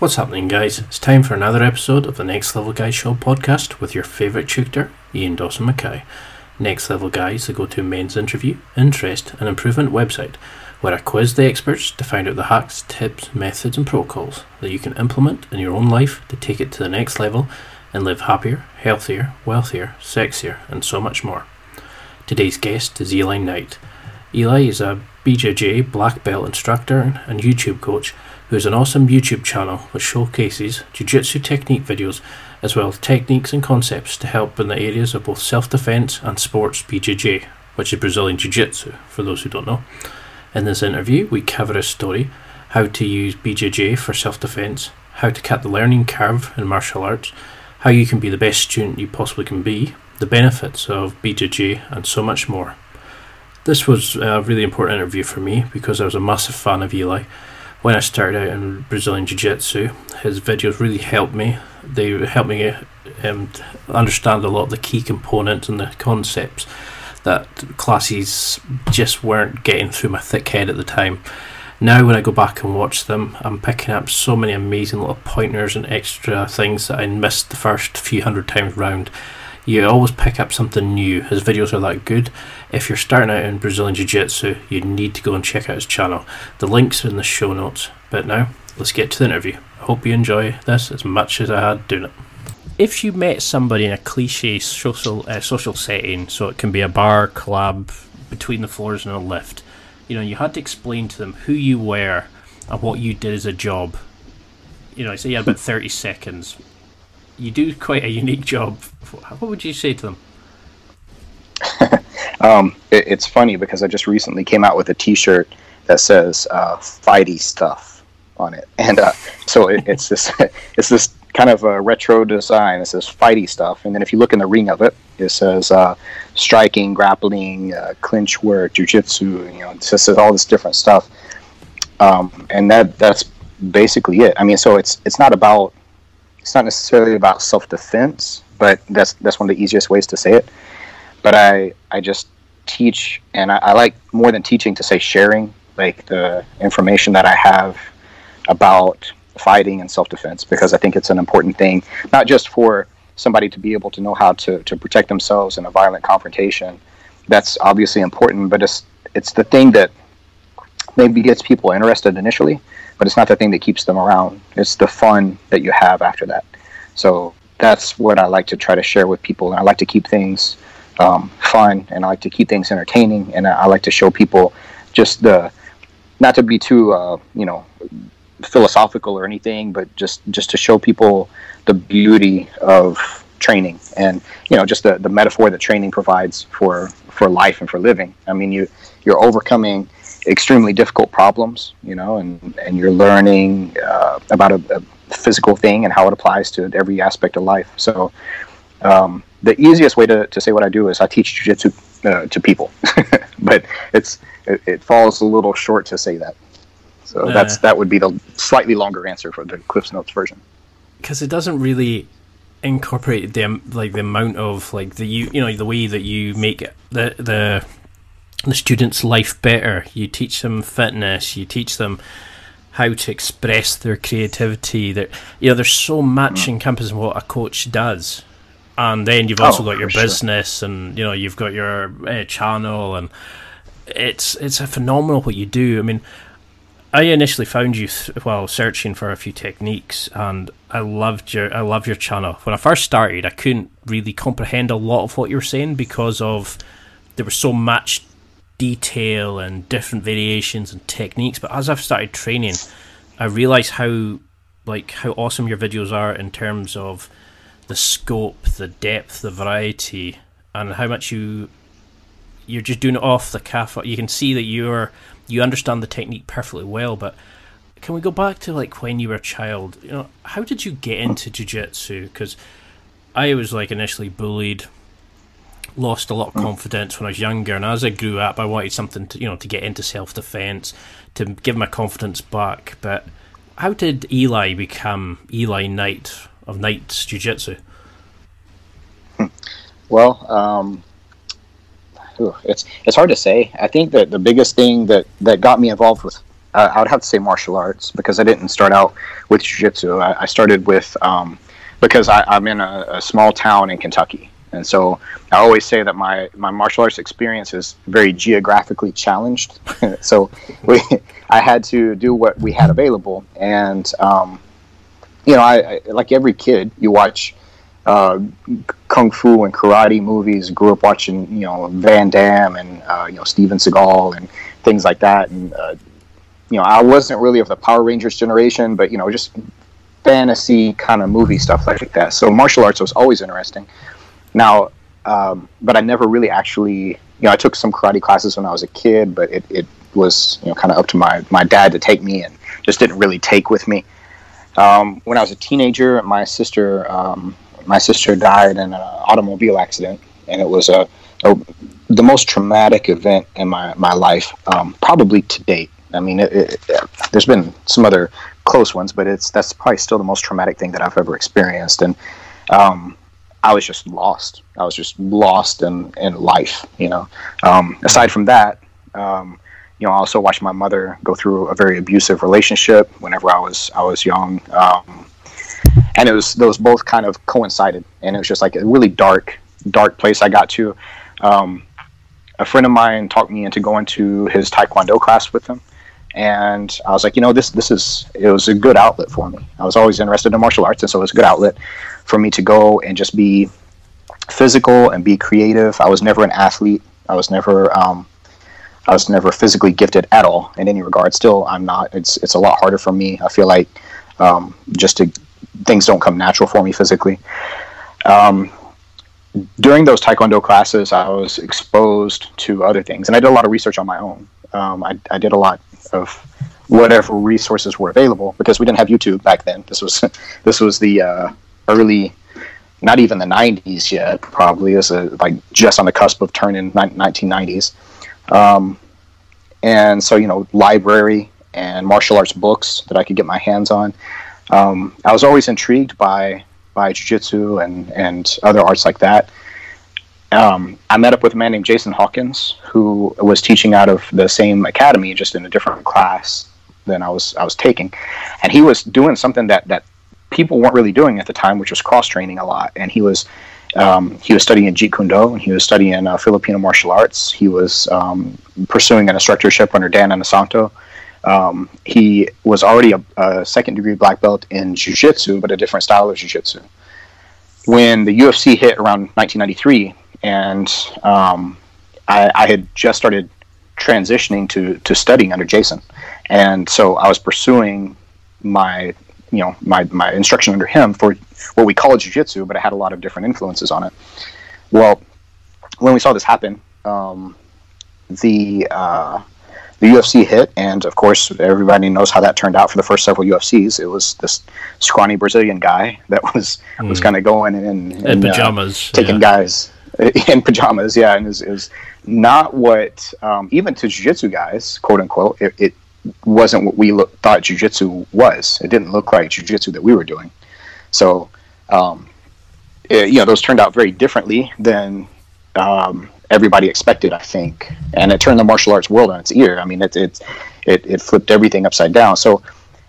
What's happening, guys? It's time for another episode of the Next Level Guy Show podcast with your favourite tutor, Ian Dawson Mackay. Next Level Guys, the go to men's interview, interest, and improvement website where I quiz the experts to find out the hacks, tips, methods, and protocols that you can implement in your own life to take it to the next level and live happier, healthier, wealthier, sexier, and so much more. Today's guest is Eli Knight. Eli is a BJJ black belt instructor and YouTube coach who has an awesome YouTube channel which showcases jiu-jitsu technique videos as well as techniques and concepts to help in the areas of both self-defense and sports BJJ, which is Brazilian Jiu-Jitsu for those who don't know. In this interview, we cover his story, how to use BJJ for self-defense, how to cut the learning curve in martial arts, how you can be the best student you possibly can be, the benefits of BJJ, and so much more. This was a really important interview for me because I was a massive fan of Eli when I started out in Brazilian Jiu Jitsu, his videos really helped me. They helped me um, understand a lot of the key components and the concepts that classes just weren't getting through my thick head at the time. Now, when I go back and watch them, I'm picking up so many amazing little pointers and extra things that I missed the first few hundred times round you always pick up something new. His videos are that good. If you're starting out in Brazilian Jiu Jitsu, you need to go and check out his channel. The links are in the show notes. But now, let's get to the interview. I hope you enjoy this as much as I had doing it. If you met somebody in a cliche social uh, social setting, so it can be a bar, club, between the floors and a lift, you know, you had to explain to them who you were and what you did as a job. You know, say you had about 30 seconds you do quite a unique job. What would you say to them? um, it, it's funny because I just recently came out with a T-shirt that says uh, "Fighty Stuff" on it, and uh, so it, it's this it's this kind of a retro design. It says "Fighty Stuff," and then if you look in the ring of it, it says uh, striking, grappling, uh, clinch work, jujitsu. You know, it says all this different stuff, um, and that that's basically it. I mean, so it's it's not about it's not necessarily about self defense, but that's that's one of the easiest ways to say it. But I I just teach, and I, I like more than teaching to say sharing, like the information that I have about fighting and self defense, because I think it's an important thing, not just for somebody to be able to know how to, to protect themselves in a violent confrontation. That's obviously important, but it's it's the thing that maybe gets people interested initially, but it's not the thing that keeps them around. It's the fun that you have after that. So that's what I like to try to share with people. And I like to keep things um, fun, and I like to keep things entertaining, and I like to show people just the not to be too uh, you know philosophical or anything, but just just to show people the beauty of training and you know just the, the metaphor that training provides for for life and for living. I mean you you're overcoming extremely difficult problems, you know, and, and you're learning uh, about a, a, physical thing and how it applies to every aspect of life. So, um, the easiest way to, to say what I do is I teach jujitsu uh, to people, but it's it, it, falls a little short to say that. So uh, that's that would be the slightly longer answer for the Cliff's Notes version. Because it doesn't really incorporate the like the amount of like the you you know the way that you make it, the the the student's life better. You teach them fitness. You teach them how to express their creativity. That you know, there's so much mm. encompassing what a coach does, and then you've also oh, got your business, sure. and you know, you've got your uh, channel, and it's it's a phenomenal what you do. I mean. I initially found you th- while searching for a few techniques, and I loved your I love your channel. When I first started, I couldn't really comprehend a lot of what you were saying because of there was so much detail and different variations and techniques. But as I've started training, I realize how like how awesome your videos are in terms of the scope, the depth, the variety, and how much you you're just doing it off the cuff. You can see that you're you understand the technique perfectly well. But can we go back to like when you were a child? You know, how did you get into jiu-jitsu? Because I was like initially bullied, lost a lot of confidence when I was younger, and as I grew up, I wanted something to you know to get into self defense, to give my confidence back. But how did Eli become Eli Knight of Knight's Jiu Jitsu? Well, um, it's it's hard to say. I think that the biggest thing that that got me involved with, uh, I would have to say martial arts because I didn't start out with jiu-jitsu. I, I started with um, because I, I'm in a, a small town in Kentucky, and so I always say that my my martial arts experience is very geographically challenged. so we I had to do what we had available, and um, you know, I, I like every kid, you watch uh, kung fu and karate movies. Grew up watching, you know, Van Damme and uh, you know Steven Seagal and things like that. And uh, you know, I wasn't really of the Power Rangers generation, but you know, just fantasy kind of movie stuff like that. So martial arts was always interesting. Now, um, but I never really actually, you know, I took some karate classes when I was a kid, but it, it was you know kind of up to my my dad to take me, and just didn't really take with me. Um, when I was a teenager, my sister um, my sister died in an automobile accident, and it was a, a the most traumatic event in my my life, um, probably to date. I mean, it, it, there's been some other close ones, but it's that's probably still the most traumatic thing that I've ever experienced, and um, I was just lost. I was just lost in in life. You know, um, aside from that. Um, you know, I also watched my mother go through a very abusive relationship whenever I was I was young. Um, and it was those both kind of coincided, and it was just like a really dark, dark place I got to. Um, a friend of mine talked me into going to his taekwondo class with him, and I was like, you know, this this is it was a good outlet for me. I was always interested in martial arts, and so it was a good outlet for me to go and just be physical and be creative. I was never an athlete. I was never um, I was never physically gifted at all in any regard. Still, I'm not. It's it's a lot harder for me. I feel like um, just to things don't come natural for me physically. Um, during those taekwondo classes, I was exposed to other things, and I did a lot of research on my own. Um, I, I, did a lot of whatever resources were available because we didn't have YouTube back then. This was this was the uh, early, not even the '90s yet. Probably it was like just on the cusp of turning 1990s, um, and so you know, library and martial arts books that I could get my hands on um, I was always intrigued by by jiu-jitsu and and other arts like that. Um, I met up with a man named Jason Hawkins who was teaching out of the same academy, just in a different class than I was I was taking, and he was doing something that that people weren't really doing at the time, which was cross training a lot. And he was um, he was studying Jeet Kune Do and he was studying uh, Filipino martial arts. He was um, pursuing an instructorship under Dan Inosanto. Um, he was already a, a, second degree black belt in jiu-jitsu, but a different style of jiu-jitsu. When the UFC hit around 1993, and um, I, I, had just started transitioning to, to studying under Jason, and so I was pursuing my you know my, my instruction under him for what we call jiu-jitsu, but it had a lot of different influences on it. Well, when we saw this happen, um, the uh, the UFC hit, and of course, everybody knows how that turned out for the first several UFCs. It was this scrawny Brazilian guy that was mm. was kind of going in, in, in uh, pajamas, uh, taking yeah. guys in pajamas, yeah, and is, was not what um, even to jiu-jitsu guys, quote unquote, it, it wasn't what we thought jiu-jitsu was. It didn't look like jiu-jitsu that we were doing. So, um, it, you know, those turned out very differently than um, everybody expected, I think, and it turned the martial arts world on its ear. I mean, it it it, it flipped everything upside down. So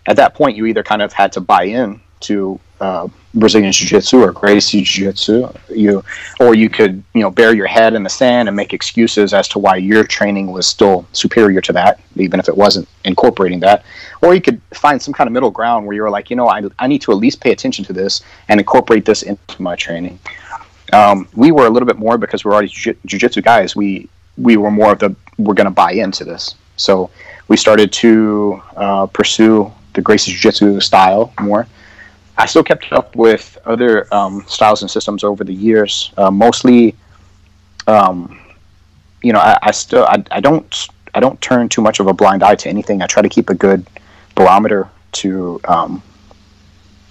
at that point, you either kind of had to buy in to uh, Brazilian Jiu-Jitsu or Gracie Jiu-Jitsu, you, or you could you know bury your head in the sand and make excuses as to why your training was still superior to that, even if it wasn't incorporating that, or you could find some kind of middle ground where you were like, you know, I, I need to at least pay attention to this and incorporate this into my training. Um, we were a little bit more because we're already jiu-jitsu guys. We we were more of the we're going to buy into this. So we started to uh, pursue the Gracie Jiu-Jitsu style more. I still kept up with other um, styles and systems over the years. Uh, mostly, um, you know, I, I still I, I, don't I don't turn too much of a blind eye to anything. I try to keep a good barometer to, um,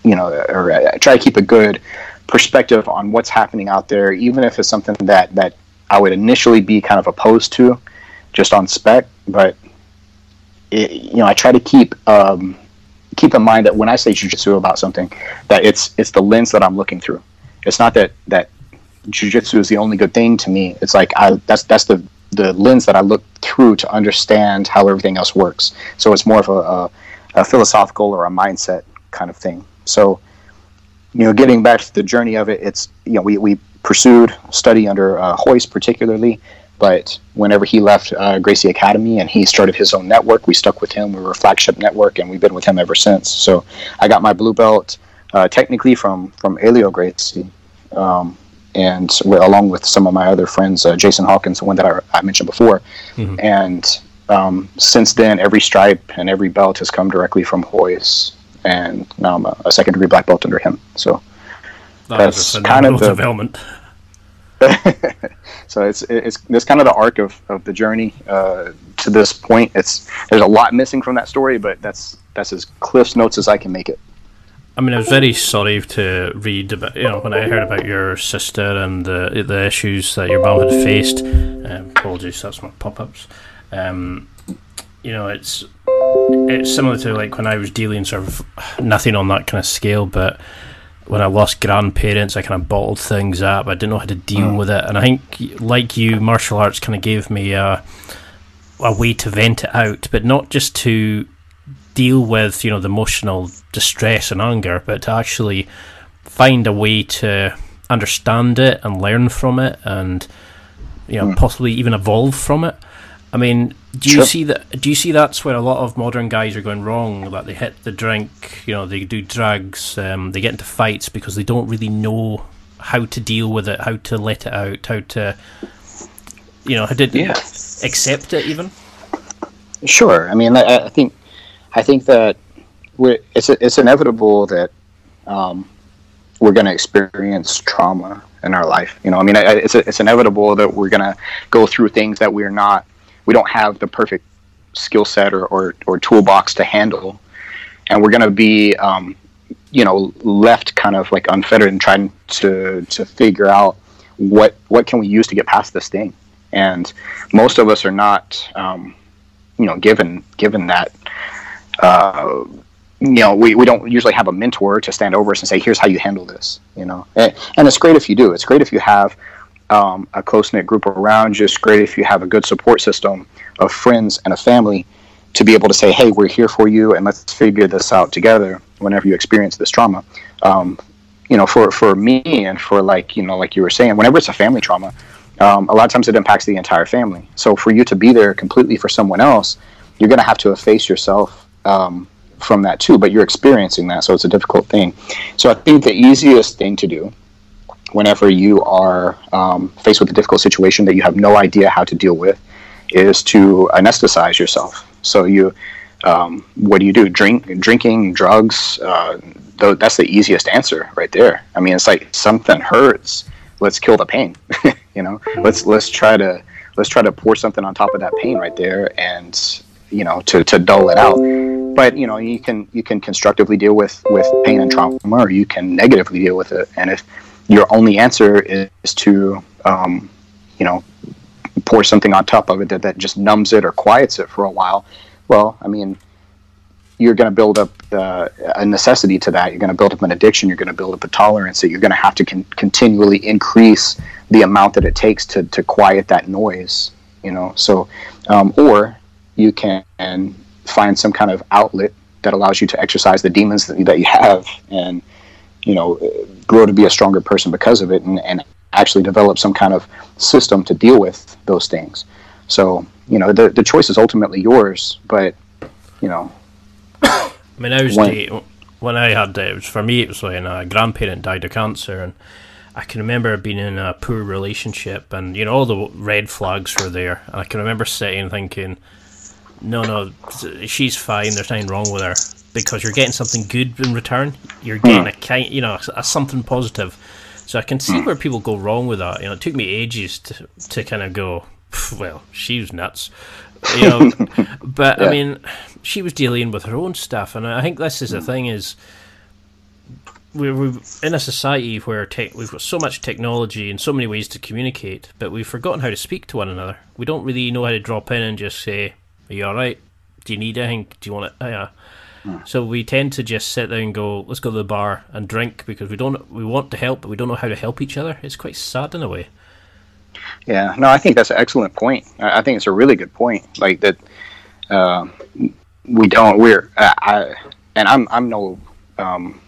you know, or I try to keep a good perspective on what's happening out there, even if it's something that that I would initially be kind of opposed to, just on spec. But it, you know, I try to keep um, keep in mind that when I say jujitsu about something, that it's it's the lens that I'm looking through. It's not that that jujitsu is the only good thing to me. It's like I that's that's the the lens that I look through to understand how everything else works. So it's more of a, a, a philosophical or a mindset kind of thing. So you know, getting back to the journey of it, it's you know we we pursued study under uh, Royce particularly, but whenever he left uh, Gracie Academy and he started his own network, we stuck with him. We were a flagship network, and we've been with him ever since. So I got my blue belt uh, technically from from Elio Gracie, um, and along with some of my other friends, uh, Jason Hawkins, the one that I, I mentioned before, mm-hmm. and um, since then, every stripe and every belt has come directly from Royce and now I'm a, a second degree black belt under him. So that that's kind of the development. so it's it's that's kind of the arc of, of the journey uh, to this point. It's there's a lot missing from that story, but that's that's as Cliff's notes as I can make it. I mean, I was very sorry to read about you know when I heard about your sister and the the issues that your mom had faced. Um, apologies, that's my pop ups. Um, you know, it's it's similar to like when I was dealing sort of nothing on that kind of scale, but when I lost grandparents, I kind of bottled things up. I didn't know how to deal mm. with it, and I think, like you, martial arts kind of gave me a a way to vent it out, but not just to deal with you know the emotional distress and anger, but to actually find a way to understand it and learn from it, and you know mm. possibly even evolve from it. I mean, do you sure. see that? Do you see that's where a lot of modern guys are going wrong? That they hit the drink, you know, they do drugs, um, they get into fights because they don't really know how to deal with it, how to let it out, how to, you know, how to yeah. accept it even. Sure. I mean, I, I think, I think that it's it's inevitable that um, we're going to experience trauma in our life. You know, I mean, it's it's inevitable that we're going to go through things that we're not we don't have the perfect skill set or, or, or toolbox to handle. And we're going to be um, you know left kind of like unfettered and trying to to figure out what what can we use to get past this thing. And most of us are not um, you know given given that uh, you know we, we don't usually have a mentor to stand over us and say here's how you handle this you know? And, and it's great if you do. It's great if you have um, a close knit group around you. It's great if you have a good support system of friends and a family to be able to say, "Hey, we're here for you, and let's figure this out together." Whenever you experience this trauma, um, you know, for for me and for like you know, like you were saying, whenever it's a family trauma, um, a lot of times it impacts the entire family. So for you to be there completely for someone else, you're going to have to efface yourself um, from that too. But you're experiencing that, so it's a difficult thing. So I think the easiest thing to do whenever you are um, faced with a difficult situation that you have no idea how to deal with is to anesthetize yourself. So you, um, what do you do? Drink, drinking, drugs. Uh, th- that's the easiest answer right there. I mean, it's like something hurts. Let's kill the pain. you know, let's let's try to let's try to pour something on top of that pain right there, and you know, to to dull it out. But you know, you can you can constructively deal with with pain and trauma, or you can negatively deal with it. And if your only answer is to, um, you know, pour something on top of it that, that just numbs it or quiets it for a while, well, I mean, you're going to build up uh, a necessity to that. You're going to build up an addiction. You're going to build up a tolerance that you're going to have to con- continually increase the amount that it takes to, to quiet that noise, you know? So, um, or you can find some kind of outlet that allows you to exercise the demons that, that you have and you know, grow to be a stronger person because of it and, and actually develop some kind of system to deal with those things. So, you know, the, the choice is ultimately yours, but, you know. I mean, I was when, when I had it, was for me, it was when a grandparent died of cancer, and I can remember being in a poor relationship, and, you know, all the red flags were there. And I can remember sitting thinking, no, no, she's fine, there's nothing wrong with her because you're getting something good in return. You're hmm. getting a kind, you know, a, a, something positive. So I can see mm. where people go wrong with that. You know, it took me ages to to kind of go, well, she was nuts. You know, but yeah. I mean, she was dealing with her own stuff, and I think this is the thing: is we're, we're in a society where te- we've got so much technology and so many ways to communicate, but we've forgotten how to speak to one another. We don't really know how to drop in and just say, "Are you all right? Do you need anything? Do you want it?" Yeah. So we tend to just sit there and go, "Let's go to the bar and drink," because we don't we want to help, but we don't know how to help each other. It's quite sad in a way. Yeah, no, I think that's an excellent point. I I think it's a really good point. Like that, uh, we don't. We're I, I and I'm I'm no. Um,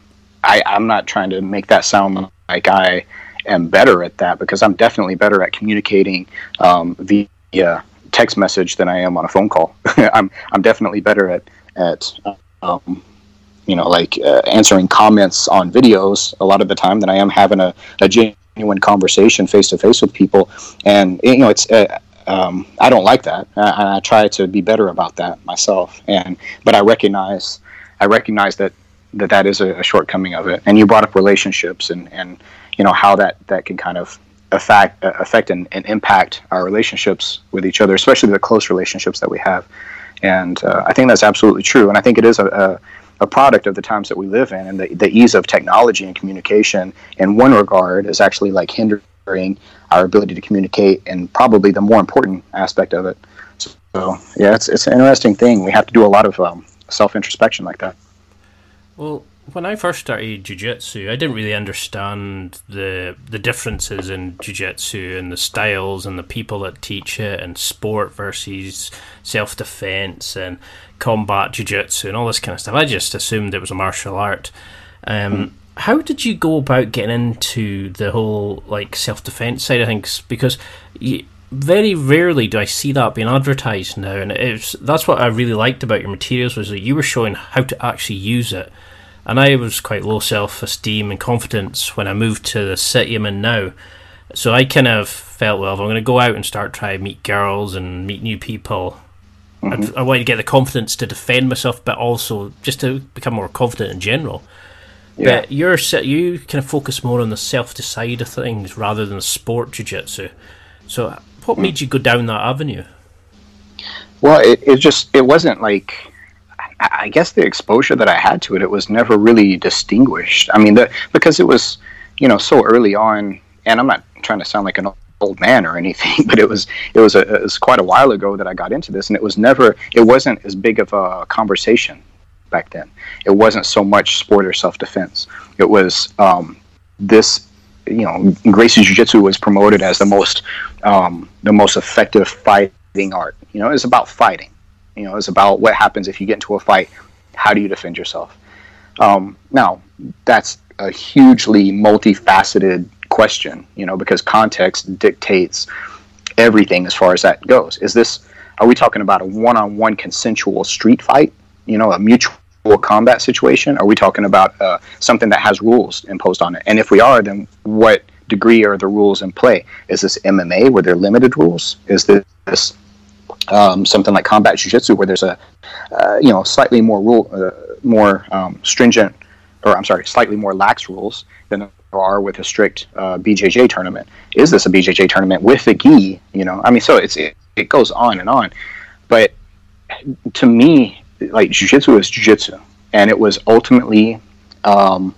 I I'm not trying to make that sound like I am better at that because I'm definitely better at communicating um, via text message than I am on a phone call. I'm I'm definitely better at at um, you know like uh, answering comments on videos a lot of the time than I am having a, a genuine conversation face to face with people. And you know it's. Uh, um, I don't like that. I, I try to be better about that myself. And but I recognize, I recognize that that that is a, a shortcoming of it. And you brought up relationships and and you know how that that can kind of affect affect and, and impact our relationships with each other, especially the close relationships that we have. And uh, I think that's absolutely true. And I think it is a, a a product of the times that we live in and the, the ease of technology and communication in one regard is actually like hindering our ability to communicate and probably the more important aspect of it so yeah it's, it's an interesting thing we have to do a lot of um, self-introspection like that Well, when I first started jiu-jitsu, I didn't really understand the the differences in jiu-jitsu and the styles and the people that teach it and sport versus self-defense and combat jiu-jitsu and all this kind of stuff. I just assumed it was a martial art. Um, How did you go about getting into the whole like self-defense side of things? Because you, very rarely do I see that being advertised now, and it's that's what I really liked about your materials was that you were showing how to actually use it. And I was quite low self-esteem and confidence when I moved to the city I'm in now. So I kind of felt, well, if I'm going to go out and start trying to meet girls and meet new people, I'd- mm-hmm. I wanted to get the confidence to defend myself, but also just to become more confident in general. Yeah. But you're you kind of focus more on the self side of things rather than the sport jiu-jitsu. So what mm. made you go down that avenue? Well, it, it just it wasn't like I guess the exposure that I had to it, it was never really distinguished. I mean, the, because it was you know so early on, and I'm not trying to sound like an old man or anything, but it was it was a, it was quite a while ago that I got into this, and it was never it wasn't as big of a conversation back then. It wasn't so much sport or self defense. It was um, this you know Gracie Jiu Jitsu was promoted as the most um, the most effective fighting art. You know, it's about fighting. You know, it's about what happens if you get into a fight. How do you defend yourself? Um, now, that's a hugely multifaceted question. You know, because context dictates everything as far as that goes. Is this? Are we talking about a one-on-one consensual street fight? You know, a mutual combat situation? Are we talking about uh, something that has rules imposed on it? And if we are, then what degree are the rules in play? Is this MMA where there are limited rules? Is this um, something like combat jiu-jitsu where there's a uh, you know slightly more rule, uh, more um, stringent, or I'm sorry, slightly more lax rules than there are with a strict uh, BJJ tournament? Is this a BJJ tournament with the gi? You know, I mean, so it's it, it goes on and on, but to me, like jiu-jitsu is jiu-jitsu and it was ultimately um,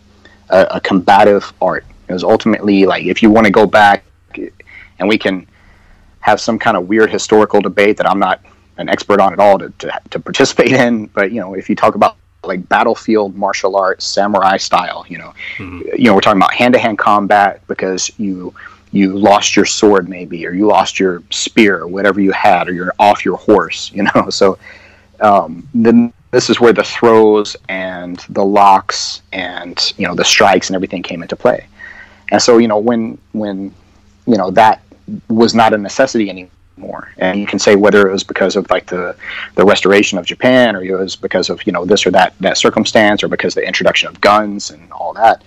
a, a combative art it was ultimately like if you want to go back and we can have some kind of weird historical debate that i'm not an expert on at all to, to, to participate in. But you know if you talk about like battlefield martial arts samurai style you know you know we're talking about hand-to-hand combat because you you lost your sword maybe or you lost your spear or whatever you had or you're off your horse you know. So um, then this is where the throws and the locks and you know the strikes and everything came into play. And so you know when when you know that was not a necessity anymore. And you can say whether it was because of like the the restoration of Japan or it was because of you know this or that that circumstance or because the introduction of guns and all that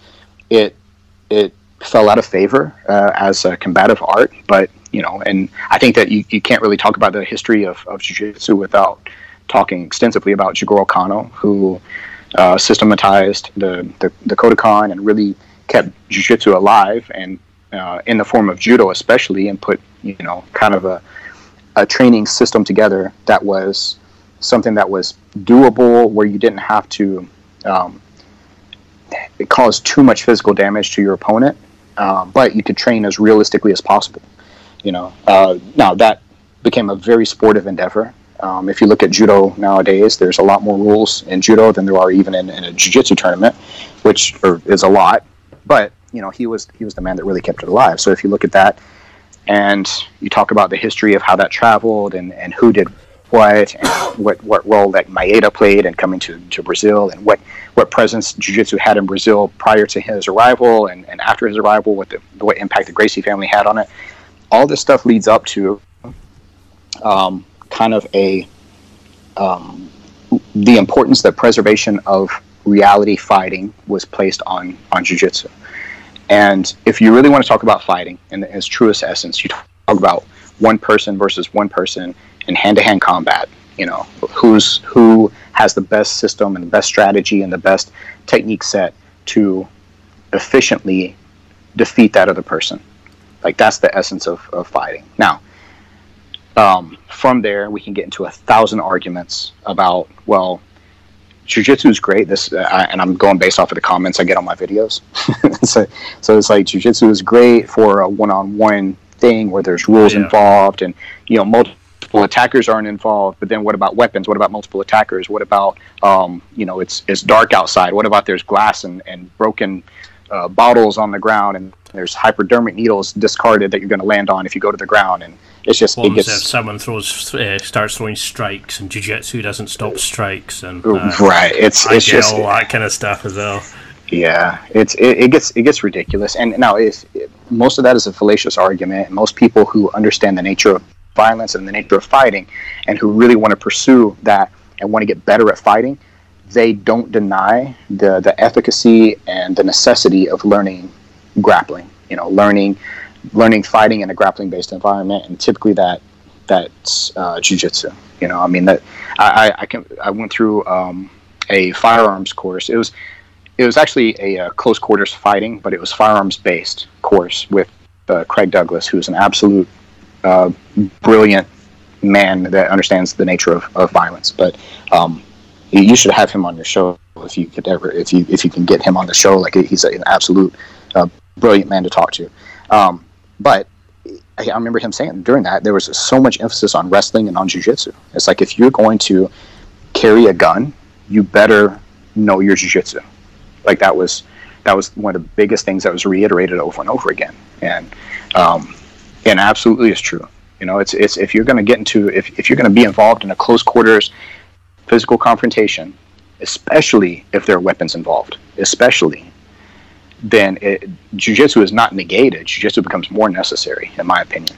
it it fell out of favor uh, as a combative art. But you know and I think that you, you can't really talk about the history of, of jiu-jitsu without talking extensively about Jigoro Kano who uh, systematized the, the the Kodokan and really kept jiu-jitsu alive and uh, in the form of judo especially and put you know kind of a, a training system together that was something that was doable where you didn't have to um, cause too much physical damage to your opponent, uh, but you could train as realistically as possible. You know, uh, now that became a very sportive endeavor. Um, if you look at judo nowadays, there's a lot more rules in judo than there are even in, in a jiu-jitsu tournament, which is a lot. But you know, he was he was the man that really kept it alive. So if you look at that, and you talk about the history of how that traveled and, and who did what and what, what role that Maeda played in coming to, to Brazil and what, what presence Jiu-Jitsu had in Brazil prior to his arrival and, and after his arrival, what, the, what impact the Gracie family had on it. All this stuff leads up to um, kind of a um, the importance that preservation of reality fighting was placed on on jiu-jitsu. And if you really want to talk about fighting in its truest essence, you talk about one person versus one person in hand-to-hand combat. You know, who's who has the best system and the best strategy and the best technique set to efficiently defeat that other person. Like that's the essence of, of fighting. Now, um, from there, we can get into a thousand arguments about well, jujitsu is great. This uh, and I'm going based off of the comments I get on my videos. so, so it's like jujitsu is great for a one-on-one thing where there's rules yeah. involved and you know multiple attackers aren't involved. But then what about weapons? What about multiple attackers? What about um, you know it's it's dark outside? What about there's glass and and broken uh, bottles on the ground and there's hypodermic needles discarded that you're going to land on if you go to the ground and it's just it gets, if someone throws uh, starts throwing strikes and jiu-jitsu doesn't stop strikes and uh, right it's it's just all that kind of stuff as well. Yeah it's it, it gets it gets ridiculous. And now if, if most of that is a fallacious argument. Most people who understand the nature of violence and the nature of fighting and who really want to pursue that and want to get better at fighting they don't deny the the efficacy and the necessity of learning grappling you know learning learning fighting in a grappling based environment, and typically that that's uh, jujitsu. You know, I mean that I, I can I went through um, a firearms course. It was it was actually a, a, close quarters fighting, but it was firearms based course with uh, Craig Douglas, who's an absolute uh, brilliant man that understands the nature of, of violence. But um, you should have him on your show if you could ever if you if you can get him on the show. Like he's an absolute uh, brilliant man to talk to. Um, but I remember him saying during that there was so much emphasis on wrestling and on jujitsu. It's like if you're going to carry a gun, you better know your jujitsu. Like that was that was one of the biggest things that was reiterated over and over again, and um, and absolutely is true. You know, it's it's if you're going to get into if if you're going to be involved in a close quarters physical confrontation, especially if there are weapons involved, especially then it, jiu-jitsu is not negated. Jiu-jitsu becomes more necessary, in my opinion.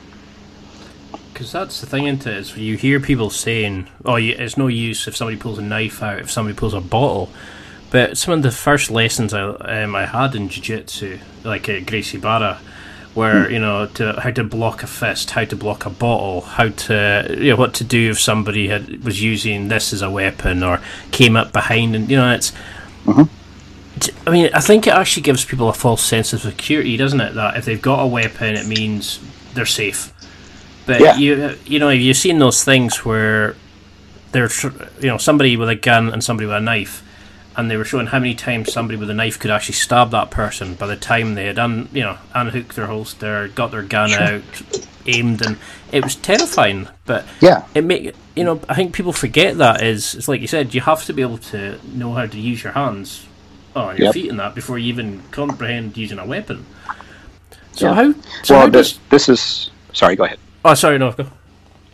Because that's the thing, isn't it? Is you hear people saying, "Oh, it's no use if somebody pulls a knife out, if somebody pulls a bottle." But some of the first lessons I, um, I had in jiu-jitsu, like at Gracie Barra, where hmm. you know to how to block a fist, how to block a bottle, how to you know what to do if somebody had was using this as a weapon or came up behind, and you know it's. Mm-hmm I mean, I think it actually gives people a false sense of security, doesn't it? That if they've got a weapon, it means they're safe. But yeah. you, you know, you've seen those things where there's, you know, somebody with a gun and somebody with a knife, and they were showing how many times somebody with a knife could actually stab that person by the time they had un, you know, unhooked their holster, got their gun sure. out, aimed, and it was terrifying. But yeah, it make you know, I think people forget that is it's like you said, you have to be able to know how to use your hands on your yep. feet in that before you even comprehend using a weapon. So yeah. how? So well, how this does... this is sorry. Go ahead. Oh, sorry, no. Go.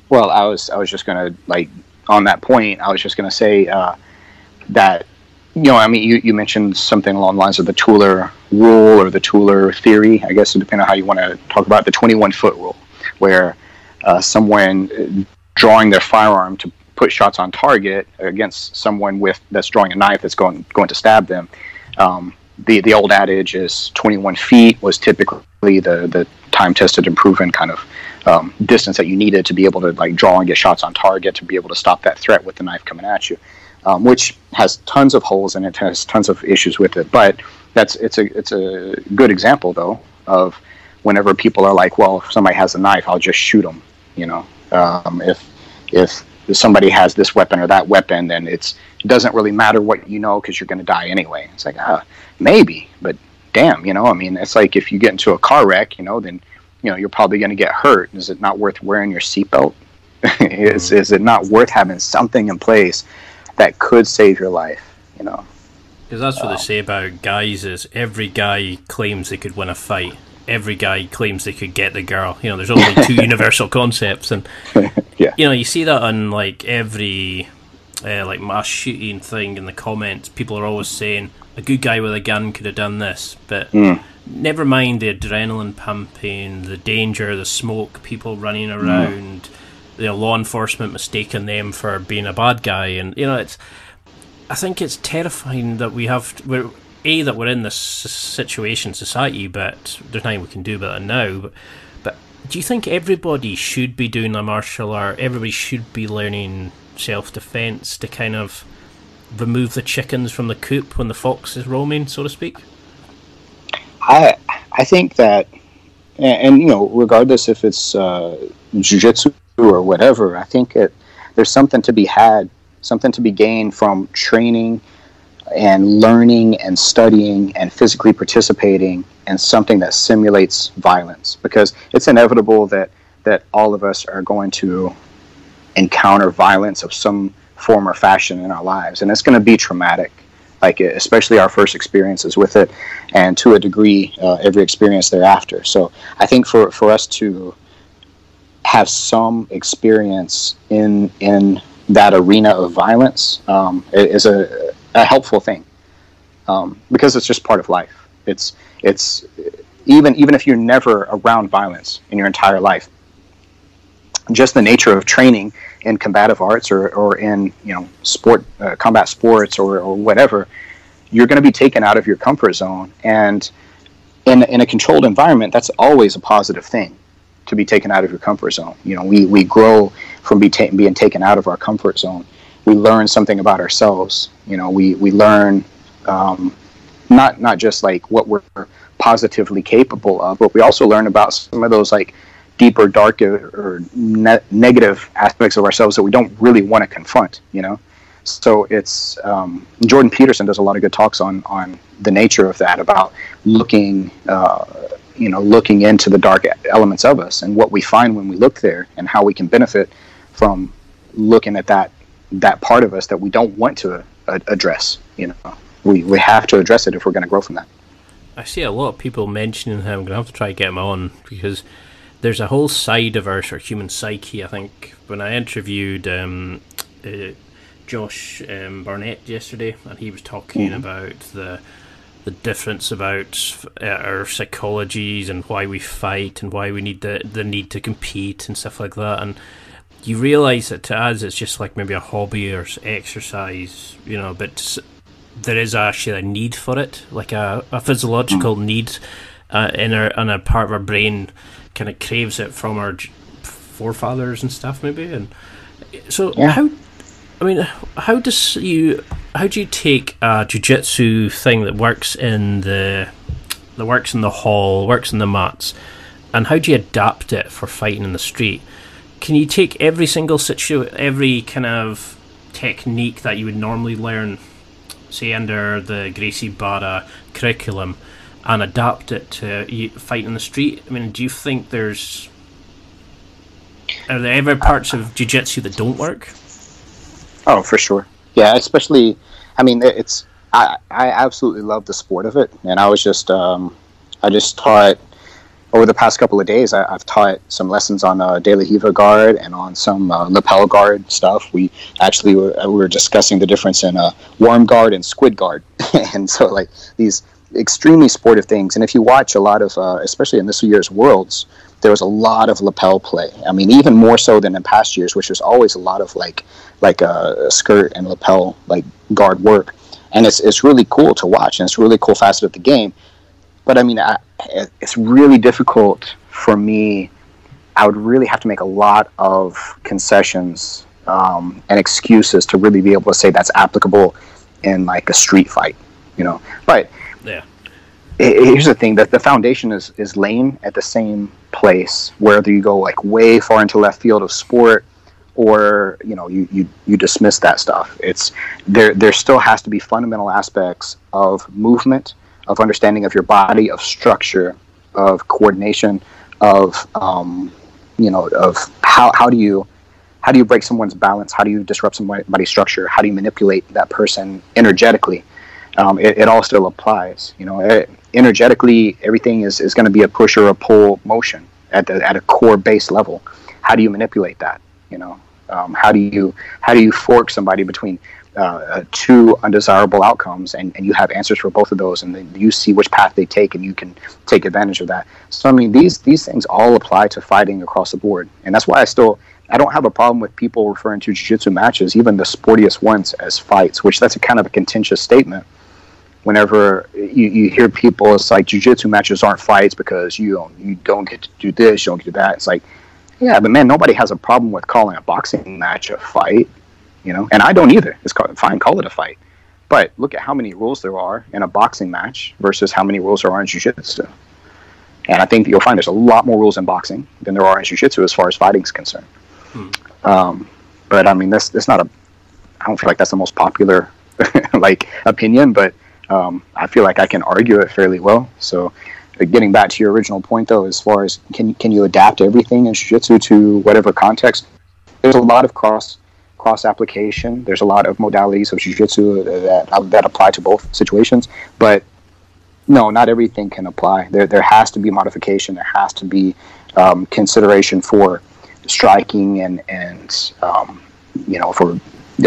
Well, I was I was just gonna like on that point. I was just gonna say uh, that you know I mean you, you mentioned something along the lines of the Tueller rule or the Tueller theory. I guess depending on how you want to talk about it, the twenty one foot rule, where uh, someone drawing their firearm to put shots on target against someone with that's drawing a knife that's going going to stab them. Um, the the old adage is 21 feet was typically the the time tested and proven kind of um, distance that you needed to be able to like draw and get shots on target to be able to stop that threat with the knife coming at you, um, which has tons of holes and it has tons of issues with it. But that's it's a it's a good example though of whenever people are like, well, if somebody has a knife, I'll just shoot them. You know, um, if if somebody has this weapon or that weapon, then it's it doesn't really matter what you know because you're going to die anyway. It's like, ah, maybe, but damn, you know, I mean, it's like if you get into a car wreck, you know, then you know you're probably going to get hurt. Is it not worth wearing your seatbelt? is is it not worth having something in place that could save your life? You know. Because that's what they say about guys is every guy claims they could win a fight. Every guy claims they could get the girl. You know, there's only two universal concepts, and Yeah. you know you see that on like every uh, like mass shooting thing in the comments. People are always saying a good guy with a gun could have done this, but never mind the adrenaline pumping, the danger, the smoke, people running around, the law enforcement mistaking them for being a bad guy, and you know it's. I think it's terrifying that we have we're a that we're in this situation society, but there's nothing we can do about it now. But do you think everybody should be doing a martial art? Everybody should be learning self defense to kind of remove the chickens from the coop when the fox is roaming, so to speak. I I think that, and, and you know, regardless if it's uh, jujitsu or whatever, I think it there's something to be had, something to be gained from training and learning and studying and physically participating in something that simulates violence. Because it's inevitable that that all of us are going to encounter violence of some form or fashion in our lives. And it's going to be traumatic like especially our first experiences with it and to a degree uh, every experience thereafter. So i think for for us to have some experience in in that arena of violence um, is a, a helpful thing um, because it's just part of life. It's it's even even if you're never around violence in your entire life just the nature of training in combative arts or, or in you know sport uh, combat sports or, or whatever you're going to be taken out of your comfort zone. And in, in a controlled environment that's always a positive thing to be taken out of your comfort zone. You know we, we grow from be ta- being taken out of our comfort zone we learn something about ourselves you know we, we learn um, not not just like what we're positively capable of but we also learn about some of those like deeper, darker, or ne- negative aspects of ourselves that we don't really want to confront. You know, so it's um, Jordan Peterson does a lot of good talks on on the nature of that about looking, uh, you know, looking into the dark elements of us and what we find when we look there and how we can benefit from looking at that that part of us that we don't want to uh, address. You know, we we have to address it if we're going to grow from that. I see a lot of people mentioning him. I'm going to have to try to get him on because there's a whole side of our sort of human psyche. I think when I interviewed um, uh, Josh um, Barnett yesterday, and he was talking about the the difference about uh, our psychologies and why we fight and why we need the the need to compete and stuff like that. And you realize that to us, it's just like maybe a hobby or exercise, you know, but there is actually a need for it, like a, a physiological need uh, in our in a part of our brain kind of craves it from our forefathers and stuff, maybe. And so, Yeah. how? I mean, how does you? How do you take a jujitsu thing that works in the that works in the hall, works in the mats, and how do you adapt it for fighting in the street? Can you take every single situ, every kind of technique that you would normally learn say under the Gracie Barra curriculum and adapt it to fight in the street? I mean, do you think there's are there ever parts of jiu-jitsu that don't work? Oh, for sure. Yeah, especially. I mean, it's. I I absolutely love the sport of it, and I was just um, I just taught over the past couple of days. I, I've taught some lessons on uh, De La Riva guard and on some uh, lapel guard stuff. We actually were, we were discussing the difference in uh, worm guard and squid guard, and so like these extremely sportive things. And if you watch a lot of, uh, especially in this year's Worlds, there was a lot of lapel play. I mean, even more so than in past years, which was always a lot of like like a skirt and lapel like guard work, and it's it's really cool to watch, and it's a really cool facet of the game. But I mean, I, it's really difficult for me. I would really have to make a lot of concessions um, and excuses to really be able to say that's applicable in like a street fight, you know. But Yeah. i- here's the thing that the foundation is is laying at the same place whether you go like way far into left field of sport or you know you, you you dismiss that stuff it's there there still has to be fundamental aspects of movement of understanding of your body of structure of coordination of um, you know of how, how do you how do you break someone's balance? How do you disrupt somebody's structure? How do you manipulate that person energetically? Um, it, it, all still applies you know it, energetically everything is, is going to be a push or a pull motion at the at a core base level. How do you manipulate that you know? Um, how do you how do you fork somebody between uh, two undesirable outcomes and, and you have answers for both of those and then you see which path they take and you can take advantage of that. So i mean these these things all apply to fighting across the board. And that's why i still i don't have a problem with people referring to jiu-jitsu matches even the sportiest ones as fights which that's a kind of a contentious statement. Whenever you, you hear people it's like jiu-jitsu matches aren't fights because you don't you don't get to do this you don't get to do that. It's like yeah but man nobody has a problem with calling a boxing match a fight you know, and I don't either. It's called, fine, call it a fight. But look at how many rules there are in a boxing match versus how many rules there are in jiu-jitsu. And I think you'll find there's a lot more rules in boxing than there are in jiu-jitsu as far as fighting is concerned. Hmm. Um, but I mean, this it's not a. I don't feel like that's the most popular like opinion, but um, I feel like I can argue it fairly well. So, uh, getting back to your original point, though, as far as can can you adapt everything in jiu-jitsu to whatever context? There's a lot of cross cross application. There's a lot of modalities of jiu-jitsu that that apply to both situations, but no, not everything can apply. There there has to be modification. There has to be um, consideration for striking and and um, you know for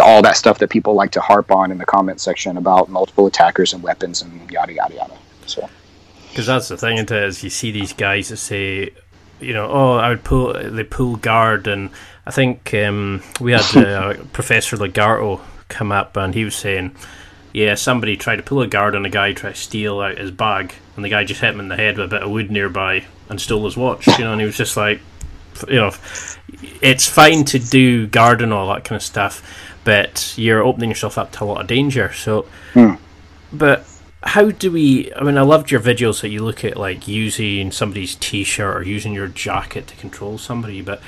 all that stuff that people like to harp on in the comment section about multiple attackers and weapons and yada yada yada. So. Because that's the thing, is you see these guys that say, you know, oh, I would pull, they pull guard and I think um, we had uh, Professor Lagarto come up and he was saying, yeah, somebody tried to pull a guard on a guy, try to steal out his bag, and the guy just hit him in the head with a bit of wood nearby and stole his watch. You know, and he was just like, you know, it's fine to do guard and all that kind of stuff, but you're opening yourself up to a lot of danger. So, hmm. but how do we? I mean, I loved your videos that you look at like using somebody's t-shirt or using your jacket to control somebody, but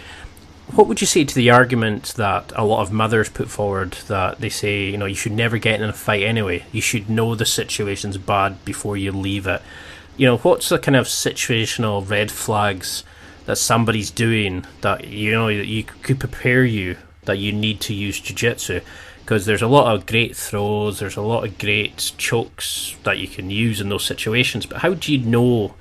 what would you say to the argument that a lot of mothers put forward that they say, you know, you should never get in a fight anyway. You should know the situation's bad before you leave it. You know, what's the kind of situational red flags that somebody's doing that you know that you could prepare you that you need to use jiu-jitsu because there's a lot of great throws, there's a lot of great chokes that you can use in those situations, but how do you know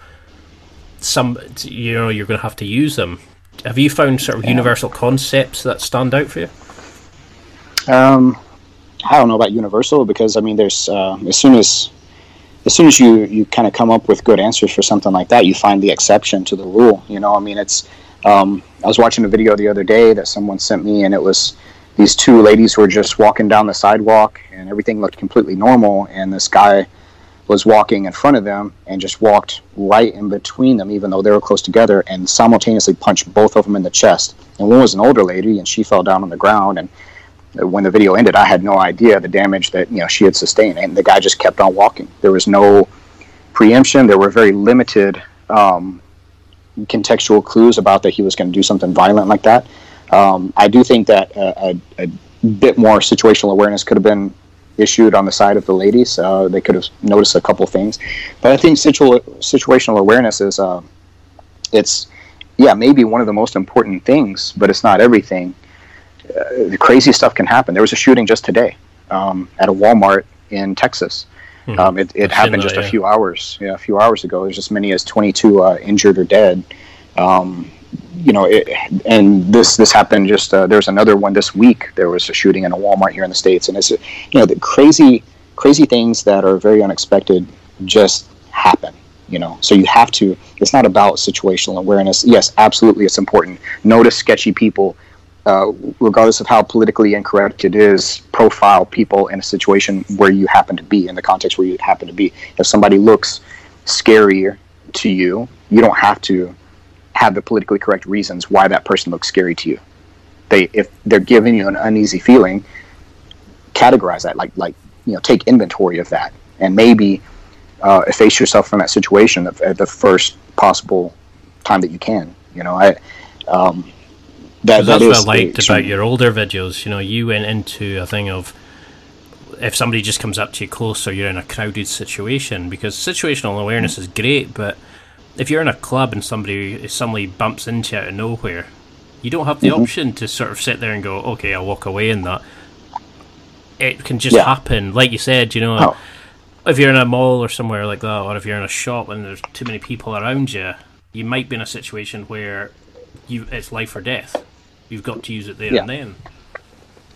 some you know you're going to have to use them have you found sort of yeah. universal concepts that stand out for you? Um, I don't know about universal because I mean, there's uh, as soon as as soon as you you kind of come up with good answers for something like that, you find the exception to the rule. You know, I mean, it's. Um, I was watching a video the other day that someone sent me, and it was these two ladies were just walking down the sidewalk, and everything looked completely normal, and this guy was walking in front of them and just walked right in between them, even though they were close together, and simultaneously punched both of them in the chest. And one was an older lady, and she fell down on the ground. And when the video ended, I had no idea the damage that you know she had sustained, and the guy just kept on walking. There was no preemption. There were very limited um, contextual clues about that he was going to do something violent like that. Um, I do think that a, a, a bit more situational awareness could have been issued on the side of the ladies. Uh, they could have noticed a couple things, but I think situ- situational awareness is uh, it's yeah maybe one of the most important things, but it's not everything. Uh, crazy stuff can happen. There was a shooting just today um, at a Walmart in Texas. Hmm. Um, it, it happened just yeah. a few hours, yeah, a few hours ago. There's as many as 22 uh, injured or dead. Um, you know, it, and this this happened just uh, there's another one this week. There was a shooting in a Walmart here in the states, and it's you know the crazy crazy things that are very unexpected just happen. You know, so you have to. It's not about situational awareness. Yes, absolutely, it's important. Notice sketchy people. Uh, regardless of how politically incorrect it is, profile people in a situation where you happen to be, in the context where you happen to be. If somebody looks scarier to you, you don't have to have the politically correct reasons why that person looks scary to you. They if they're giving you an uneasy feeling, categorize that like like you know take inventory of that and maybe uh, efface yourself from that situation at the first possible time that you can. You know, I um, that, that's that what I liked the- about your older videos. You know, you went into a thing of if somebody just comes up to you close or you're in a crowded situation, because situational awareness is great, but if you're in a club and somebody somebody bumps into you out of nowhere, you don't have the Mm-hmm. option to sort of sit there and go, okay, I'll walk away in that. It can just Yeah. happen, like you said. You know, Oh. if you're in a mall or somewhere like that, or if you're in a shop and there's too many people around you, you might be in a situation where you it's life or death. You've got to use it there Yeah. and then.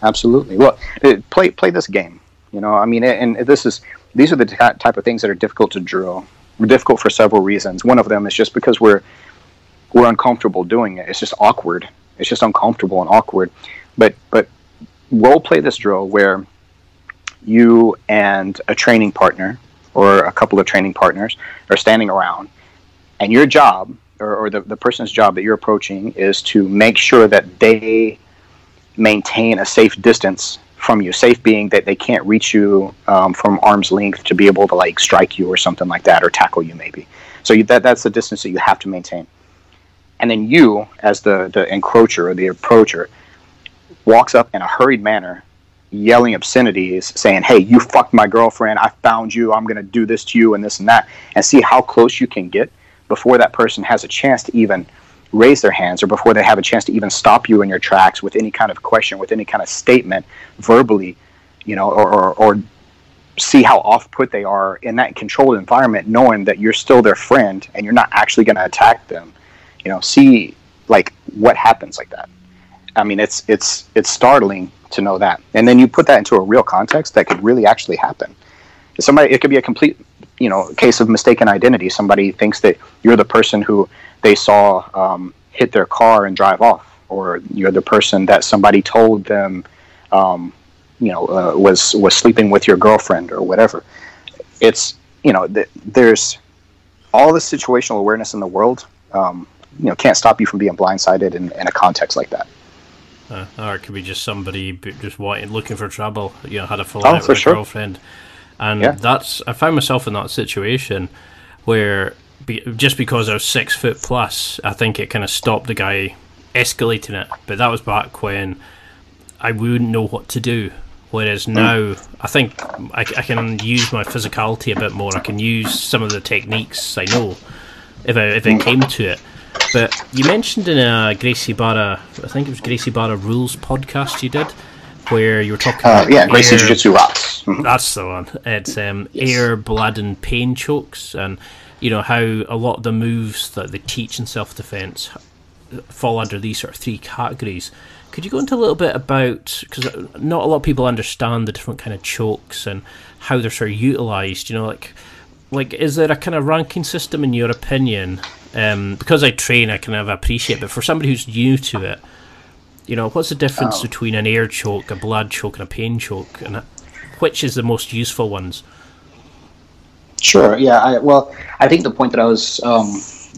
Absolutely. Well, uh, play play this game. You know, I mean, and this is these are the ty- type of things that are difficult to drill. Difficult for several reasons. One of them is just because we're we're uncomfortable doing it. It's just awkward. It's just uncomfortable and awkward. But but role play this drill where you and a training partner or a couple of training partners are standing around, and your job or, or the, the person's job that you're approaching is to make sure that they maintain a safe distance from you. Safe being that they can't reach you um, from arm's length to be able to like strike you or something like that or tackle you maybe. So you, that that's the distance that you have to maintain. And then you, as the the encroacher or the approacher, walks up in a hurried manner, yelling obscenities, saying, "Hey, you fucked my girlfriend. I found you. I'm gonna do this to you and this and that." And see how close you can get before that person has a chance to even raise their hands or before they have a chance to even stop you in your tracks with any kind of question, with any kind of statement verbally, you know, or, or, or see how off put they are in that controlled environment, knowing that you're still their friend and you're not actually going to attack them. You know, see like what happens like that. I mean, it's it's it's startling to know that, and then you put that into a real context that could really actually happen. Somebody, it could be a complete, you know, case of mistaken identity. Somebody thinks that you're the person who they saw um, hit their car and drive off, or you're the person that somebody told them, um, you know, uh, was was sleeping with your girlfriend or whatever. It's you know, th- there's all the situational awareness in the world. Um, you know, can't stop you from being blindsided in, in a context like that. Uh, or it could be just somebody just wanting, looking for trouble. You know, had a full Oh, out with a sure. girlfriend, and Yeah. that's I found myself in that situation where be, just because I was six foot plus, I think it kind of stopped the guy escalating it. But that was back when I wouldn't know what to do. Whereas Hmm. now, I think I, I can use my physicality a bit more. I can use some of the techniques I know if, I, if it came to it. But you mentioned in a Gracie Barra, I think it was Gracie Barra Rules podcast you did, where you were talking Uh, about yeah, Gracie Jiu Jitsu rocks. That's the one. It's um, air, blood, and pain chokes, and you know how a lot of the moves that they teach in self defense fall under these sort of three categories. Could you go into a little bit about because not a lot of people understand the different kind of chokes and how they're sort of utilized. You know, like like is there a kind of ranking system in your opinion? Um, because I train, I kind of appreciate, but for somebody who's new to it, you know, what's the difference Oh. between an air choke, a blood choke, and a pain choke, and which is the most useful ones? Sure. Yeah. I, well, I think the point that I was um,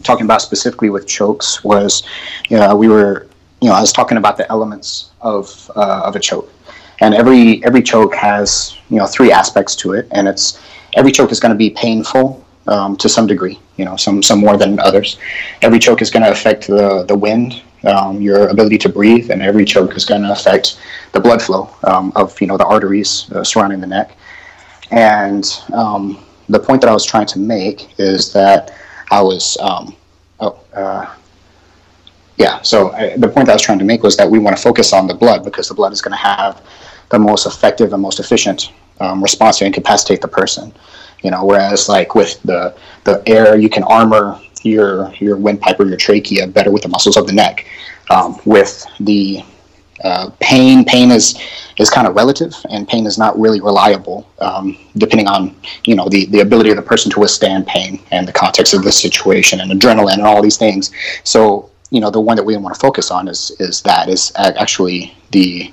talking about specifically with chokes was, you know, we were, you know, I was talking about the elements of uh, of a choke, and every every choke has you know three aspects to it, and it's every choke is going to be painful um, to some degree, you know, some some more than others. Every choke is going to affect the the wind, um, your ability to breathe, and every choke is going to affect the blood flow um, of you know the arteries uh, surrounding the neck. And um, the point that I was trying to make is that I was, um, oh, uh, yeah. So I, the point that I was trying to make was that we want to focus on the blood because the blood is going to have the most effective and most efficient um, response to incapacitate the person. You know, whereas like with the the air, you can armor your your windpipe or your trachea better with the muscles of the neck. Um, with the uh, pain, pain is is kind of relative, and pain is not really reliable, um, depending on you know the the ability of the person to withstand pain and the context of the situation and adrenaline and all these things. So you know the one that we want to focus on is is that is actually the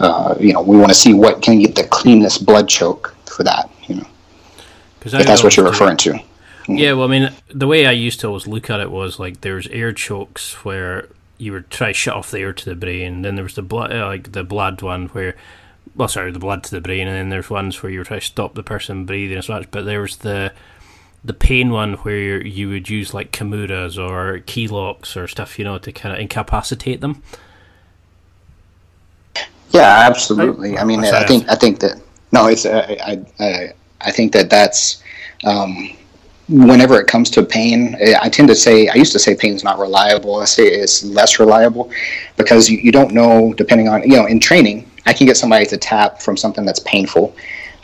uh, you know we want to see what can get the cleanest blood choke for that. You know, if that's what you're referring to. Yeah, well, I mean, the way I used to always look at it was like there's air chokes where you would try to shut off the air to the brain. Then there was the blood, uh, like the blood one where, well, sorry, the blood to the brain, and then there's ones where you were trying to stop the person breathing as much. But there was the the pain one where you would use like kimuras or key locks or stuff, you know, to kind of incapacitate them. Yeah, absolutely. I mean, I think I think that no, it's I I I think that that's um, whenever it comes to pain, I tend to say I used to say pain is not reliable. I say it's less reliable because you, you don't know depending on you know in training I can get somebody to tap from something that's painful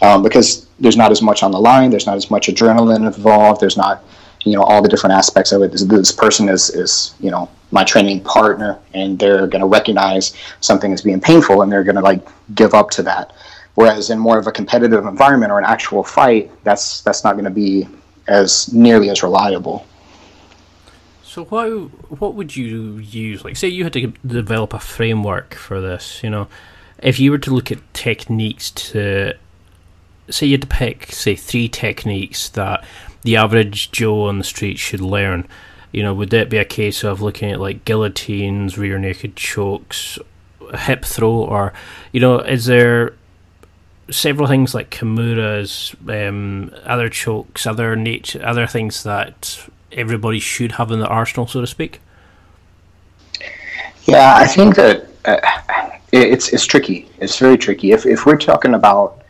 um, because there's not as much on the line. There's not as much adrenaline involved. There's not you know all the different aspects of it. This, this person is is you know my training partner, and they're going to recognize something as being painful, and they're going to like give up to that. Whereas in more of a competitive environment or an actual fight, that's that's not going to be as nearly as reliable. So what what would you use? Like, say you had to develop a framework for this. You know, if you were to look at techniques to say you had to pick, say, three techniques that the average Joe on the street should learn. You know, would that be a case of looking at like guillotines, rear naked chokes, hip throw, or you know, is there several things like kimuras, um, other chokes, other nature, other things that everybody should have in the arsenal, so to speak? Yeah, I think that uh, it's it's tricky. It's very tricky. If if we're talking about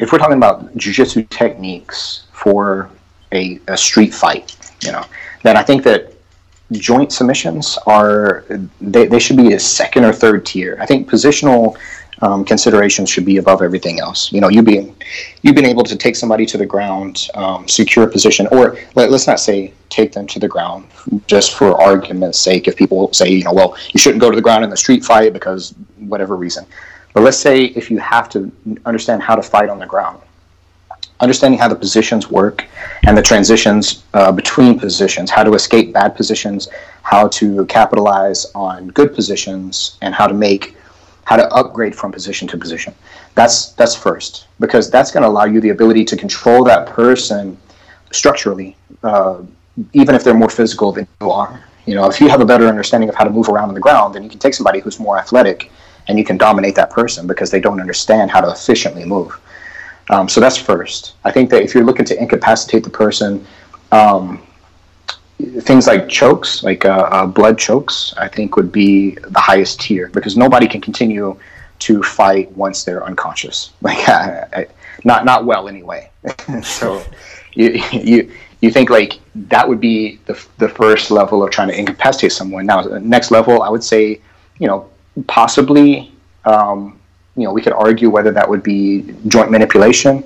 if we're talking about jujitsu techniques for a, a street fight, you know, then I think that joint submissions are they, they should be a second or third tier. I think positional um, considerations should be above everything else. You know, you being you've been able to take somebody to the ground, um, secure a position, or let, us not say take them to the ground, just for argument's sake. If people say, you know, well, you shouldn't go to the ground in the street fight because whatever reason, but let's say if you have to understand how to fight on the ground, understanding how the positions work and the transitions uh, between positions, how to escape bad positions, how to capitalize on good positions, and how to make how to upgrade from position to position. That's that's first because that's going to allow you the ability to control that person structurally, uh, even if they're more physical than you are. You know, if you have a better understanding of how to move around on the ground, then you can take somebody who's more athletic and you can dominate that person because they don't understand how to efficiently move. Um, so that's first. I think that if you're looking to incapacitate the person, um, things like chokes, like uh, uh, blood chokes, I think would be the highest tier because nobody can continue to fight once they're unconscious. Like, I, I, not not well anyway. so you you you think like that would be the the first level of trying to incapacitate someone. Now, next level, I would say, you know, possibly, um, you know, we could argue whether that would be joint manipulation,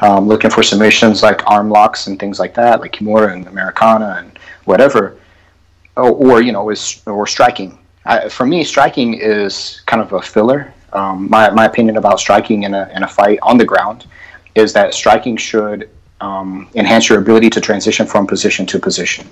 um, looking for submissions like arm locks and things like that, like Kimura and Americana and whatever, or, or you know, is or striking. I, for me, striking is kind of a filler. Um, my my opinion about striking in a in a fight on the ground is that striking should um, enhance your ability to transition from position to position.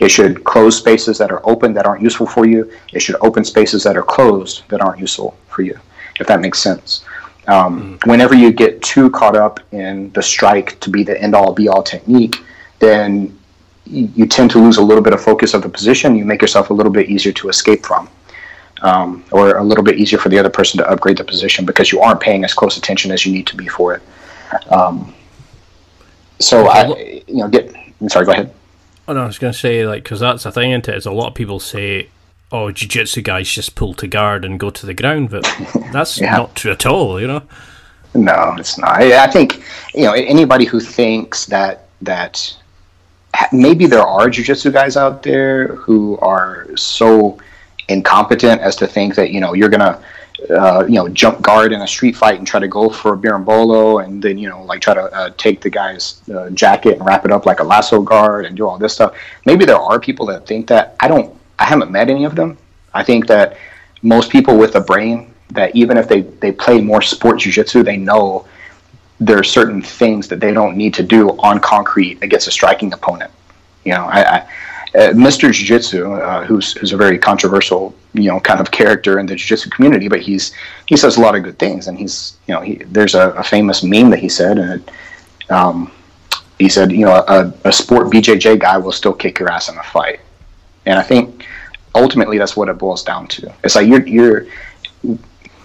It should close spaces that are open that aren't useful for you. It should open spaces that are closed that aren't useful for you, if that makes sense. Um, mm. Whenever you get too caught up in the strike to be the end all be all technique, then you tend to lose a little bit of focus of the position. You make yourself a little bit easier to escape from, um, or a little bit easier for the other person to upgrade the position because you aren't paying as close attention as you need to be for it. Um, so I, you know, get. I'm sorry. Go ahead. Oh, no, I was going to say, like, because that's the thing, into it? Is a lot of people say, oh, jiu-jitsu guys just pull to guard and go to the ground, but that's yeah. not true at all, you know? No, it's not. I, I think, you know, anybody who thinks that, that maybe there are jiu-jitsu guys out there who are so incompetent as to think that, you know, you're to, uh, you know, jump guard in a street fight and try to go for a berimbolo and then, you know, like try to uh, take the guy's uh, jacket and wrap it up like a lasso guard and do all this stuff. Maybe there are people that think that. I don't, I haven't met any of them. I think that most people with a brain that even if they, they play more sport jujitsu, they know there are certain things that they don't need to do on concrete against a striking opponent. You know, I, I uh, Mr. Jiu-Jitsu, uh, who's who's a very controversial, you know, kind of character in the jiu-jitsu community, but he's he says a lot of good things, and he's you know he, there's a, a famous meme that he said, and it, um, he said you know a, a sport BJJ guy will still kick your ass in a fight, and I think ultimately that's what it boils down to. It's like you're you're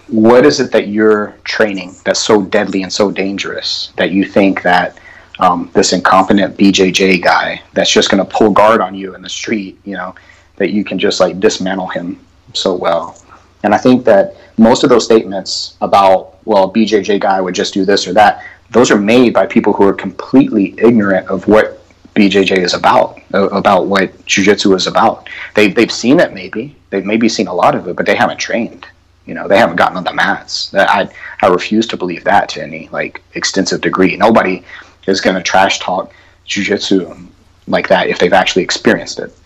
what is it that you're training that's so deadly and so dangerous that you think that um, this incompetent BJJ guy that's just going to pull guard on you in the street, you know, that you can just like dismantle him so well. And I think that most of those statements about, well, BJJ guy would just do this or that, those are made by people who are completely ignorant of what BJJ is about, about what Jiu-Jitsu is about. They, they've seen it maybe, they've maybe seen a lot of it, but they haven't trained. You know, they haven't gotten on the mats. I, I refuse to believe that to any like extensive degree. Nobody is going to trash talk Jiu-Jitsu um, like that if they've actually experienced it.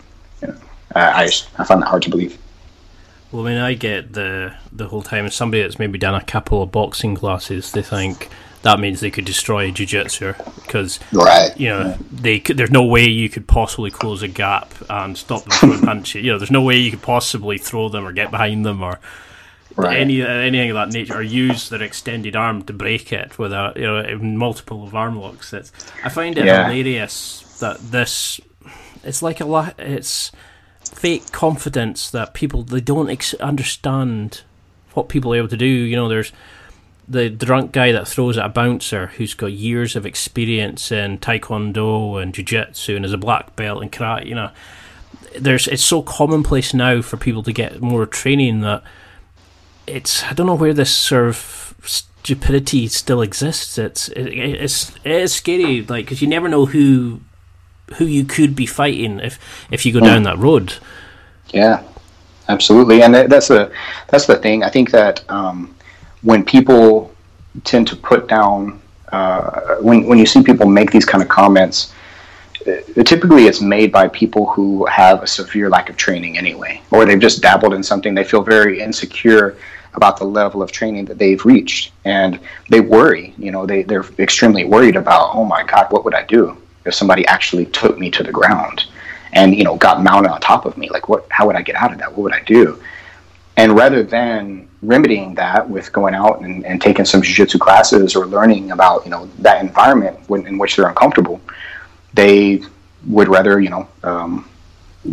You know, I, I, just, I find that hard to believe. Well, I mean, I get the the whole time somebody that's maybe done a couple of boxing classes, they think that means they could destroy jiu-jitsu because right. you know they could, there's no way you could possibly close a gap and stop them from punching. You know, there's no way you could possibly throw them or get behind them or right. any anything of that nature or use their extended arm to break it with a you know multiple of arm locks. It's, I find it yeah. hilarious that this it's like a lot. It's fake confidence that people they don't ex- understand what people are able to do. You know, there's the drunk guy that throws at a bouncer who's got years of experience in taekwondo and jiu-jitsu and is a black belt in karate you know there's it's so commonplace now for people to get more training that it's i don't know where this sort of stupidity still exists it's it, it's it is scary like because you never know who who you could be fighting if if you go mm. down that road yeah absolutely and that's the that's the thing i think that um when people tend to put down, uh, when, when you see people make these kind of comments, uh, typically it's made by people who have a severe lack of training anyway, or they've just dabbled in something. They feel very insecure about the level of training that they've reached, and they worry. You know, they they're extremely worried about, oh my God, what would I do if somebody actually took me to the ground, and you know, got mounted on top of me? Like, what? How would I get out of that? What would I do? And rather than remedying that with going out and, and taking some jiu-jitsu classes or learning about you know that environment when, in which they're uncomfortable, they would rather you know um,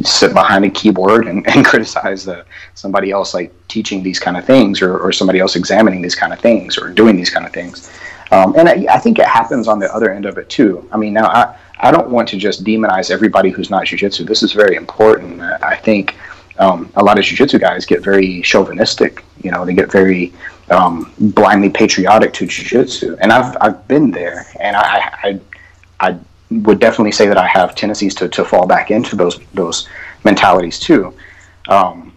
sit behind a keyboard and, and criticize the, somebody else like teaching these kind of things or, or somebody else examining these kind of things or doing these kind of things. Um, and I, I, think it happens on the other end of it too. I mean, now I, I don't want to just demonize everybody who's not jiu-jitsu. This is very important. I think um, a lot of jiu-jitsu guys get very chauvinistic. You know, they get very um, blindly patriotic to jiu-jitsu, and I've I've been there, and I I, I would definitely say that I have tendencies to, to fall back into those those mentalities too. Um,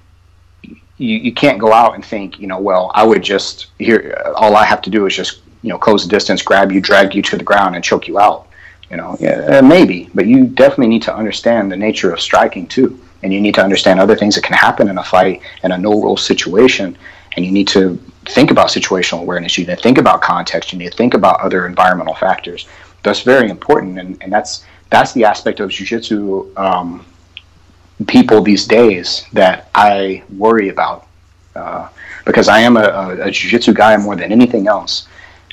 you, you can't go out and think, you know, well, I would just here. All I have to do is just you know close the distance, grab you, drag you to the ground, and choke you out. You know, yeah, uh, maybe, but you definitely need to understand the nature of striking too and you need to understand other things that can happen in a fight in a no rule situation and you need to think about situational awareness you need to think about context you need to think about other environmental factors that's very important and, and that's that's the aspect of jiu-jitsu um, people these days that i worry about uh, because i am a, a, a jiu-jitsu guy more than anything else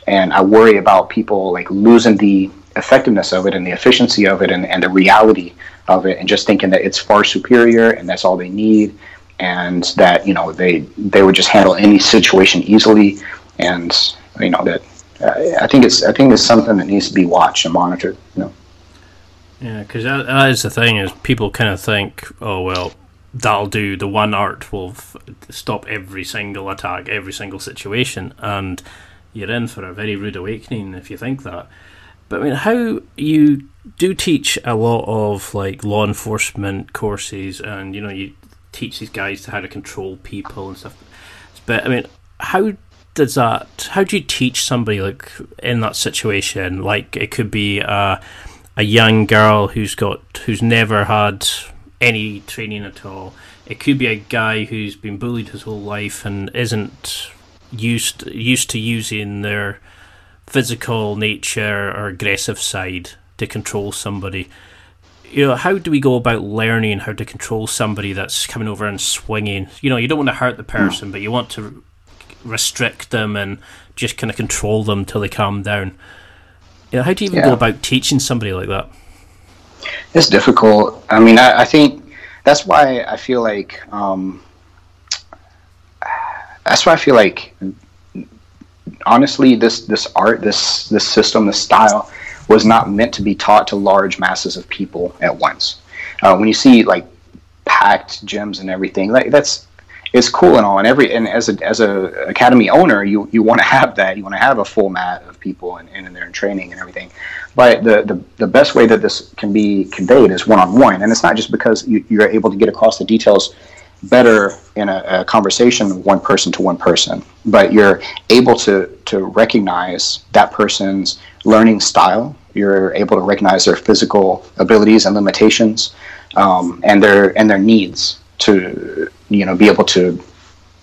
and i worry about people like losing the effectiveness of it and the efficiency of it and, and the reality of it and just thinking that it's far superior and that's all they need and that you know they they would just handle any situation easily and you know that I think it's I think it's something that needs to be watched and monitored you know. Yeah because that, that is the thing is people kind of think oh well that'll do. The one art will f- stop every single attack every single situation and you're in for a very rude awakening if you think that. But I mean, how you do teach a lot of like law enforcement courses, and you know, you teach these guys how to control people and stuff. But I mean, how does that? How do you teach somebody like in that situation? Like it could be a a young girl who's got who's never had any training at all. It could be a guy who's been bullied his whole life and isn't used used to using their physical nature or aggressive side to control somebody. You know, how do we go about learning how to control somebody that's coming over and swinging? You know, you don't want to hurt the hmm. person, but you want to restrict them and just kind of control them till they calm down. You know, how do you even yeah. go about teaching somebody like that? It's difficult. I mean, I, I think that's why I feel like um, that's why I feel like honestly, this this art, this this system, this style, was not meant to be taught to large masses of people at once. Uh, when you see like packed gyms and everything, like that's it's cool and all, and every and as a as a academy owner, you you want to have that. You want to have a full mat of people and, and in there in training and everything. But the, the the best way that this can be conveyed is one on one, and it's not just because you, you're able to get across the details better in a, a, conversation one person to one person but you're able to to recognize that person's learning style you're able to recognize their physical abilities and limitations um, and their and their needs to you know be able to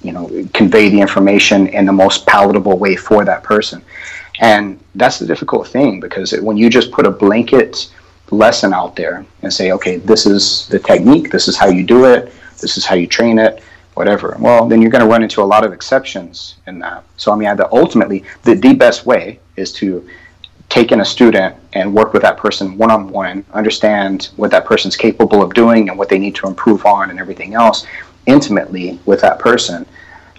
you know convey the information in the most palatable way for that person. And that's the difficult thing because when you just put a blanket lesson out there and say okay this is the technique this is how you do it this is how you train it whatever well then you're going to run into a lot of exceptions in that. So i mean the, ultimately the, the best way is to take in a student and work with that person one-on-one understand what that person's capable of doing and what they need to improve on and everything else intimately with that person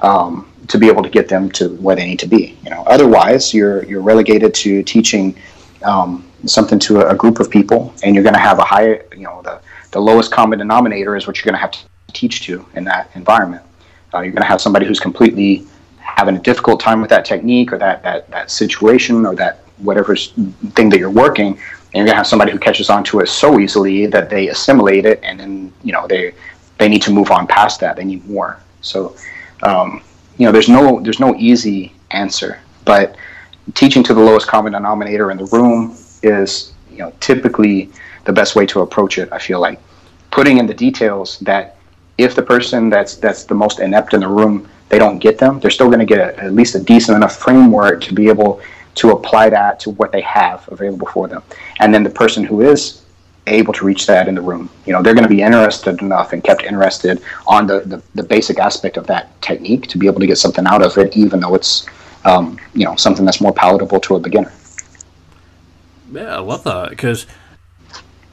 um, to be able to get them to where they need to be you know otherwise you're you're relegated to teaching um, something to a, a, group of people and you're going to have a high you know the the lowest common denominator is what you're going to have to teach to in that environment. Uh, you're going to have somebody who's completely having a difficult time with that technique or that, that, that situation or that whatever thing that you're working, and you're to have somebody who catches on to it so easily that they assimilate it and then, you know, they, they need to move on past that. They need more. So, um, you know, there's no, there's no easy answer, but teaching to the lowest common denominator in the room is, you know, typically the best way to approach it. I feel like putting in the details that if the person that's that's the most inept in the room they don't get them they're still going to get a, at least a decent enough framework to be able to apply that to what they have available for them and then the person who is able to reach that in the room. You know they're going to be interested enough and kept interested on the, the, the basic aspect of that technique to be able to get something out of it even though it's um, you know something that's more palatable to a beginner. Yeah i love that because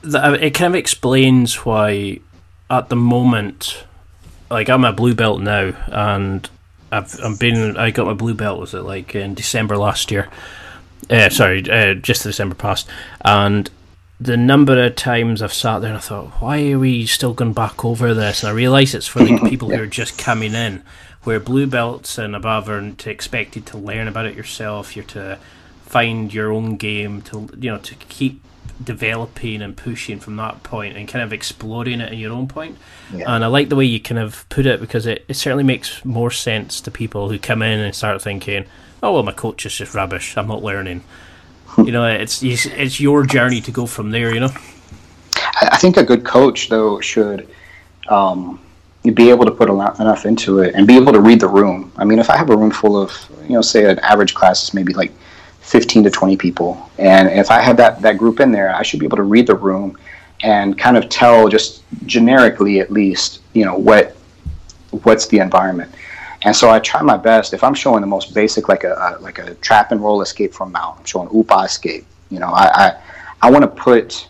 it kind of explains why at the moment, like I'm a blue belt now, and I've I'm been I got my blue belt was it like in December last year. Uh, sorry, uh, just December past, and the number of times I've sat there and I thought, why are we still going back over this? And I realise it's for the people who are just coming in, where blue belts and above are to expected to learn about it yourself. You're to find your own game to you know to keep developing and pushing from that point and kind of exploring it in your own point. Yeah. And I like the way you kind of put it because it, it certainly makes more sense to people who come in and start thinking, oh, well, my coach is just rubbish. I'm not learning. You know, it's, it's your journey to go from there, you know? I think a good coach, though, should um, be able to put enough into it and be able to read the room. I mean, if I have a room full of, you know, say an average class is maybe like 15 to 20 people. And if I have that, that group in there, I should be able to read the room and kind of tell just generically at least, you know, what what's the environment. And so I try my best. If I'm showing the most basic, like a, a like a trap and roll escape from mount, I'm showing upa escape. You know, I I, I want to put,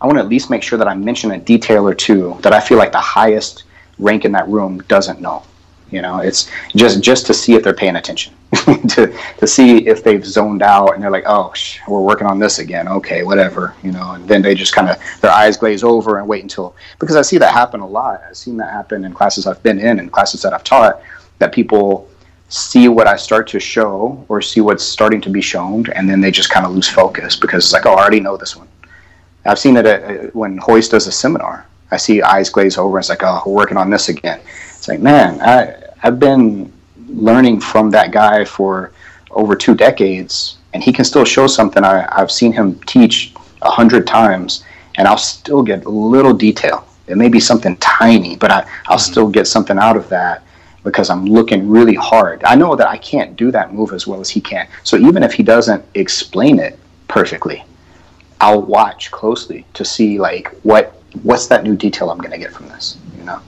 I want to at least make sure that I mention a detail or two that I feel like the highest rank in that room doesn't know. You know, it's just just to see if they're paying attention, to to see if they've zoned out and they're like, oh, sh- we're working on this again. Okay, whatever. You know, and then they just kind of their eyes glaze over and wait until because I see that happen a lot. I've seen that happen in classes I've been in and classes that I've taught that people see what I start to show or see what's starting to be shown, and then they just kind of lose focus because it's like, oh, I already know this one. I've seen it at, when Royce does a seminar. I see eyes glaze over. And it's like, oh, we're working on this again it's like, man, I, I've been learning from that guy for over two decades, and he can still show something I, I've seen him teach a hundred times, and I'll still get a little detail. It may be something tiny, but I, I'll mm-hmm. still get something out of that because I'm looking really hard. I know that I can't do that move as well as he can. So even if he doesn't explain it perfectly, I'll watch closely to see like what what's that new detail I'm going to get from this, you know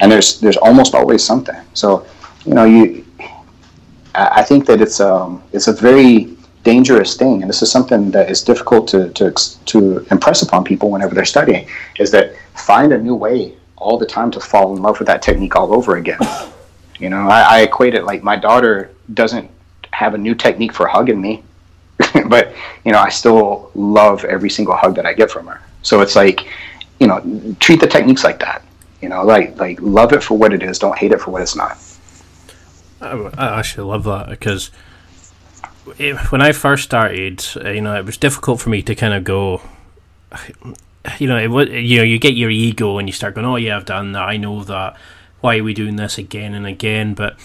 and there's there's almost always something. So, you know, you, I think that it's um it's a very dangerous thing, and this is something that is difficult to to to impress upon people whenever they're studying, is that find a new way all the time to fall in love with that technique all over again. You know, I, I equate it like my daughter doesn't have a new technique for hugging me, but you know, I still love every single hug that I get from her. So it's like, you know, treat the techniques like that You know, like like love it for what it is. Don't hate it for what it's not. I, I actually love that because when I first started, you know, it was difficult for me to kind of go. You know, it you know you get your ego and you start going, oh yeah, I've done that. I know that. Why are we doing this again and again? But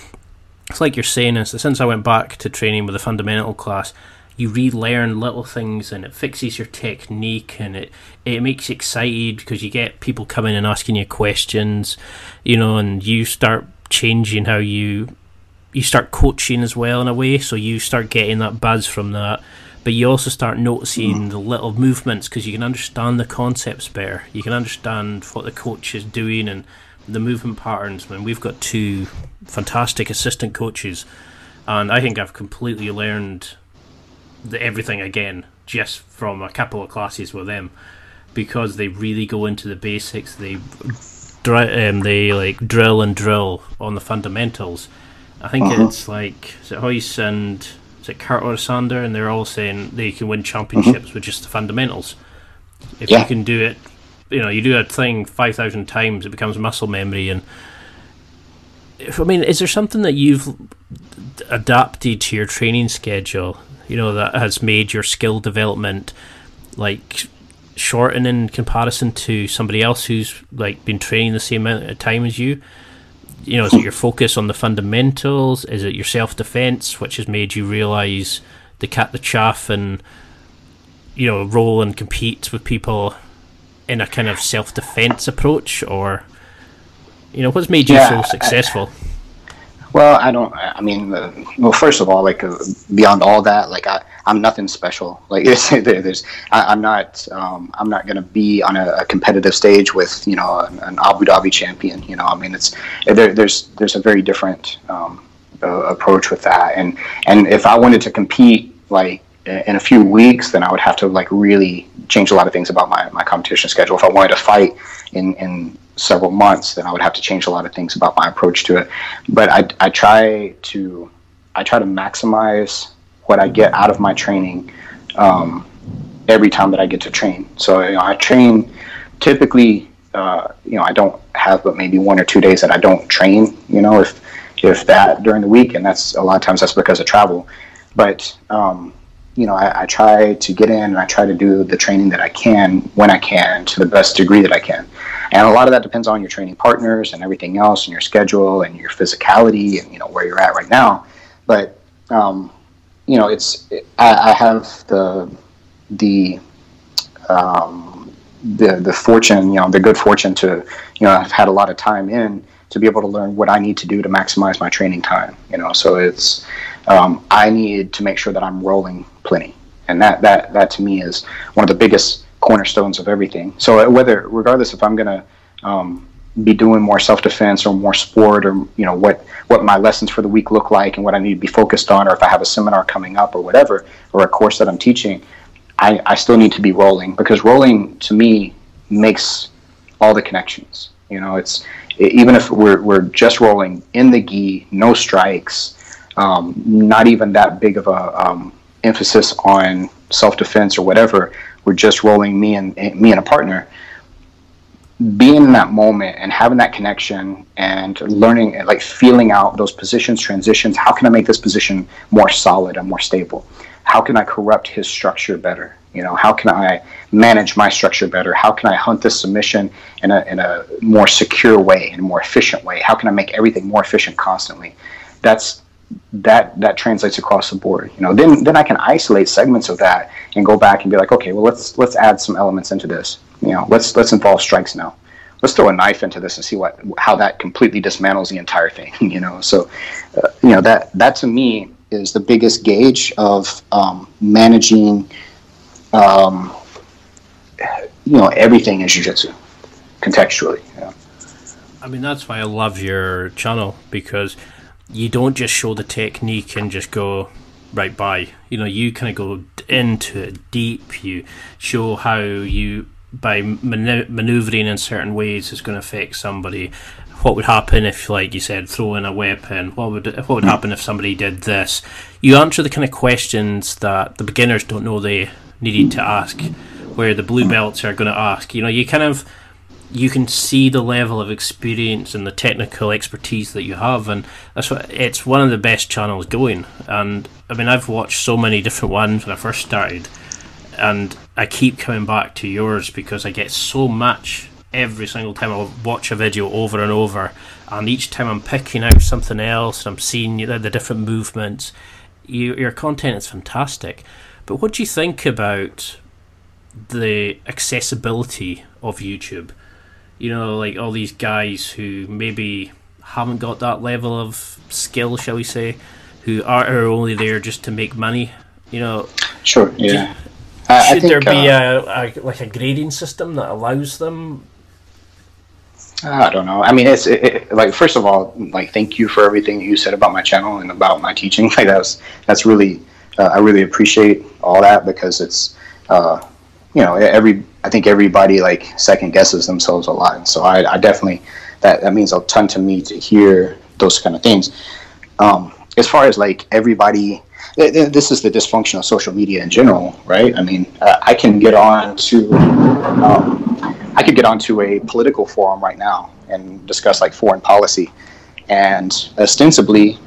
it's like you're saying is that since I went back to training with a fundamental class, you relearn little things and it fixes your technique and it it makes you excited because you get people coming and asking you questions, you know, and you start changing how you you start coaching as well in a way, so you start getting that buzz from that. But you also start noticing the little movements because you can understand the concepts better. You can understand what the coach is doing and the movement patterns. I mean, we've got two fantastic assistant coaches, and I think I've completely learned the, everything again just from a couple of classes with them because they really go into the basics. They um, they like drill and drill on the fundamentals. I think uh-huh. it's like is it Royce and is it Kurt or Sander, and they're all saying they can win championships uh-huh. with just the fundamentals. If yeah. you can do it, you know, you do a thing five thousand times, it becomes muscle memory. And I mean, is there something that you've adapted to your training schedule you know that has made your skill development like shorten in comparison to somebody else who's like been training the same amount of time as you you know is it your focus on the fundamentals is it your self-defense which has made you realize the cat the chaff and you know roll and compete with people in a kind of self-defense approach or you know what's made you yeah, so successful I, well, I don't. I mean, uh, well, first of all, like uh, beyond all that, like I, I'm nothing special. Like there's, I, am not, um, I'm not gonna be on a, a, competitive stage with you know an, an, Abu Dhabi champion. You know, I mean, it's there, there's there's a very different um, uh, approach with that, and and if I wanted to compete like in a few weeks, then I would have to like really change a lot of things about my, my competition schedule. If I wanted to fight in, in several months, then I would have to change a lot of things about my approach to it. But I, I try to I try to maximize what I get out of my training um, every time that I get to train. So you know, I train typically. Uh, you know, I don't have but maybe one or two days that I don't train. You know, if if that during the week, and that's a lot of times that's because of travel. But um, you know, I, I, try to get in and I try to do the training that I can when I can to the best degree that I can. And a lot of that depends on your training partners and everything else and your schedule and your physicality and, you know, where you're at right now. But, um, you know, it's, I, I have the, the, um, the, the fortune, you know, the good fortune to, you know, I've had a lot of time in to be able to learn what I need to do to maximize my training time, you know, so it's, um, I need to make sure that I'm rolling plenty, and that that that to me is one of the biggest cornerstones of everything. So uh, whether, regardless if I'm gonna um, be doing more self defense or more sport, or you know what what my lessons for the week look like, and what I need to be focused on, or if I have a seminar coming up or whatever, or a course that I'm teaching, I, I still need to be rolling because rolling to me makes all the connections. You know, it's even if we're, we're just rolling in the gi, no strikes, um, not even that big of a um, emphasis on self defense or whatever. We're just rolling me and eh, me and a partner. Being in that moment and having that connection and learning, eh, like feeling out those positions, transitions. How can I make this position more solid and more stable? How can I corrupt his structure better? You know, how can I manage my structure better? How can I hunt this submission in a, in a more secure way, in a more efficient way? How can I make everything more efficient constantly? That's that that translates across the board. You know, then then I can isolate segments of that and go back and be like, okay, well let's let's add some elements into this. You know, let's let's involve strikes now. Let's throw a knife into this and see what how that completely dismantles the entire thing. You know, so uh, you know that that to me is the biggest gauge of um, managing. Um, you know everything in jiu-jitsu contextually yeah. i mean that's why i love your channel because you don't just show the technique and just go right by. You know, you kind of go into it deep. You show how you by maneuvering in certain ways is going to affect somebody. What would happen if, like you said, throw in a weapon? What would what would happen if somebody did this? You answer the kind of questions that the beginners don't know they needed to ask, where the blue belts are going to ask. You know, you kind of you can see the level of experience and the technical expertise that you have, and that's what it's one of the best channels going. And I mean, I've watched so many different ones when I first started, and I keep coming back to yours because I get so much every single time I watch a video over and over, and each time I'm picking out something else, and I'm seeing you know, the different movements. You, your content is fantastic, but what do you think about the accessibility of YouTube? You know, like all these guys who maybe haven't got that level of skill, shall we say, who are, are only there just to make money. You know, sure, yeah. Do, uh, should think, there be uh, a, a, like a grading system that allows them I don't know. I mean, it's it, it, like first of all, like thank you for everything you said about my channel and about my teaching. Like that's that's really uh, I really appreciate all that because it's uh, you know every I think everybody like second guesses themselves a lot, and so I, I definitely that that means a ton to me to hear those kind of things. Um, as far as like everybody this is the dysfunction of social media in general, right? I mean, uh, I can get on to um, I could get onto a political forum right now and discuss like foreign policy, and ostensibly,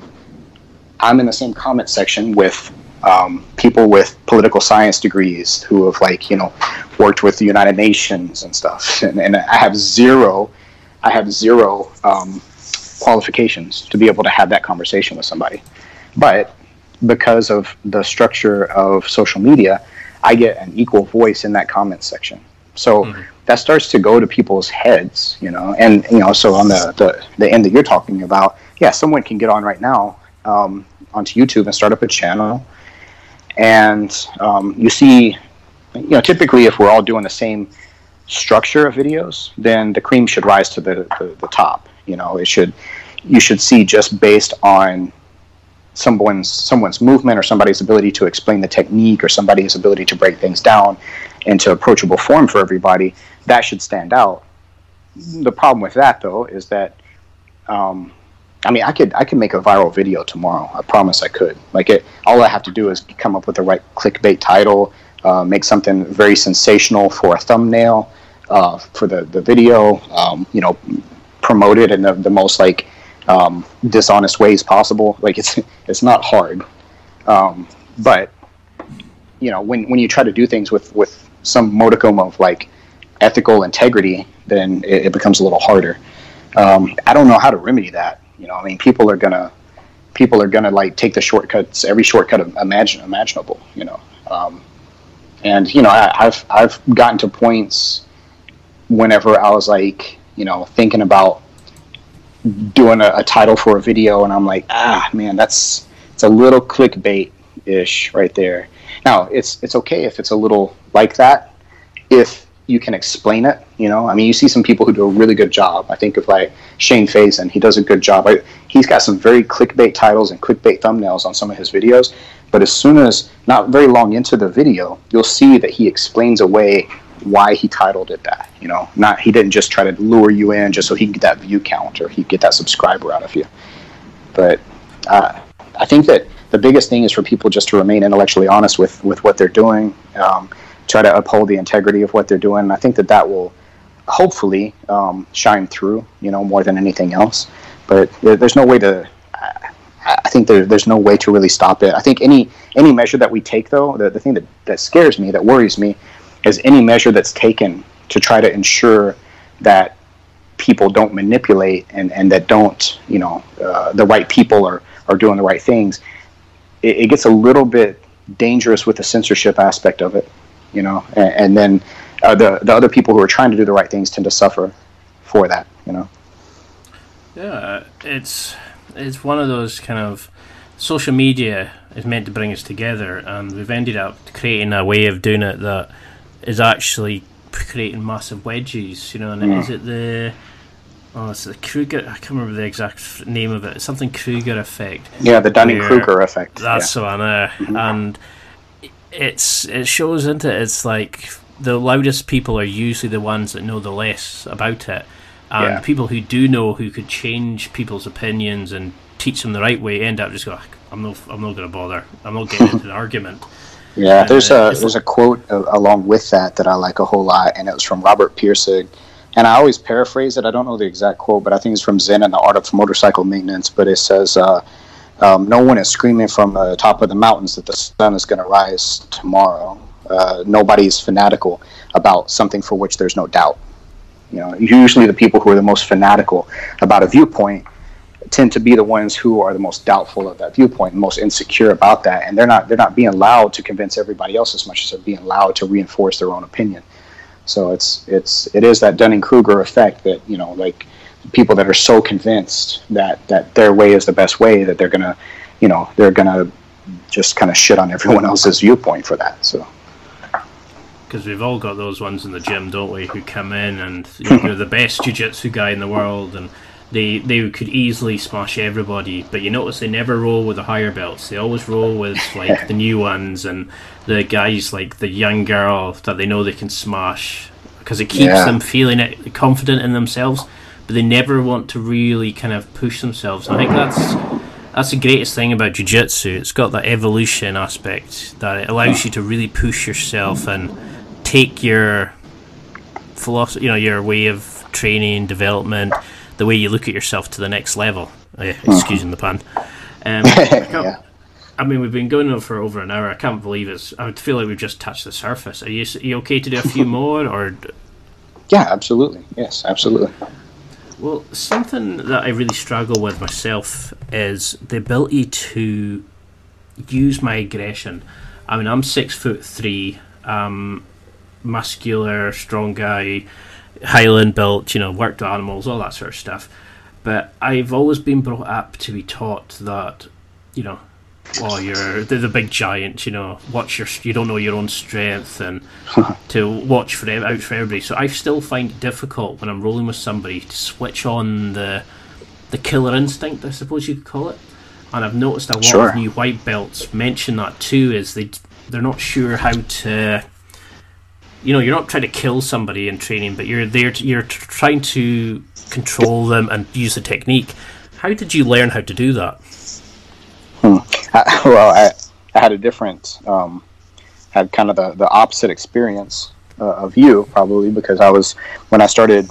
I'm in the same comment section with um, people with political science degrees who have like you know worked with the United Nations and stuff, and, and I have zero, I have zero um, qualifications to be able to have that conversation with somebody, but because of the structure of social media, I get an equal voice in that comment section. So. Mm-hmm that starts to go to people's heads, you know, and you know, so on the the, the end that you're talking about, yeah, someone can get on right now um, onto YouTube and start up a channel, and um, you see, you know, typically if we're all doing the same structure of videos, then the cream should rise to the, the, the top. You know, it should you should see just based on someone's someone's movement or somebody's ability to explain the technique or somebody's ability to break things down into approachable form for everybody, that should stand out. The problem with that, though, is that, um, I mean, I could I could make a viral video tomorrow. I promise I could. Like it, all I have to do is come up with the right clickbait title, uh, make something very sensational for a thumbnail uh, for the the video. Um, you know, promote it in the, the most like um, dishonest ways possible. Like it's it's not hard, um, but you know when when you try to do things with with some modicum of like ethical integrity, then it, it becomes a little harder. Um, I don't know how to remedy that. You know, I mean, people are gonna people are gonna like take the shortcuts, every shortcut imagine imaginable. You know, um, and you know, I, I've I've gotten to points whenever I was like, you know, thinking about doing a, a title for a video, and I'm like, ah, man, that's it's a little clickbait ish right there. Now, it's it's okay if it's a little like that, if you can explain it. You know, I mean, you see some people who do a really good job. I think of like Shane Fazen; he does a good job. I, he's got some very clickbait titles and clickbait thumbnails on some of his videos. But as soon as not very long into the video, you'll see that he explains away why he titled it that. You know, not he didn't just try to lure you in just so he can get that view count or he get that subscriber out of you. But uh, I think that the biggest thing is for people just to remain intellectually honest with with what they're doing. Um, try to uphold the integrity of what they're doing. And I think that that will hopefully um, shine through, you know, more than anything else. But there's no way to. I think there, there's no way to really stop it. I think any any measure that we take, though, the, the thing that, that scares me, that worries me, is any measure that's taken to try to ensure that people don't manipulate and, and that don't, you know, uh, the right people are, are doing the right things it, it gets a little bit dangerous with the censorship aspect of it, you know, and, and then uh, the the other people who are trying to do the right things tend to suffer for that, you know. Yeah, it's it's one of those kind of social media is meant to bring us together, and we've ended up creating a way of doing it that is actually creating massive wedges. You know, and mm. is it the Oh, it's the Kruger. I can't remember the exact name of it. It's something Kruger effect. Yeah, the Dunning Kruger effect. That's yeah. the one. Uh, mm-hmm. And it's it shows into it. It's like the loudest people are usually the ones that know the less about it, and yeah. people who do know who could change people's opinions and teach them the right way end up just going. I'm not. I'm not going to bother. I'm not getting into an argument. Yeah, and, there's a there's like, a quote uh, along with that that I like a whole lot, and it was from Robert Pirsig and I always paraphrase it. I don't know the exact quote, but I think it's from Zen and the Art of Motorcycle Maintenance. But it says, uh, um, "No one is screaming from the top of the mountains that the sun is going to rise tomorrow. Uh, nobody is fanatical about something for which there's no doubt. You know, usually the people who are the most fanatical about a viewpoint." tend to be the ones who are the most doubtful of that viewpoint most insecure about that and they're not they're not being allowed to convince everybody else as much as they're being allowed to reinforce their own opinion so it's it's it is that Dunning Kruger effect that you know like people that are so convinced that that their way is the best way that they're gonna you know they're gonna just kind of shit on everyone else's viewpoint for that. So because we've all got those ones in the gym, don't we? Who come in and you're the best jiu-jitsu guy in the world, and they they could easily smash everybody. But you notice they never roll with the higher belts. They always roll with like the new ones and the guys like the young girl that they know they can smash because it keeps yeah. them feeling it, confident in themselves. But they never want to really kind of push themselves. And I think that's that's the greatest thing about jiu-jitsu. It's got that evolution aspect that it allows you to really push yourself and take your philosophy, you know, your way of training, development, the way you look at yourself to the next level. Uh, excusing the pun. Um, yeah. I mean, we've been going on for over an hour. I can't believe it's. I feel like we've just touched the surface. Are you, are you okay to do a few more, or? Yeah, absolutely. Yes, absolutely. Well, something that I really struggle with myself is the ability to use my aggression. I mean, I'm six foot three, um, muscular, strong guy, Highland built, you know, worked animals, all that sort of stuff. But I've always been brought up to be taught that, you know, oh, you're the, the big giant, you know, watch your, you don't know your own strength, and to watch for out for everybody. So I still find it difficult when I'm rolling with somebody to switch on the the killer instinct, I suppose you could call it. And I've noticed a lot sure. of new white belts mention that too, is they they're not sure how to. You know, you're not trying to kill somebody in training, but you're there. To, you're trying to control them and use the technique. How did you learn how to do that? I, well, I, I had a different, um, had kind of the, the opposite experience uh, of you probably because I was when I started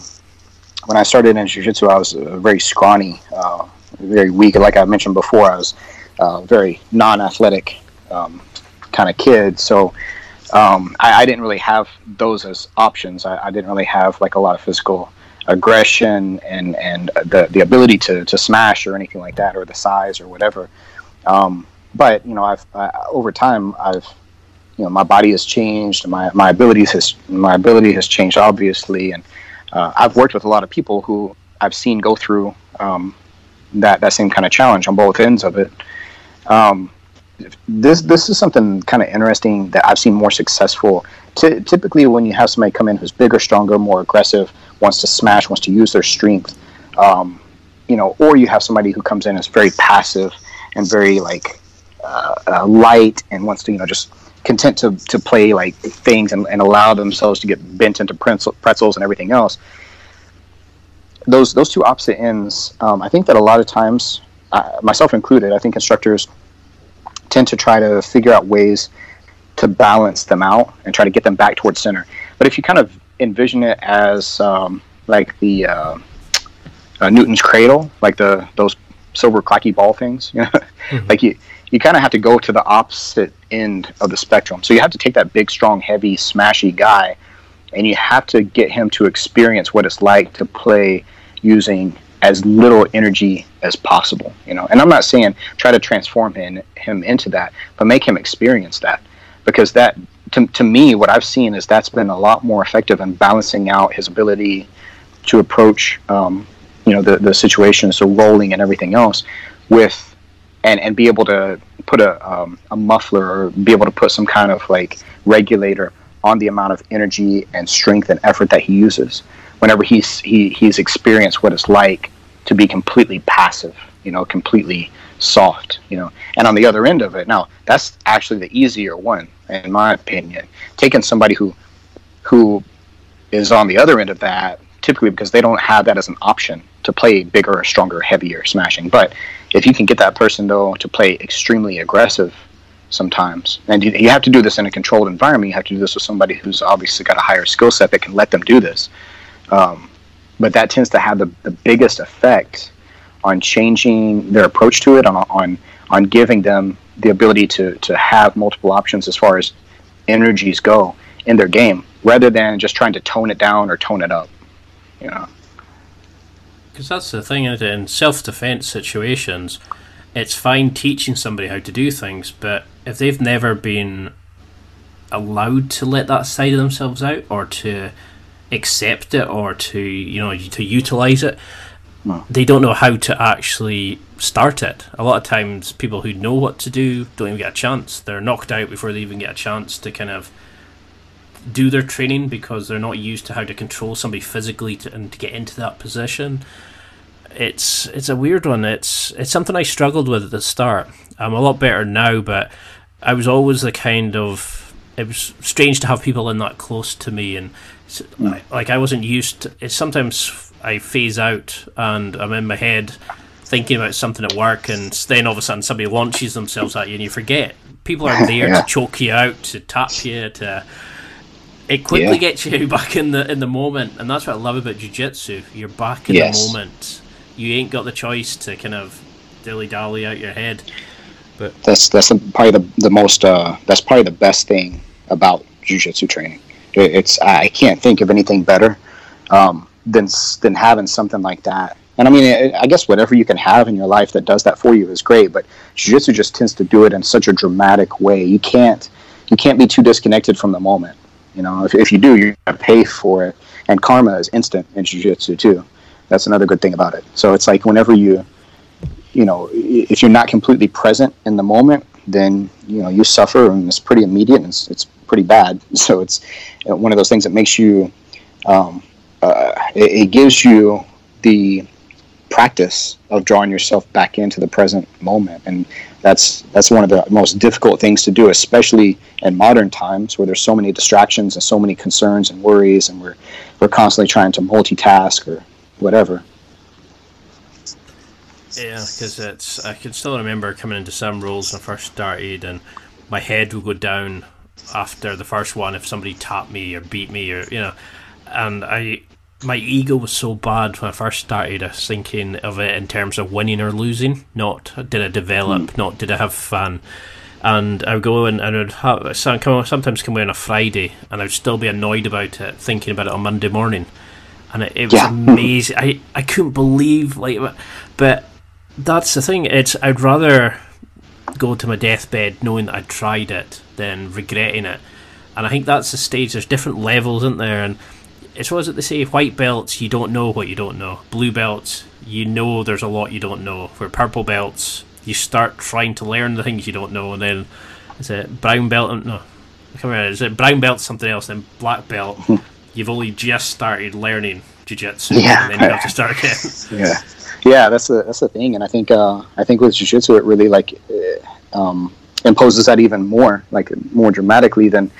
when I started in jiu-jitsu I was uh, very scrawny, uh, very weak. Like I mentioned before, I was uh, very non-athletic um, kind of kid. So um, I, I, didn't really have those as options. I, I, didn't really have like a lot of physical aggression and and the the ability to to smash or anything like that, or the size or whatever. Um, but you know, I've uh, over time, I've you know, my body has changed, my my abilities has my ability has changed obviously, and uh, I've worked with a lot of people who I've seen go through um, that that same kind of challenge on both ends of it. Um, this this is something kind of interesting that I've seen more successful. T- typically, when you have somebody come in who's bigger, stronger, more aggressive, wants to smash, wants to use their strength, um, you know, or you have somebody who comes in as very passive and very like uh, uh, light and wants to you know just content to, to play like things and, and allow themselves to get bent into pretzels and everything else. Those those two opposite ends um, i think that a lot of times uh, myself included i think instructors tend to try to figure out ways to balance them out and try to get them back towards center. But if you kind of envision it as um, like the uh, uh, newton's cradle like the those silver clacky ball things. You know, mm-hmm. like you you kind of have to go to the opposite end of the spectrum. So you have to take that big, strong, heavy, smashy guy, and you have to get him to experience what it's like to play using as little energy as possible. You know, and I'm not saying try to transform him him into that, but make him experience that because that to, to me what I've seen is that's been a lot more effective in balancing out his ability to approach um, you know the the situation, so rolling and everything else, with and and be able to put a um, a muffler or be able to put some kind of like regulator on the amount of energy and strength and effort that he uses whenever he's he, he's experienced what it's like to be completely passive you know completely soft you know. And on the other end of it now that's actually the easier one in my opinion. Taking somebody who who is on the other end of that typically because they don't have that as an option to play bigger, stronger, heavier smashing. But if you can get that person though to play extremely aggressive sometimes, and you, you have to do this in a controlled environment, you have to do this with somebody who's obviously got a higher skill set that can let them do this. Um, but that tends to have the, the biggest effect on changing their approach to it, on, on on giving them the ability to to have multiple options as far as energies go in their game, rather than just trying to tone it down or tone it up. Know. Because that's the thing, in self defense situations, it's fine teaching somebody how to do things, but if they've never been allowed to let that side of themselves out or to accept it or to you know to utilize it no. they don't know how to actually start it a lot of times people who know what to do don't even get a chance they're knocked out before they even get a chance to kind of do their training because they're not used to how to control somebody physically to, and to get into that position it's it's a weird one it's it's something i struggled with at the start i'm a lot better now but i was always the kind of it was strange to have people in that close to me, and like I wasn't used. to It's sometimes I phase out and I'm in my head thinking about something at work, and then all of a sudden somebody launches themselves at you, and you forget people are there yeah. to choke you out, to tap you, to. It quickly yeah. gets you back in the in the moment, and that's what I love about jiu-jitsu. You're back in yes. the moment. You ain't got the choice to kind of dilly dally out your head. But that's that's probably the the most uh, that's probably the best thing about jujitsu training. It, it's I can't think of anything better um, than than having something like that. And I mean, it, I guess whatever you can have in your life that does that for you is great. But jujitsu just tends to do it in such a dramatic way. You can't you can't be too disconnected from the moment. You know, if, if you do, you're gonna pay for it. And karma is instant in jujitsu too. That's another good thing about it. So it's like whenever you you know, if you're not completely present in the moment, then you know you suffer, and it's pretty immediate, and it's, it's pretty bad. So it's uh, one of those things that makes you, um, uh, it, it gives you the practice of drawing yourself back into the present moment, and that's that's one of the most difficult things to do, especially in modern times where there's so many distractions and so many concerns and worries, and we're we're constantly trying to multitask or whatever. Yeah, because it's I can still remember coming into some rolls when I first started, and my head would go down after the first one if somebody tapped me or beat me or you know, and I my ego was so bad when I first started. I was thinking of it in terms of winning or losing, not did I develop, mm. not did I have fun. And I would go in and I would have, sometimes come away on a Friday and I would still be annoyed about it, thinking about it on Monday morning. And it, it was yeah. amazing. I, I couldn't believe, like, but that's the thing. It's I'd rather go to my deathbed knowing that I tried it than regretting it. And I think that's the stage. There's different levels, isn't there? And it's what is it they say? White belts, you don't know what you don't know. Blue belts, you know there's a lot you don't know. For purple belts, you start trying to learn the things you don't know, and then is it brown belt? No, I can't remember. Is it brown belt something else? Then black belt, you've only just started learning jiu-jitsu, yeah. and then you have to start again. yeah yeah, that's the that's the thing, and I think uh, I think with jujitsu it really like uh, um, imposes that even more, like more dramatically than.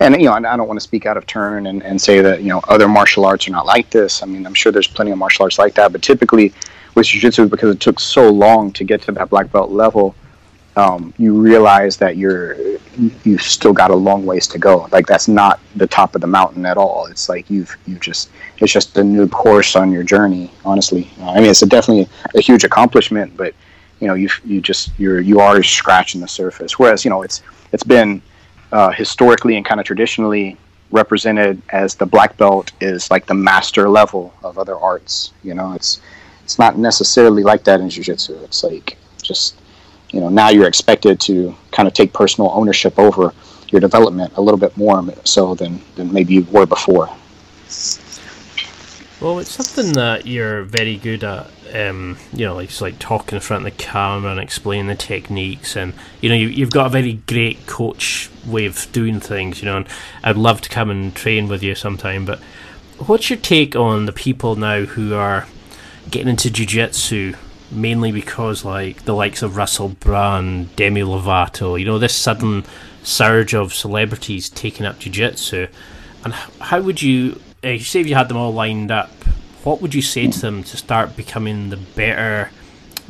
And you know, I don't want to speak out of turn and, and say that you know other martial arts are not like this. I mean, I'm sure there's plenty of martial arts like that, but typically with jiu-jitsu, because it took so long to get to that black belt level, um, you realize that you're you've still got a long ways to go. Like that's not the top of the mountain at all. It's like you've you just it's just a new course on your journey. Honestly, uh, I mean it's a definitely a huge accomplishment, but you know you you just you're you are scratching the surface. Whereas you know it's it's been uh, historically and kind of traditionally represented as the black belt is like the master level of other arts. You know, it's it's not necessarily like that in jiu-jitsu. It's like just you know now you're expected to kind of take personal ownership over your development a little bit more so than, than maybe you were before. Well, it's something that you're very good at. Um, you know, like like talking in front of the camera and explaining the techniques, and you know, you, you've got a very great coach way of doing things. You know, and I'd love to come and train with you sometime. But what's your take on the people now who are getting into jiu-jitsu mainly because like the likes of Russell Brand, Demi Lovato, you know, this sudden surge of celebrities taking up jiu-jitsu. And how would you, uh, say if you had them all lined up, what would you say to them to start becoming the better,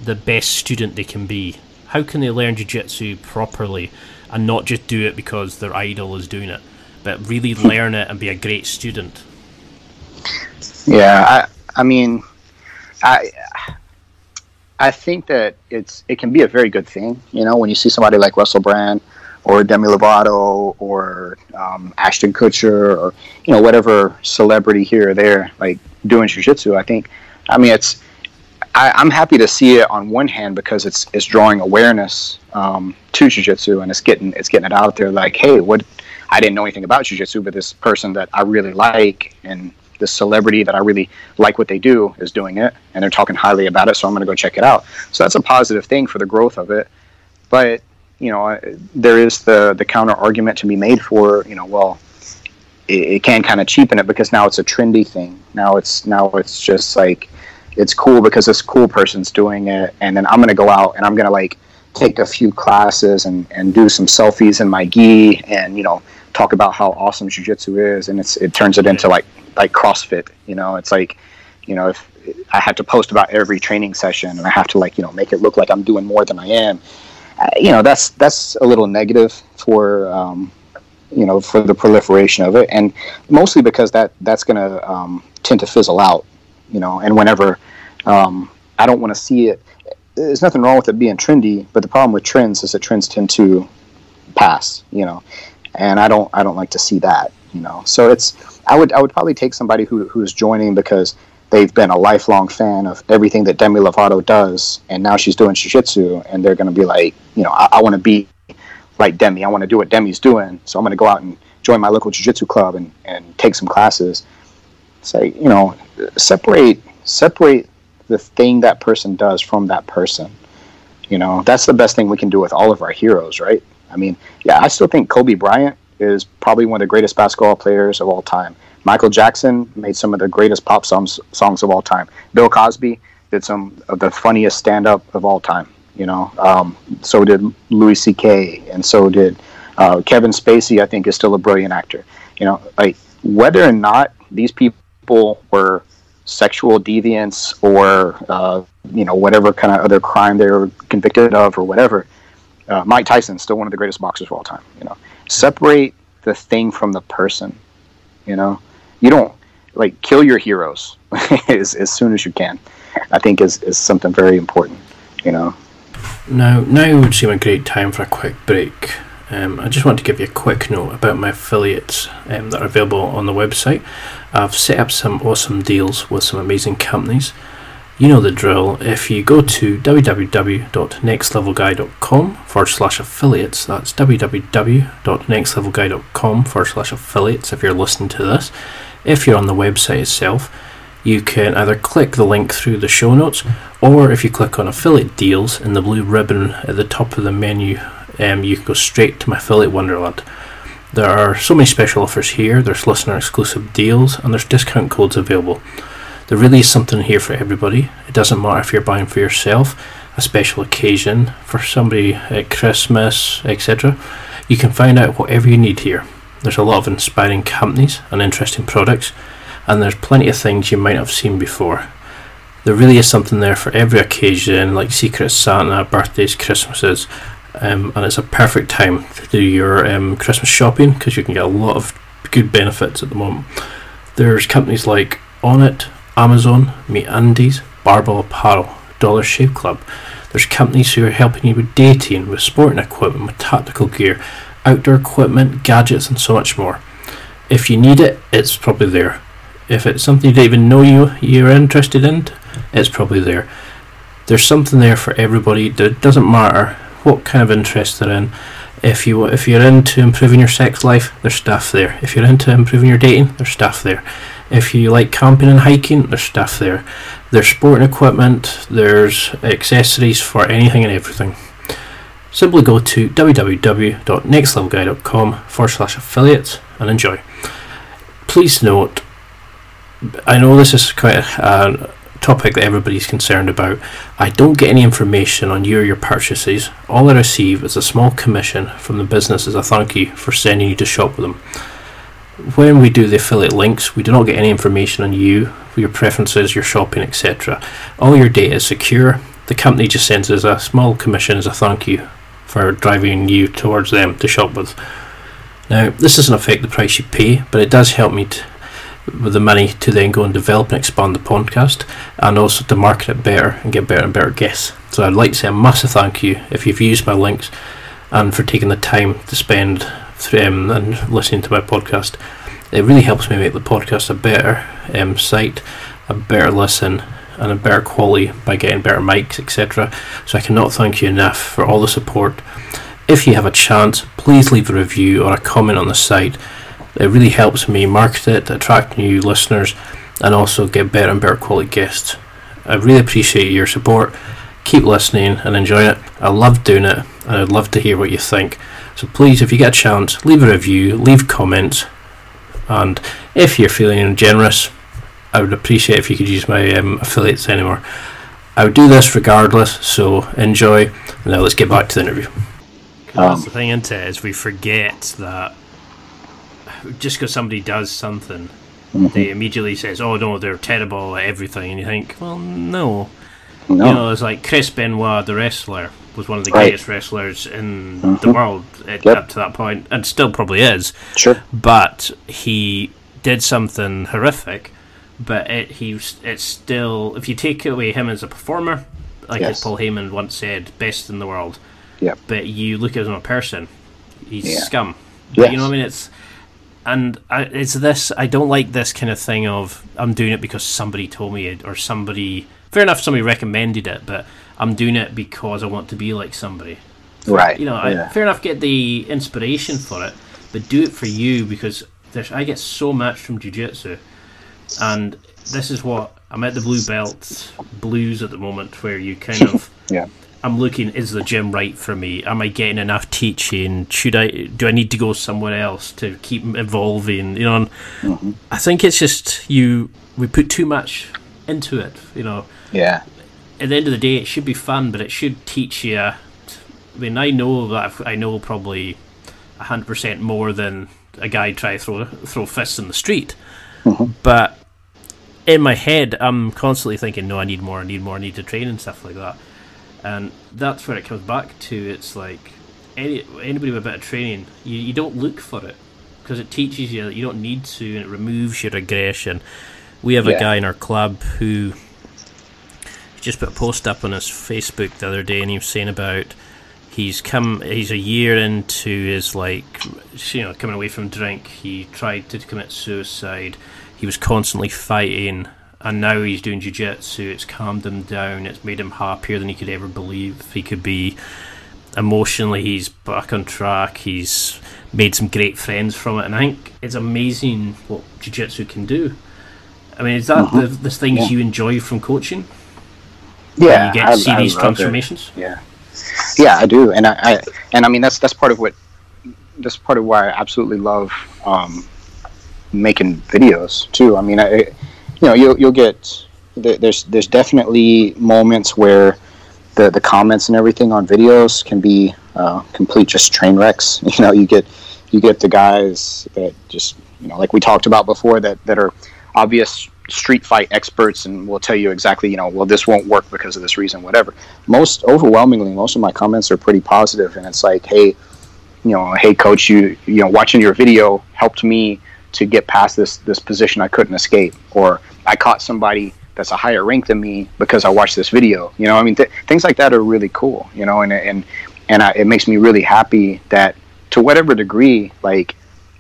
the best student they can be? How can they learn jiu-jitsu properly and not just do it because their idol is doing it, but really learn it and be a great student? Yeah, I I mean, I I think that it's it can be a very good thing. You know, when you see somebody like Russell Brand or Demi Lovato or um, Ashton Kutcher or you know whatever celebrity here or there like doing jujitsu. I think, I mean, it's I, am happy to see it on one hand because it's it's drawing awareness um, to jujitsu and it's getting it's getting it out there. Like, hey, what I didn't know anything about jujitsu, but this person that I really like and this celebrity that I really like what they do is doing it, and they're talking highly about it. So I'm going to go check it out. So that's a positive thing for the growth of it. But you know, there is the the counter argument to be made for you know, well, it, it can kind of cheapen it because now it's a trendy thing. Now it's now it's just like it's cool because this cool person's doing it, and then I'm gonna go out and I'm gonna like take a few classes and and do some selfies in my gi and you know talk about how awesome jujitsu is, and it's it turns it into like like CrossFit. You know, it's like you know if I have to post about every training session and I have to like you know make it look like I'm doing more than I am you know that's that's a little negative for um, you know for the proliferation of it, and mostly because that that's going to um, tend to fizzle out. You know, and whenever um, I don't want to see it, there's nothing wrong with it being trendy, but the problem with trends is that trends tend to pass. You know, and I don't I don't like to see that. You know, so it's I would I would probably take somebody who who's joining because they've been a lifelong fan of everything that Demi Lovato does, and now she's doing jiu-jitsu, and they're going to be like, you know, I, I want to be like Demi. I want to do what Demi's doing, so I'm going to go out and join my local jiu-jitsu club and, and take some classes. Say, you know, separate separate the thing that person does from that person. You know, that's the best thing we can do with all of our heroes, right? I mean, yeah, I still think Kobe Bryant is probably one of the greatest basketball players of all time. Michael Jackson made some of the greatest pop songs songs of all time. Bill Cosby did some of the funniest stand up of all time. You know, um, so did Louis C.K. and so did uh, Kevin Spacey. I think is still a brilliant actor. You know, like whether or not these people were sexual deviants or uh, you know whatever kind of other crime they were convicted of or whatever. Uh, Mike Tyson still one of the greatest boxers of all time. You know, separate the thing from the person. You know, you don't like kill your heroes as, as soon as you can. I think is, is something very important, you know. Now, now would seem a great time for a quick break. Um, I just want to give you a quick note about my affiliates um, that are available on the website. I've set up some awesome deals with some amazing companies. You know the drill. If you go to www.nextlevelguy.com forward slash affiliates, that's www.nextlevelguy.com forward slash affiliates if you're listening to this. If you're on the website itself, you can either click the link through the show notes or if you click on affiliate deals in the blue ribbon at the top of the menu, um, you can go straight to my affiliate Wonderland. There are so many special offers here, there's listener exclusive deals, and there's discount codes available. There really is something here for everybody. It doesn't matter if you're buying for yourself, a special occasion, for somebody at Christmas, etc. You can find out whatever you need here. There's a lot of inspiring companies and interesting products, and there's plenty of things you might have seen before. There really is something there for every occasion, like Secret Santa, birthdays, Christmases, um, and it's a perfect time to do your um, Christmas shopping because you can get a lot of good benefits at the moment. There's companies like Onnit, Amazon, MeUndies, Barbell Apparel, Dollar Shave Club. There's companies who are helping you with dating, with sporting equipment, with tactical gear, outdoor equipment, gadgets, and so much more. If you need it, it's probably there. If it's something you don't even know you you're interested in, it's probably there. There's something there for everybody. It doesn't matter what kind of interest they're in. If you if you're into improving your sex life, there's stuff there. If you're into improving your dating, there's stuff there. If you like camping and hiking, there's stuff there. There's sporting equipment, there's accessories for anything and everything. Simply go to www.nextlevelguy.com forward slash affiliates and enjoy. Please note, I know this is quite a, a topic that everybody's concerned about. I don't get any information on you or your purchases. All I receive is a small commission from the business as a thank you for sending you to shop with them when we do the affiliate links, we do not get any information on you, your preferences, your shopping, etc. All your data is secure. The company just sends us a small commission as a thank you for driving you towards them to shop with. Now, this doesn't affect the price you pay, but it does help me to with the money to then go and develop and expand the podcast and also to market it better and get better and better guests. So I'd like to say a massive thank you if you've used my links and for taking the time to spend through, um, and listening to my podcast. It really helps me make the podcast a better um, site, a better listen, and a better quality by getting better mics, etc. So I cannot thank you enough for all the support. If you have a chance, please leave a review or a comment on the site. It really helps me market it, attract new listeners, and also get better and better quality guests. I really appreciate your support. Keep listening and enjoying it. I love doing it, and I'd love to hear what you think. So please, if you get a chance, leave a review, leave comments, and if you're feeling generous, I would appreciate if you could use my um, affiliates anymore. I would do this regardless, so enjoy. Now let's get back to the interview. that's the thing, isn't it? Is we forget that just because somebody does something, Mm-hmm. they immediately says, "Oh no, they're terrible at everything," and you think, "Well, no." No. You know, it's like Chris Benoit, the wrestler, was one of the Right. greatest wrestlers in the Mhm. world at, Yep. up to that point, and still probably is sure. but he did something horrific. But it he it's still if you take away him as a performer, like as Yes. Paul Heyman once said, best in the world. Yep. But you look at him as a person, he's Yeah. scum. But Yes. you know what I mean? It's and I, it's this. I don't like this kind of thing of I'm doing it because somebody told me it or somebody. Fair enough, somebody recommended it, but I'm doing it because I want to be like somebody Right. you know, I, fair enough, get the inspiration for it, but do it for you because there's, I get so much from jiu-jitsu, and this is what I'm at the blue belt blues at the moment, where you kind of, Yeah. I'm looking, is the gym right for me? Am I getting enough teaching? Should I, do I need to go somewhere else to keep evolving? You know, and Mm-hmm. I think it's just you. We put too much into it. You know, Yeah. at the end of the day, it should be fun, but it should teach you. I mean, I know that I've- I know probably hundred percent more than a guy try to throw throw fists in the street, mm-hmm. but in my head, I'm constantly thinking, no, I need more, I need more, I need to train and stuff like that, and that's where it comes back to. It's like any anybody with a bit of training, you, you don't look for it because it teaches you that you don't need to, and it removes your aggression. We have a guy in our club who just put a post up on his Facebook the other day, and he was saying about he's come he's a year into his like you know coming away from drink. He tried to commit suicide. He was constantly fighting, and now he's doing jiu-jitsu. It's calmed him down. It's made him happier than he could ever believe he could be. Emotionally, he's back on track. He's made some great friends from it, and I think it's amazing what jiu-jitsu can do. I mean, is that mm-hmm. the, the things Yeah. you enjoy from coaching? Yeah. you get I- to see I these love it. transformations. Yeah, yeah, I do, and I, I and I mean that's that's part of what that's part of why I absolutely love um, making videos too. I mean, I, you know, you'll you'll get there's there's definitely moments where the the comments and everything on videos can be uh, complete just train wrecks. You know, you get you get the guys that just you know, like we talked about before, that that are obvious street fight experts and will tell you exactly, you know, well, this won't work because of this reason, whatever. Most overwhelmingly, most of my comments are pretty positive, and it's like, hey, you know, hey, coach, you you know, watching your video helped me to get past this this position I couldn't escape, or I caught somebody that's a higher rank than me because I watched this video. You know, I mean, th- things like that are really cool. You know, and and and I, it makes me really happy that to whatever degree, like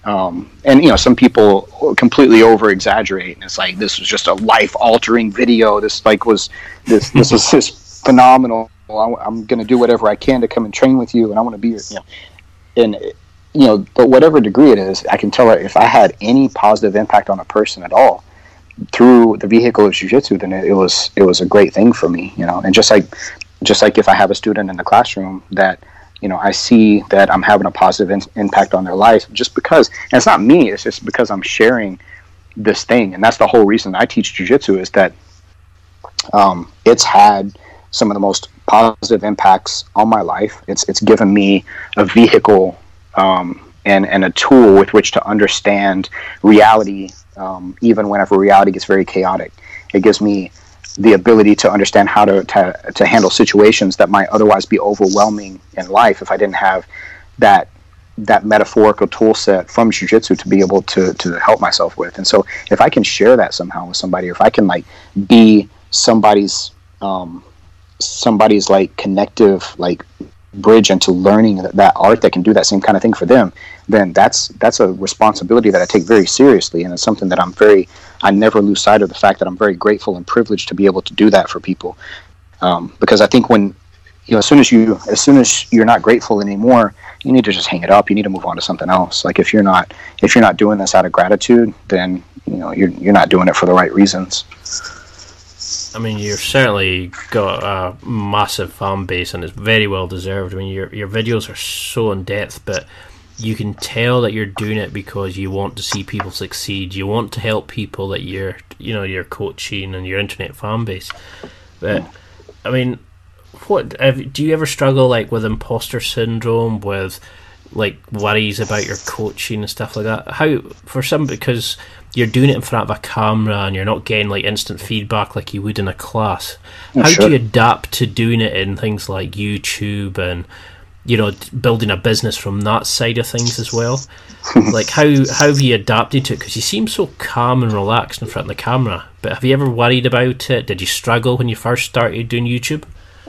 um, and you know some people completely over exaggerate and it's like this was just a life altering video. This like was this this was this phenomenal. I, am going to do whatever i can to come and train with you and i want to be your you know and you know but whatever degree it is i can tell her if i had any positive impact on a person at all through the vehicle of jiu-jitsu then it, it was it was a great thing for me you know? And just like just like if i have a student in the classroom that you know, I see that I'm having a positive in- impact on their life just because, and it's not me, it's just because I'm sharing this thing. And that's the whole reason I teach jujitsu is that um, it's had some of the most positive impacts on my life. It's, it's given me a vehicle um, and, and a tool with which to understand reality, um, even whenever reality gets very chaotic. It gives me the ability to understand how to, to, to handle situations that might otherwise be overwhelming in life if I didn't have that that metaphorical tool set from jujitsu to be able to to help myself with. And so if I can share that somehow with somebody, or if I can like be somebody's um, somebody's like connective like bridge into learning that, that art that can do that same kind of thing for them, then that's that's a responsibility that I take very seriously, and it's something that I'm very I never lose sight of the fact that I'm very grateful and privileged to be able to do that for people. Um, because I think when you know, as soon as you as soon as you're not grateful anymore, you need to just hang it up. You need to move on to something else. Like if you're not if you're not doing this out of gratitude, then you know you're you're not doing it for the right reasons. I mean, you've certainly got a massive fan base, and it's very well deserved. I mean, your your videos are so in depth, but you can tell that you're doing it because you want to see people succeed. You want to help people that you're, you know, you're coaching and your internet fan base. But I mean, what do you ever struggle like with imposter syndrome, with like worries about your coaching and stuff like that? How for some because you're doing it in front of a camera and you're not getting like instant feedback like you would in a class. How sure. do you adapt to doing it in things like YouTube and you know building a business from that side of things as well? like how how have you adapted to it? Because you seem so calm and relaxed in front of the camera. But have you ever worried about it? Did you struggle when you first started doing YouTube?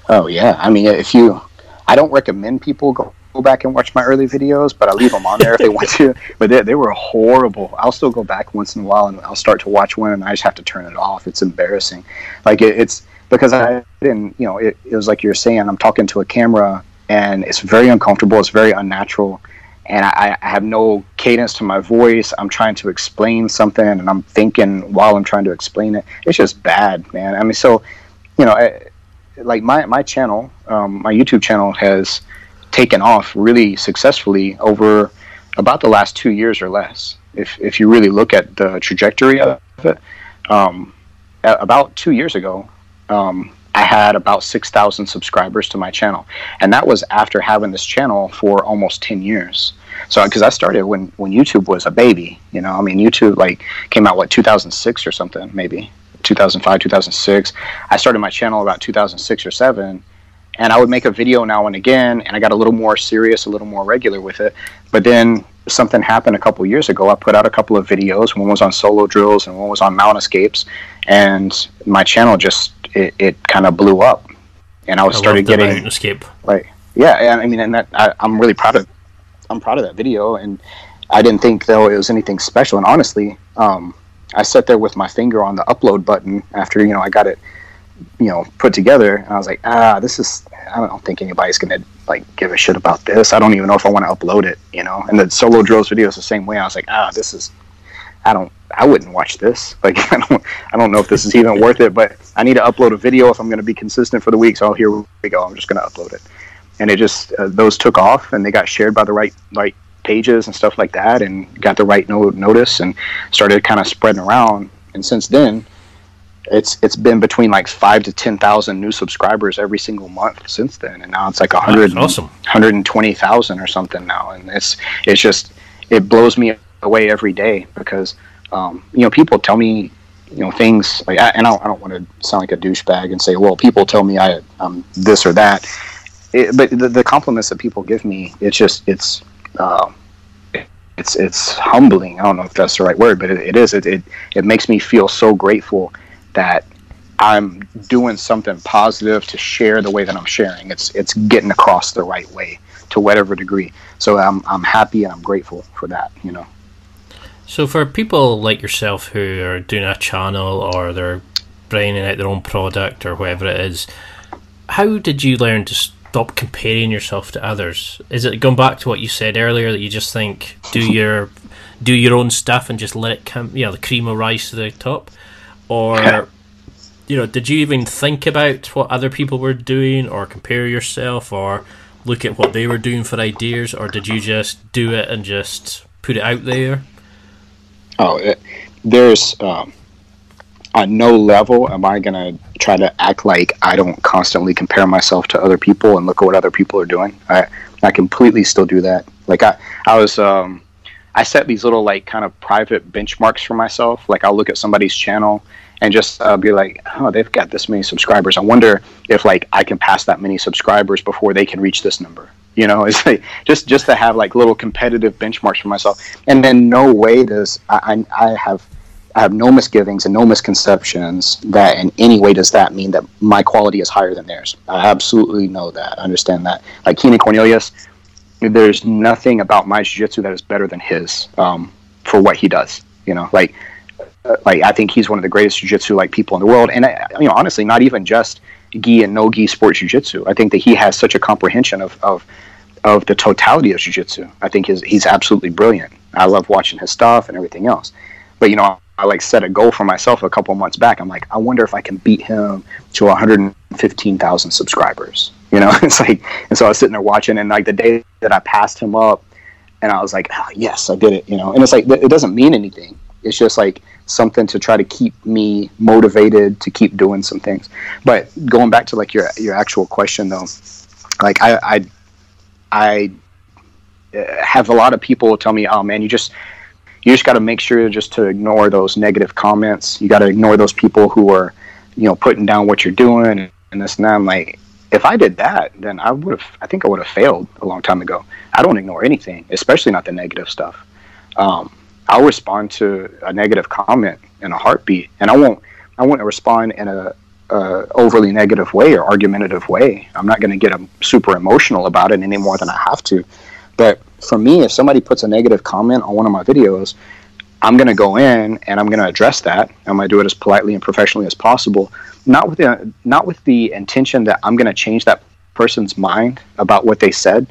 Oh yeah, I mean, if you, I don't recommend people go, go back and watch my early videos, but I leave them on there if they want to. But they, they were horrible. I'll still go back once in a while and I'll start to watch one, and I just have to turn it off. It's embarrassing. Like it, it's because I didn't, you know, it, it was like you're saying, I'm talking to a camera, and it's very uncomfortable. It's very unnatural. And I, I have no cadence to my voice. I'm trying to explain something, and I'm thinking while I'm trying to explain it. It's just bad, man. I mean, so, you know, I, like my my channel, um, my YouTube channel has taken off really successfully over about the last two years or less. If if you really look at the trajectory of it, um, about two years ago, um, I had about six thousand subscribers to my channel, and that was after having this channel for almost ten years. So, because I started when when YouTube was a baby, you know, I mean, YouTube like came out what 2006 or something, maybe 2005, 2006. I started my channel about 2006 or seven, and I would make a video now and again, and I got a little more serious, a little more regular with it. But then something happened a couple years ago. I put out a couple of videos. One was on solo drills, and one was on mount escapes, and my channel just it, it kind of blew up, and I was I started getting mountain escape. like yeah and i mean and that I, i'm really proud of i'm proud of that video and i didn't think though it was anything special and honestly um, i sat there with my finger on the upload button after you know i got it you know put together and i was like ah this is i don't think anybody's gonna like give a shit about this. I don't even know if i want to upload it you know? And the solo drills video is the same way. I was like ah this is i don't i wouldn't watch this. Like i don't i don't know if this is even worth it but i need to upload a video if i'm to be consistent for the week. So here we go. I'm just to upload it. And it just uh, those took off and they got shared by the right right pages and stuff like that and got the right no- notice and started kind of spreading around. And since then it's it's been between like five to ten thousand new subscribers every single month since then and now it's like a hundred awesome. 120,000 or something now and it's it's just it blows me away every day because um, you know people tell me you know things like I, and I don't, I don't want to sound like a douchebag and say well people tell me I I'm this or that. It, but the, the compliments that people give me it's just it's uh, it's it's humbling. I don't know if that's the right word but it, it is. It, it it makes me feel so grateful that I'm doing something positive to share the way that I'm sharing. It's it's getting across the right way to whatever degree. So I'm I'm happy and I'm grateful for that. You know. So for people like yourself who are doing a channel or they're bringing out their own product or whatever it is, how did you learn to stop comparing yourself to others? Is it going back to what you said earlier that you just think do your do your own stuff and just let it come, you know, the cream will rise to the top, or you know, did you even think about what other people were doing or compare yourself or look at what they were doing for ideas, or did you just do it and just put it out there? Oh, it, there's um, on no level am I gonna try to act like I don't constantly compare myself to other people and look at what other people are doing. I I completely still do that. Like I I was um, I set these little like kind of private benchmarks for myself. Like I'll look at somebody's channel and just uh, be like, oh, they've got this many subscribers. I wonder if like I can pass that many subscribers before they can reach this number. You know, it's like just just to have like little competitive benchmarks for myself, and then no way does I I, I have. I have no misgivings and no misconceptions that in any way does that mean that my quality is higher than theirs. I absolutely know that. I understand that. Like Keenan Cornelius, there's nothing about my jiu-jitsu that is better than his um, for what he does. You know, like like I think he's one of the greatest jiu-jitsu like people in the world, and I, you know, honestly, not even just gi and no gi sports jiu-jitsu. I think that he has such a comprehension of of, of the totality of jiu-jitsu. I think his, he's absolutely brilliant. I love watching his stuff and everything else. But you know, I like set a goal for myself a couple months back. I'm like, I wonder if I can beat him to 115,000 subscribers. You know, it's like, and so I was sitting there watching, and like the day that I passed him up, and I was like, oh, yes, I did it. You know, and it's like it doesn't mean anything. It's just like something to try to keep me motivated to keep doing some things. But going back to like your your actual question though, like I I, I uh, have a lot of people tell me, "Oh man, you just you just got to make sure just to ignore those negative comments. You got to ignore those people who are, you know, putting down what you're doing and this and that." I'm like, if I did that, then I would have. I think I would have failed a long time ago. I don't ignore anything, especially not the negative stuff. Um, I'll respond to a negative comment in a heartbeat, and I won't. I won't respond in a, a overly negative way or argumentative way. I'm not going to get a, super emotional about it any more than I have to. But for me, if somebody puts a negative comment on one of my videos, I'm going to go in and I'm going to address that. I'm going to do it as politely and professionally as possible, not with the not with the intention that I'm going to change that person's mind about what they said,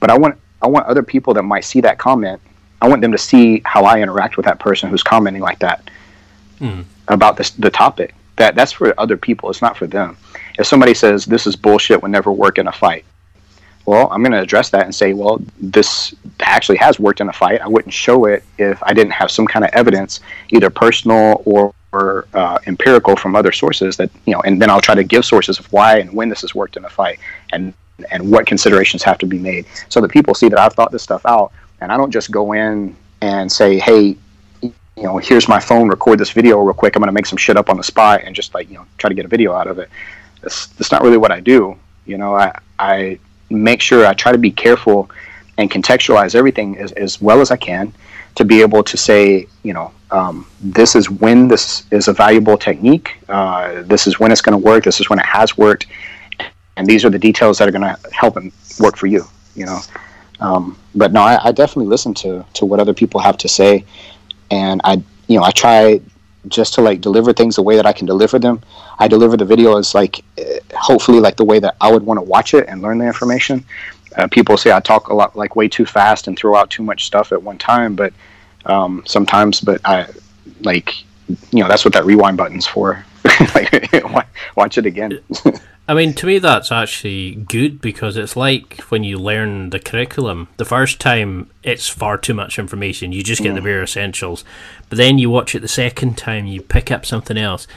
but I want I want other people that might see that comment I want them to see how I interact with that person who's commenting like that mm. about this the topic. That that's for other people. It's not for them. If somebody says this is bullshit, would never work in a fight. Well, I'm going to address that and say, well, this actually has worked in a fight. I wouldn't show it if I didn't have some kind of evidence, either personal or, or uh, empirical from other sources that you know. And then I'll try to give sources of why and when this has worked in a fight, and and what considerations have to be made, so that people see that I've thought this stuff out and I don't just go in and say, hey, you know, here's my phone, record this video real quick. I'm going to make some shit up on the spot and just like, you know, try to get a video out of it. That's, that's not really what I do. You know, I, I make sure I try to be careful and contextualize everything as, as well as I can to be able to say, you know, um, this is when this is a valuable technique. Uh, this is when it's going to work. This is when it has worked. And these are the details that are going to help and work for you, you know. Um, but no, I, I, definitely listen to to what other people have to say, and I you know I try just to like deliver things the way that I can deliver them. I deliver the video as like uh, hopefully like the way that I would want to watch it and learn the information. Uh, people say I talk a lot like way too fast and throw out too much stuff at one time, but um, sometimes, but I like you know that's what that rewind button's for. like watch it again. I mean, to me, that's actually good because it's like when you learn the curriculum. The first time, it's far too much information. You just get mm. the bare essentials. But then you watch it the second time, you pick up something else.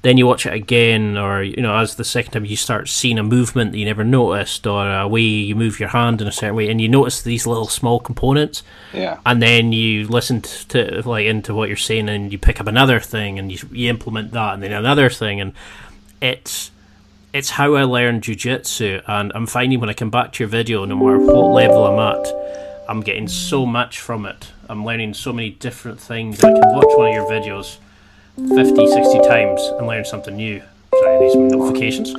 Then you watch it again, or, you know, as the second time you start seeing a movement that you never noticed, or a way you move your hand in a certain way, and you notice these little small components. Yeah. And then you listen to, like, into what you're saying, and you pick up another thing, and you, you implement that, and then another thing, and it's it's how I learned jujitsu, and I'm finding when I come back to your video, no matter what level I'm at, I'm getting so much from it. I'm learning so many different things. I can watch one of your videos 50, 60 times and learn something new. Sorry, these notifications.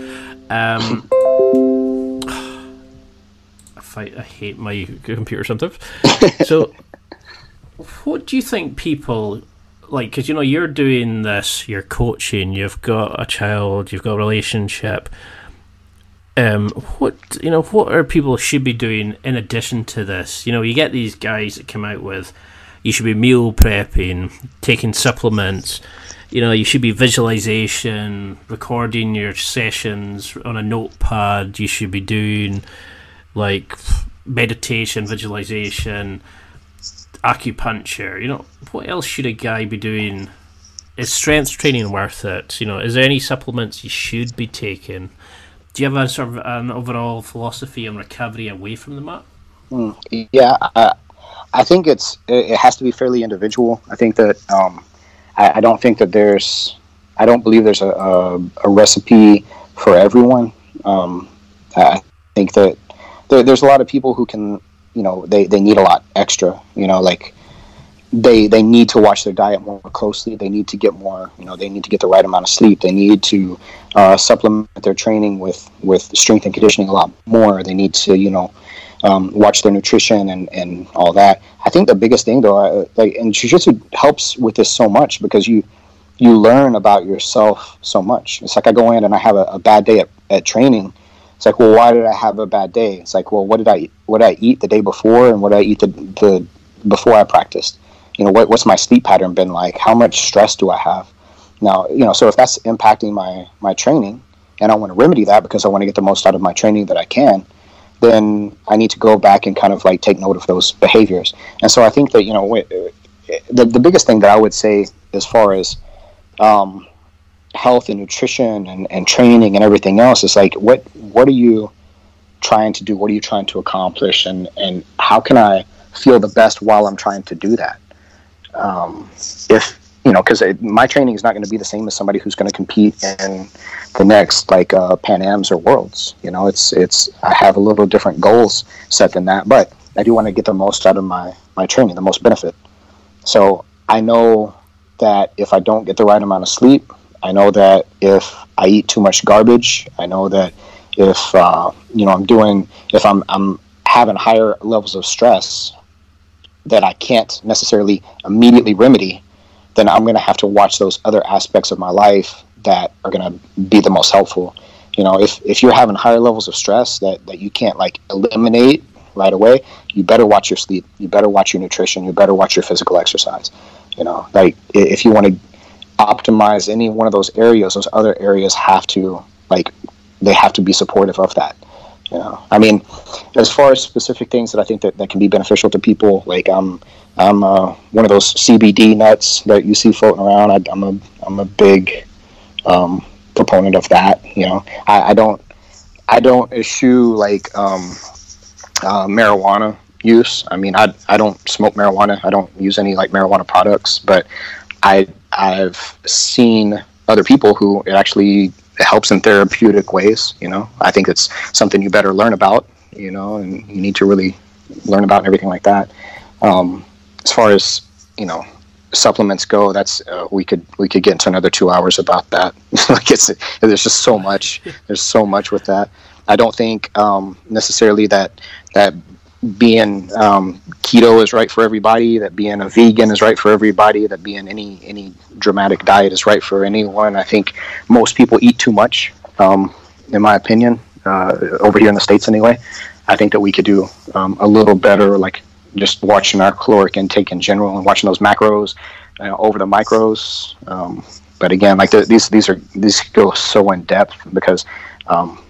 Um, I, fight, I hate my computer sometimes. so, what do you think people like because you know you're doing this you're coaching you've got a child you've got a relationship. Um what you know what are people should be doing in addition to this? You know you get these guys that come out with you should be meal prepping taking supplements. You know you should be visualization recording your sessions on a notepad. You should be doing like meditation visualization acupuncture. You know, what else should a guy be doing? Is strength training worth it? You know, is there any supplements you should be taking? Do you have a sort of an overall philosophy on recovery away from the mat? Mm, yeah, I, I think it's it has to be fairly individual. I think that um, I, I, don't think that there's I don't believe there's a, a, a recipe for everyone. Um, I think that there, there's a lot of people who can, you know, they, they need a lot extra. You know, like they they need to watch their diet more closely. They need to get more, you know, they need to get the right amount of sleep. They need to uh, supplement their training with with strength and conditioning a lot more. They need to, you know, um, watch their nutrition and, and all that. I think the biggest thing though, I, like, and jujitsu helps with this so much because you you learn about yourself so much. It's like I go in and I have a, a bad day at, at training. It's like, well, why did I have a bad day? It's like, well, what did I what did I eat the day before, and what did I eat the, the before I practiced? You know, what, what's my sleep pattern been like? How much stress do I have? Now, you know, so if that's impacting my my training, and I want to remedy that because I want to get the most out of my training that I can, then I need to go back and kind of like take note of those behaviors. And so I think that you know the the biggest thing that I would say as far as um, health and nutrition and, and training and everything else it's like what what are you trying to do? What are you trying to accomplish? And and how can I feel the best while I'm trying to do that? Um, if you know, because my training is not going to be the same as somebody who's going to compete in the next like uh, Pan Am's or Worlds. You know, it's it's I have a little different goals set than that, but I do want to get the most out of my my training, the most benefit. So I know that if I don't get the right amount of sleep, I know that if I eat too much garbage, I know that if uh, you know I'm doing if I'm I'm having higher levels of stress that I can't necessarily immediately remedy then I'm going to have to watch those other aspects of my life that are going to be the most helpful. You know, if, if you're having higher levels of stress that, that you can't like eliminate right away, you better watch your sleep. You better watch your nutrition. You better watch your physical exercise. You know, like if you want to optimize any one of those areas, those other areas have to like they have to be supportive of that. You know, I mean, as far as specific things that I think that, that can be beneficial to people, like um, I'm uh, one of those CBD nuts that you see floating around. I, am a I'm a big um, proponent of that. You know, I, I don't I don't eschew like um, uh, marijuana use. I mean, I I don't smoke marijuana. I don't use any like marijuana products, but I I've seen other people who it actually helps in therapeutic ways. You know, I think it's something you better learn about. You know, and you need to really learn about everything like that. Um, as far as you know supplements go, that's uh, we could we could get into another two hours about that. like it's there's just so much there's so much with that. I don't think um, necessarily that that being um, keto is right for everybody. That being a vegan is right for everybody. That being any any dramatic diet is right for anyone. I think most people eat too much, um, in my opinion, uh, over here in the states anyway. I think that we could do um, a little better, like just watching our caloric intake in general and watching those macros uh, over the micros. Um, but again, like the, these these are these go so in depth because um,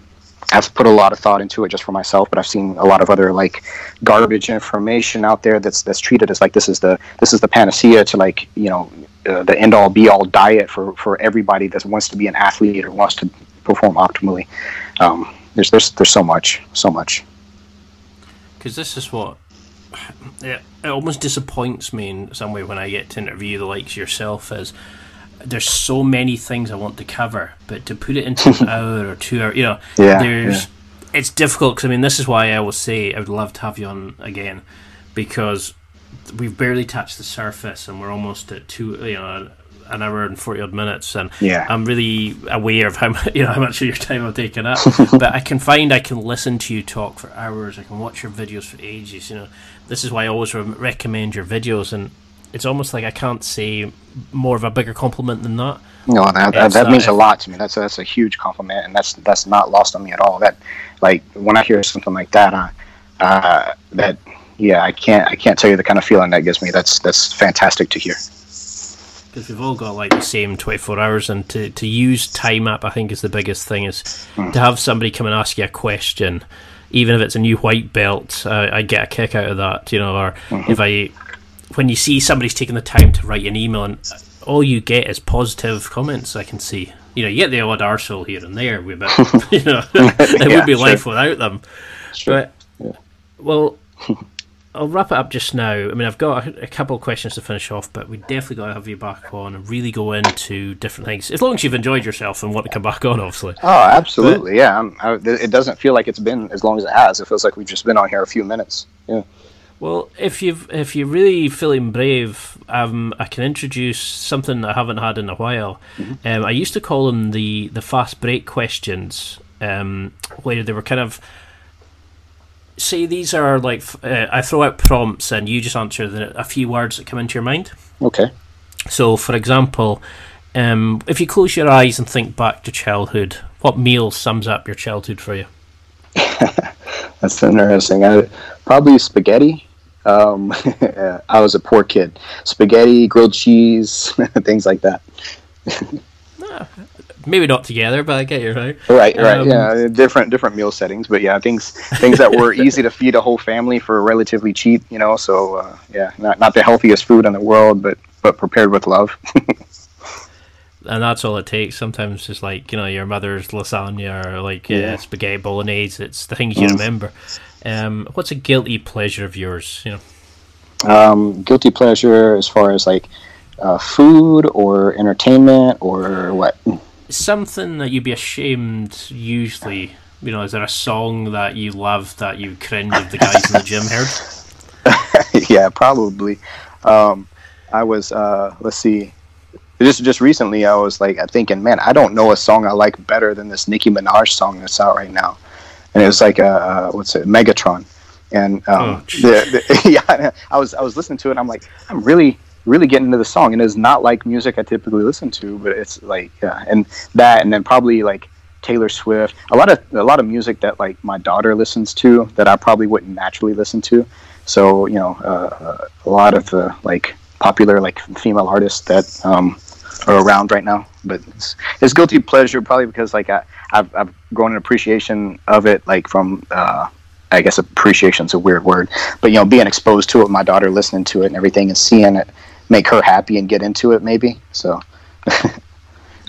I've put a lot of thought into it just for myself. But I've seen a lot of other like garbage information out there that's that's treated as like this is the this is the panacea to like you know uh, the end all be all diet for for everybody that wants to be an athlete or wants to perform optimally. Um, there's there's there's so much so much. Because this is what it, it almost disappoints me in some way when I get to interview the likes yourself as there's so many things I want to cover, but to put it into an hour or two hours, you know, yeah, there's yeah. it's difficult because I mean this is why I will say I would love to have you on again because we've barely touched the surface and we're almost at two, you know, an hour and forty odd minutes, and yeah. I'm really aware of how you know how much of your time I've taken up. but I can find I can listen to you talk for hours. I can watch your videos for ages. You know, this is why I always re- recommend your videos, and it's almost like I can't say more of a bigger compliment than that. No, that, that, that means if, a lot to me. That's a, that's a huge compliment, and that's that's not lost on me at all. That like when I hear something like that, uh, uh, that yeah, I can't I can't tell you the kind of feeling that gives me. That's that's fantastic to hear because we've all got like the same 24 hours and to, to use time up i think is the biggest thing is mm. to have somebody come and ask you a question even if it's a new white belt uh, i get a kick out of that you know or mm-hmm. if i when you see somebody's taking the time to write an email and all you get is positive comments i can see you know you get the odd arsehole here and there we but you know it yeah, would be sure. life without them sure. but yeah. well I'll wrap it up just now. I mean, I've got a, a couple of questions to finish off, but we definitely got to have you back on and really go into different things. As long as you've enjoyed yourself and want to come back on, obviously. Oh, absolutely. But, yeah. I, it doesn't feel like it's been as long as it has. It feels like we've just been on here a few minutes. Yeah. Well, if you if you're really feeling brave, um, I can introduce something I haven't had in a while. Mm-hmm. Um, I used to call them the the fast break questions, um, where they were kind of say these are like uh, I throw out prompts and you just answer the, a few words that come into your mind. Okay. So, for example, um, if you close your eyes and think back to childhood, what meal sums up your childhood for you? That's interesting. I, probably spaghetti. Um, I was a poor kid. Spaghetti, grilled cheese, things like that. Ah, maybe not together, but I get you right. Right, right. Um, yeah, different different meal settings, but yeah, things things that were easy to feed a whole family for relatively cheap. You know, so uh, yeah, not not the healthiest food in the world, but but prepared with love. and that's all it takes. Sometimes it's like you know your mother's lasagna or like uh, yeah. uh, spaghetti bolognese. It's the things you mm. remember. Um, what's a guilty pleasure of yours? You know, um, guilty pleasure as far as like uh, food or entertainment or what? Something that you'd be ashamed. Usually, you know, is there a song that you love that you cringe if the guys in the gym heard? yeah, probably. Um, I was. Uh, let's see. Just just recently, I was like thinking, man, I don't know a song I like better than this Nicki Minaj song that's out right now and it was like a, what's it, Megatron, and um, oh, the, the, yeah, I was I was listening to it. I'm like, I'm really really getting into the song, and it's not like music I typically listen to, but it's like yeah, and that, and then probably like Taylor Swift, a lot of a lot of music that like my daughter listens to that I probably wouldn't naturally listen to. So you know, uh, a lot of the like popular like female artists that um, are around right now. But it's, it's guilty pleasure probably because like I, I've, I've grown an appreciation of it like from uh, I guess appreciation is a weird word, but you know being exposed to it, my daughter listening to it and everything, and seeing it make her happy and get into it maybe. So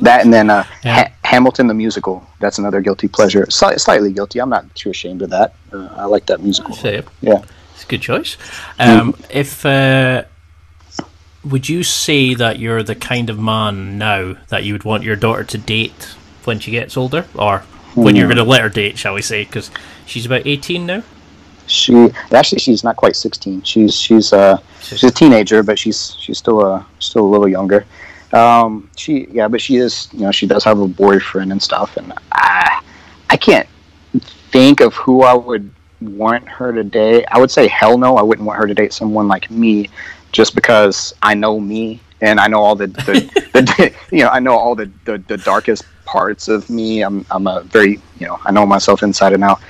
that and then uh, yeah. ha- Hamilton the musical. That's another guilty pleasure. Sli- slightly guilty. I'm not too ashamed of that. Uh, I like that musical. Yeah, it's a good choice. Um, mm. If uh, would you say that you're the kind of man now that you would want your daughter to date when she gets older, or when you're hmm. going to let her date, shall we say? Because she's about 18 now. She actually she's not quite 16. She's she's uh she's a teenager, but she's she's still a still a little younger. Um, she yeah, but she is you know she does have a boyfriend and stuff, and I I can't think of who I would want her to date. I would say hell no, I wouldn't want her to date someone like me just because I know me and I know all the, the, the you know I know all the, the, the darkest parts of me. I'm I'm a very you know I know myself inside and out.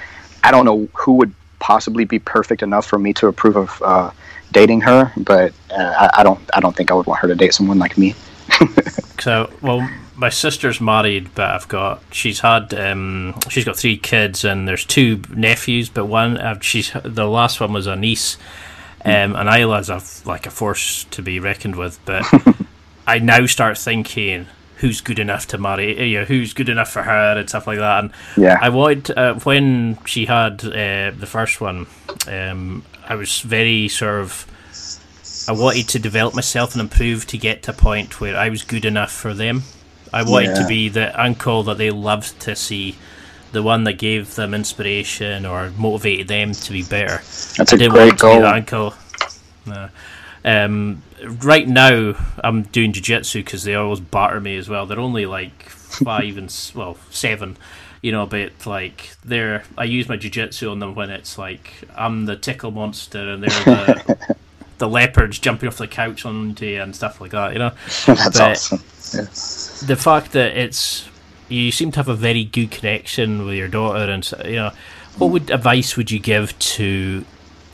I don't know who would possibly be perfect enough for me to approve of uh, dating her, but uh, I, I, don't I don't think I would want her to date someone like me. so well, my sister's married, but I've got she's had um, she's got three kids and there's two nephews, but one uh, she's the last one was a niece um, and Isla's a, like a force to be reckoned with, but I now start thinking who's good enough to marry, you know, who's good enough for her and stuff like that. And yeah, I wanted uh, when she had uh, the first one, um, I was very sort of. I wanted to develop myself and improve to get to a point where I was good enough for them. I wanted yeah. to be the uncle that they loved to see the one that gave them inspiration or motivated them to be better. That's a great goal. uncle. No. Um, right now, I'm doing jiu-jitsu because they always batter me as well. They're only like five and well seven, you know. But like they're, I use my jiu-jitsu on them when it's like I'm the tickle monster and they're the the leopards jumping off the couch onto you and stuff like that. You know, that's but awesome. Yeah. The fact that it's you seem to have a very good connection with your daughter, and you know, what would advice would you give to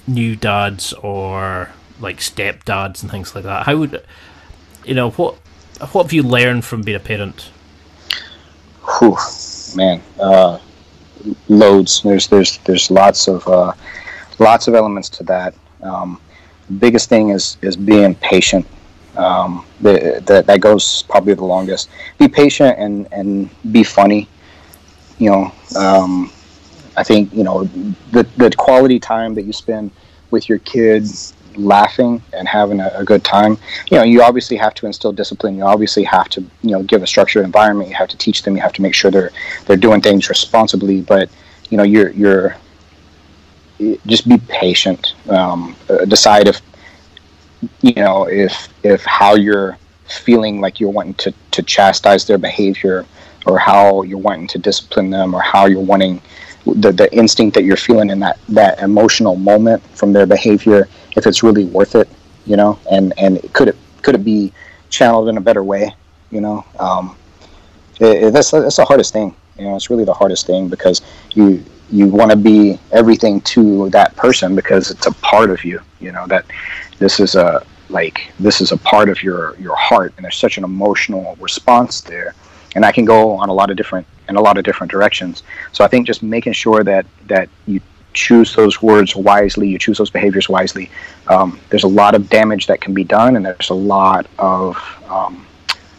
new dads or like stepdads and things like that? How would you know what what have you learned from being a parent? Whew, man, uh, loads. There's there's there's lots of uh, lots of elements to that. Um, biggest thing is is being patient um, that that goes probably the longest. Be patient and and be funny. You know, um, I think you know the the quality time that you spend with with your kids laughing and having a, a, good time you know you obviously have to instill discipline. You obviously have to you know give a structured environment. You have to teach them. You have to make sure they're they're doing things responsibly. But you know you're you're just be patient. Um, uh, decide if you know if if how you're feeling like you're wanting to, to chastise their behavior or how you're wanting to discipline them or how you're wanting the, the instinct that you're feeling in that, that emotional moment from their behavior if it's really worth it you know and and could it could it be channeled in a better way you know um, it, it, that's that's the hardest thing you know it's really the hardest thing because you you want to be everything to that person because it's a part of you you know that this is a like this is a part of your your heart and there's such an emotional response there and I can go on a lot of different in a lot of different directions. So I think just making sure that that you choose those words wisely, you choose those behaviors wisely. Um, there's a lot of damage that can be done, and there's a lot of um,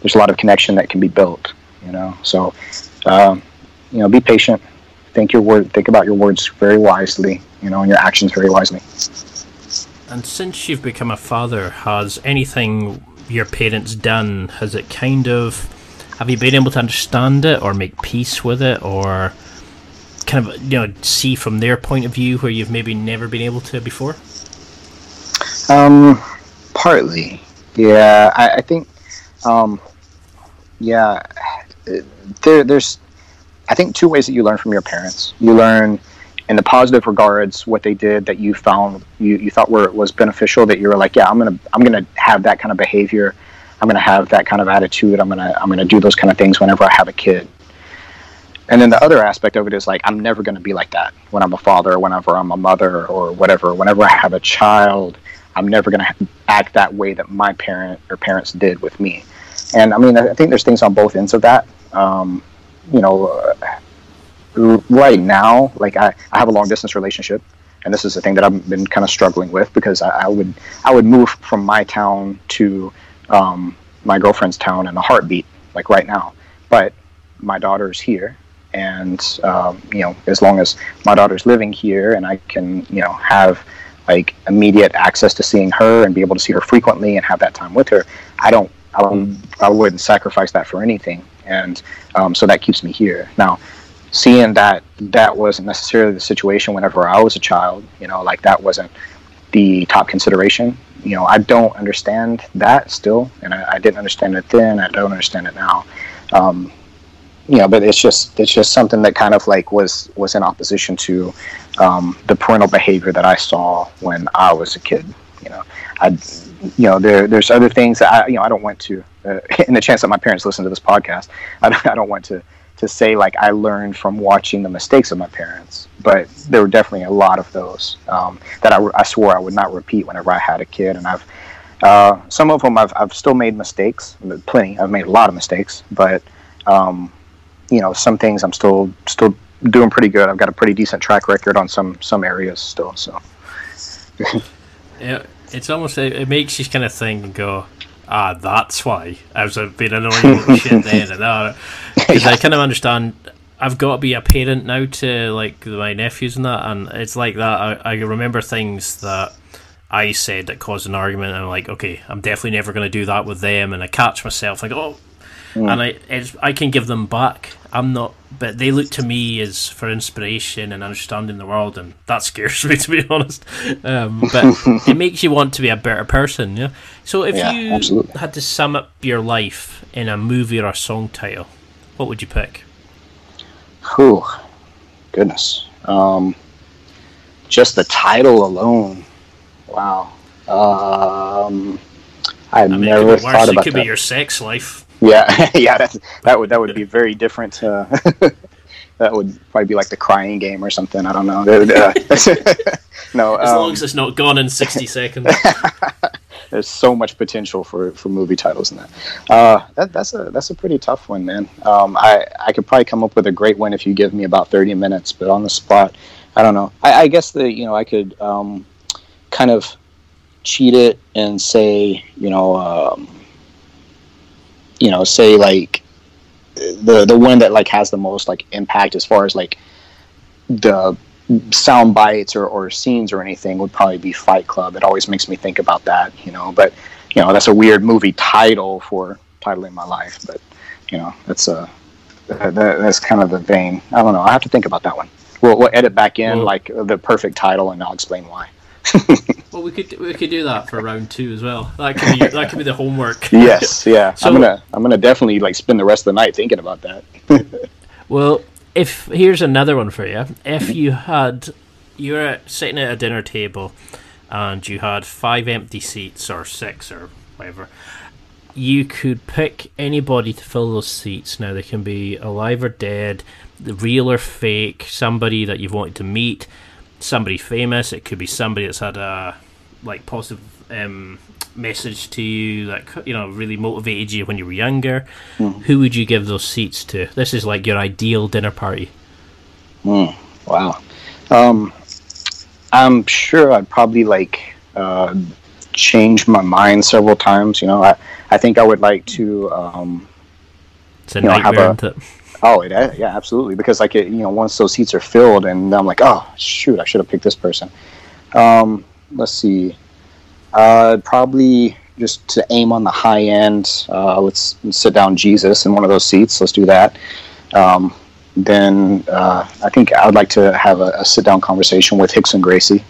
there's a lot of connection that can be built. You know, so um, you know, be patient. Think your word. Think about your words very wisely. You know, and your actions very wisely. And since you've become a father, has anything your parents done? Has it kind of have you been able to understand it or make peace with it or kind of you know see from their point of view where you've maybe never been able to before? Um, partly, yeah. I, I think, um, yeah. There, there's, I think, two ways that you learn from your parents. You learn in the positive regards what they did that you found you, you thought were was beneficial that you were like yeah i'm gonna i'm gonna have that kind of behavior I'm to have that kind of attitude. I'm to I'm to do those kind of things whenever I have a kid. And then the other aspect of it is like I'm never to be like that when I'm a father, or whenever I'm a mother, or whatever. Whenever I have a child, I'm never to act that way that my parent or parents did with me. And I mean, I think there's things on both ends of that. Um, you know, right now, like I, I have a long distance relationship, and this is the thing that I've been kind of struggling with because I, I would I would move from my town to um, my girlfriend's town in a heartbeat, like right now. But my daughter's here, and um, you know, as long as my daughter's living here, and I can, you know, have like immediate access to seeing her and be able to see her frequently and have that time with her, I don't, I, don't, I wouldn't sacrifice that for anything, and um, so that keeps me here now. Seeing that that wasn't necessarily the situation whenever I was a child, you know, like that wasn't the top consideration you know, I don't understand that still, and I, I, didn't understand it then. I don't understand it now. Um, you know, but it's just it's just something that kind of like was was in opposition to um, the parental behavior that I saw when I was a kid. You know, I, you know, there there's other things that I you know I don't want to. Uh, in the chance that my parents listen to this podcast, I, don't, I don't want to to say like I learned from watching the mistakes of my parents, but there were definitely a lot of those um, that I, I, swore I would not repeat whenever I had a kid, and I've uh, some of them I've, I've still made mistakes, plenty. I've made a lot of mistakes, but um, you know some things I'm still still doing pretty good. I've got a pretty decent track record on some some areas still. So yeah, it's almost it, makes you kind of think and go ah, that's why I was been annoying shit then and that. Because I kind of understand. I've got to be a parent now to like my nephews and that, and it's like that. I, I remember things that I said that caused an argument, and I'm like, okay, I'm definitely never going to do that with them, and I catch myself like, oh, mm. and I I can give them back. I'm not, but they look to me as for inspiration and understanding the world, and that scares me to be honest. Um, but it makes you want to be a better person, yeah. So if yeah, you absolutely. had to sum up your life in a movie or a song title, what would you pick? Whew, goodness. Um, just the title alone. Wow. Um, I've I mean, never thought about It could that. be your sex life. Yeah, yeah, that's, that would that would be very different. Uh, that would probably be like the crying game or something. I don't know. No, as um, long as it's not gone in sixty seconds. there's so much potential for, for movie titles in that. Uh, that. That's a that's a pretty tough one, man. Um, I I could probably come up with a great one if you give me about thirty minutes, but on the spot, I don't know. I, I guess the you know I could um, kind of cheat it and say you know um, you know say like the the one that like has the most like impact as far as like the sound bites or, or scenes or anything would probably be Fight Club. It always makes me think about that, you know. But you know, that's a weird movie title for titling my life. But you know, that's uh, a that, that's kind of the vein. I don't know. I have to think about that one. We'll, we'll edit back in Well- like the perfect title, and I'll explain why. Well, we could we could do that for round two as well. That could be that could be the homework. Yes, yeah. So- I'm gonna I'm gonna definitely like spend the rest of the night thinking about that. Well, if here's another one for you. If mm-hmm. you had you were sitting at a dinner table and you had five empty seats or six or whatever, you could pick anybody to fill those seats. Now they can be alive or dead, the real or fake, somebody that you've wanted to meet, somebody famous. It could be somebody that's had a like positive um, message to you that you know really motivated you when you were younger. Who would you give those seats to? This is like your ideal dinner party. Wow. Um, I'm sure I'd probably like uh, change my mind several times. You know, I, I think I would like to. Um, It's a You know, have nightmare. a- isn't it? Oh, it, yeah, absolutely. Because like it, you know, once those seats are filled, and I'm like, oh shoot, I should have picked this person. Um, let's see. Uh, probably just to aim on the high end. Uh, let's, sit down Jesus in one of those seats. Let's do that. Um, then uh, I think I would like to have a, a sit down conversation with Rickson Gracie.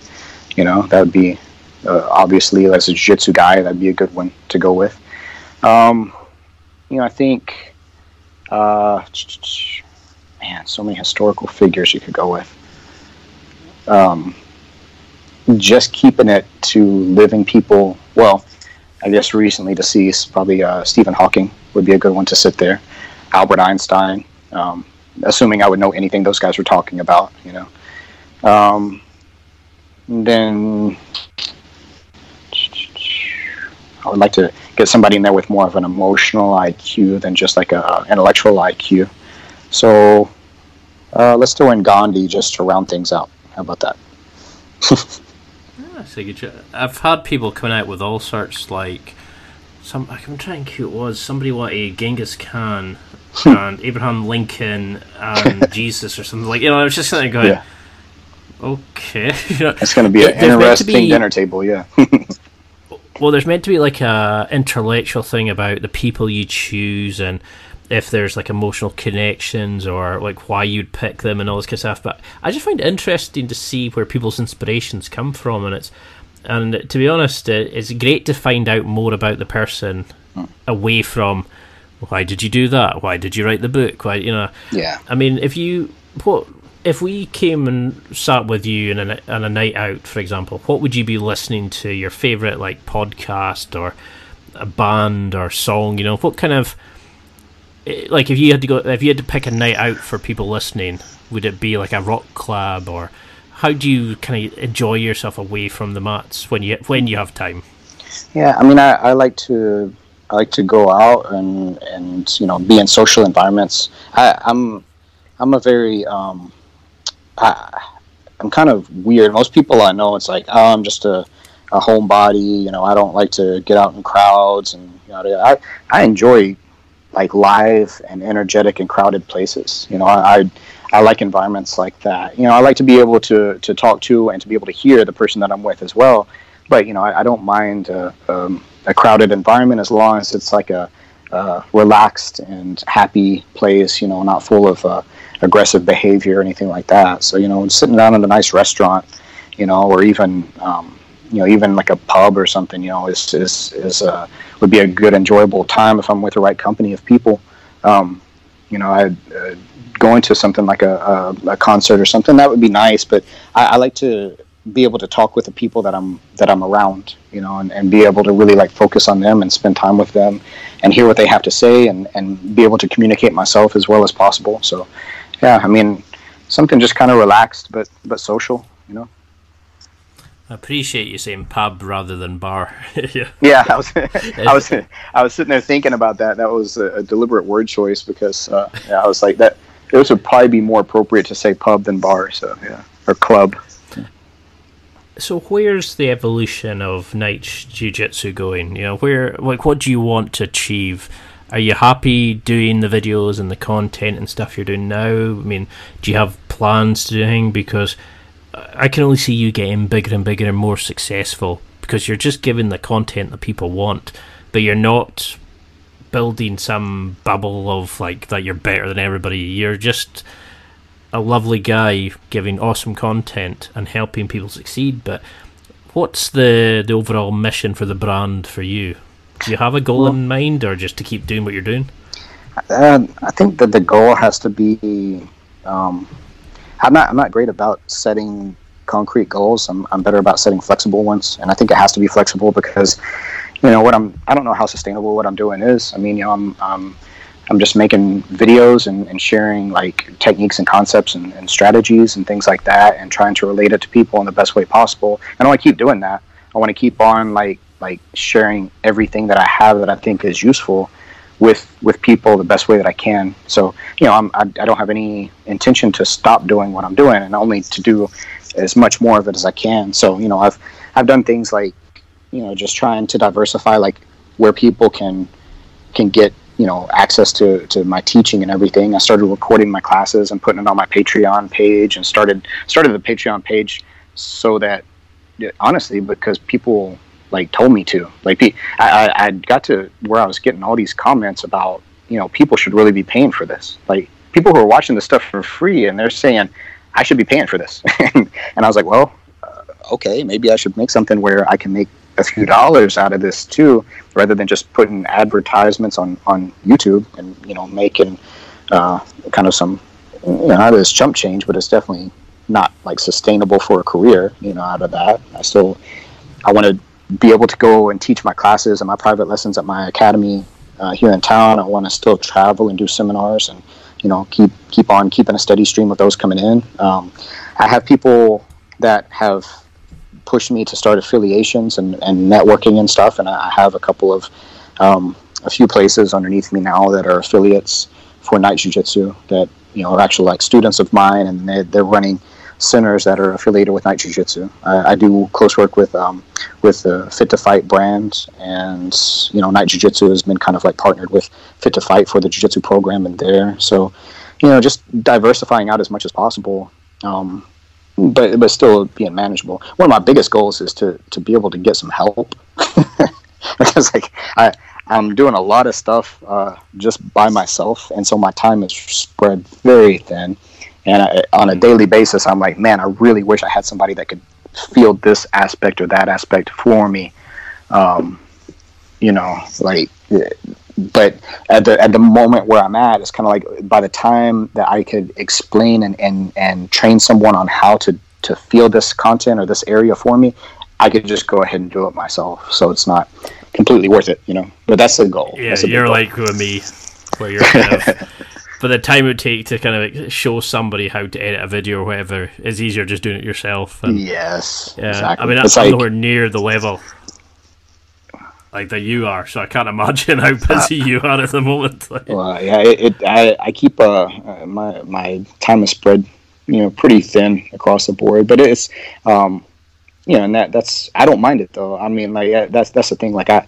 You know, that would be uh, obviously as a jiu jitsu guy, that'd be a good one to go with. Um, you know, I think, uh, man, so many historical figures you could go with. Um, just keeping it to living people. Well, I guess recently deceased, probably uh, Stephen Hawking would be a good one to sit there. Albert Einstein, um, assuming I would know anything those guys were talking about, you know. Um, then I would like to get somebody in there with more of an emotional IQ than just like a intellectual IQ. So uh, let's throw in Gandhi just to round things out. How about that? That's a good cho- I've had people coming out with all sorts like some. I'm trying to think who it was. Somebody wanted Genghis Khan and Abraham Lincoln and Jesus or something like. You know, I was just kind of going, Yeah. okay. It's going to be an There's meant to interesting be- dinner table, yeah. Well, there's meant to be like a intellectual thing about the people you choose and if there's like emotional connections or like why you'd pick them and all this kind of stuff. But I just find it interesting to see where people's inspirations come from, and it's and to be honest, it, it's great to find out more about the person hmm. away from why did you do that? Why did you write the book? Why you know? yeah. I mean, if you what if we came and sat with you in a, on a night out, for example, what would you be listening to? Your favorite like podcast or a band or song? You know, what kind of eh, like if you had to go if you had to pick a night out for people listening, would it be like a rock club or how do you kind of enjoy yourself away from the mats when you when you have time? Yeah, I mean, I, I like to I like to go out and and you know be in social environments. I, I'm I'm a very um, I, I'm kind of weird. Most people I know, it's like oh, I'm just a a homebody. You know, I don't like to get out in crowds and you know, I I enjoy like live and energetic and crowded places. You know, I, I I like environments like that. You know, I like to be able to to talk to and to be able to hear the person that I'm with as well. But you know, I, I don't mind uh, um, a crowded environment as long as it's like a relaxed and happy place. You know, not full of uh, aggressive behavior or anything like that. So you know, sitting down in a nice restaurant, you know, or even um, you know, even like a pub or something, you know, is is is uh, would be a good enjoyable time if I'm with the right company of people. Um, you know, I uh, going to something like a, a, a concert or something that would be nice, but I, I like to be able to talk with the people that I'm that I'm around, you know, and, and be able to really like focus on them and spend time with them and hear what they have to say and, and be able to communicate myself as well as possible. So yeah, I mean something just kind of relaxed but but social, you know. I appreciate you saying pub rather than bar. yeah. Yeah, I was, I was, I was sitting there thinking about that. That was a, deliberate word choice because uh, yeah, I was like that. It would probably be more appropriate to say pub than bar. So yeah, or club. So where's the evolution of Knight jiu-jitsu going? You know, where like what do you want to achieve? Are you happy doing the videos and the content and stuff you're doing now? I mean, do you have plans to do anything? Because I can only see you getting bigger and bigger and more successful because you're just giving the content that people want, but you're not building some bubble of like that you're better than everybody. You're just a lovely guy giving awesome content and helping people succeed. But what's the the overall mission for the brand for you? Do you have a goal well, in mind, or just to keep doing what you're doing? Uh, I think that the goal has to be. Um, I'm not. I'm not great about setting concrete goals. I'm. I'm better about setting flexible ones, and I think it has to be flexible because, you know, what I'm. I don't know how sustainable what I'm doing is. I mean, you know, I'm. I'm, I'm just making videos and, and sharing like techniques and concepts and, and strategies and things like that, and trying to relate it to people in the best way possible. And I want to keep doing that. I want to keep on like like sharing everything that I have that I think is useful with with people the best way that I can. So you know, I'm, I, I don't have any intention to stop doing what I'm doing, and only to do as much more of it as I can. So you know, I've I've done things like you know just trying to diversify like where people can can get you know access to, to my teaching and everything. I started recording my classes and putting it on my Patreon page, and started started the Patreon page so that honestly because people like told me to. Like, I, I got to where I was getting all these comments about, you know, people should really be paying for this. Like, people who are watching this stuff for free and they're saying, I should be paying for this. and I was like, well, uh, okay, maybe I should make something where I can make a few dollars out of this too, rather than just putting advertisements on, on YouTube and, you know, making uh, kind of some, you know, not this chump change, but it's definitely not like sustainable for a career, you know, out of that. I still, I want to be able to go and teach my classes and my private lessons at my academy uh, here in town. I want to still travel and do seminars and you know keep keep on keeping a steady stream of those coming in. Um, I have people that have pushed me to start affiliations and, and networking and stuff, and I have a couple of um, a few places underneath me now that are affiliates for Knight Jiu Jitsu that you know are actually like students of mine, and they, they're running centers that are affiliated with Knight Jiu Jitsu. I, I, do close work with um, with the Fit to Fight brand, and you know Knight Jiu Jitsu has been kind of like partnered with Fit to Fight for the Jiu Jitsu program in there. So, you know, just diversifying out as much as possible. Um, but but still being manageable. One of my biggest goals is to to be able to get some help because like I I'm doing a lot of stuff uh, just by myself, and so my time is spread very thin. And I, on a daily basis, I'm like, man, I really wish I had somebody that could feel this aspect or that aspect for me. Um, you know, like, but at the at the moment where I'm at, it's kind of like by the time that I could explain and, and, and train someone on how to to feel this content or this area for me, I could just go ahead and do it myself. So it's not completely worth it, you know. But that's the goal. Yeah, you're goal. like me, where you're kind of but the time it would take to kind of show somebody how to edit a video or whatever is easier just doing it yourself. And, yes, yeah. Exactly. I mean, that's like, nowhere near the level like that you are. So I can't imagine how busy uh, you are at the moment. well, yeah, it, it I, I keep uh, uh, my my time is spread, you know, pretty thin across the board. But it's, um, you know, and that that's I don't mind it though. I mean, like that's that's the thing. Like I,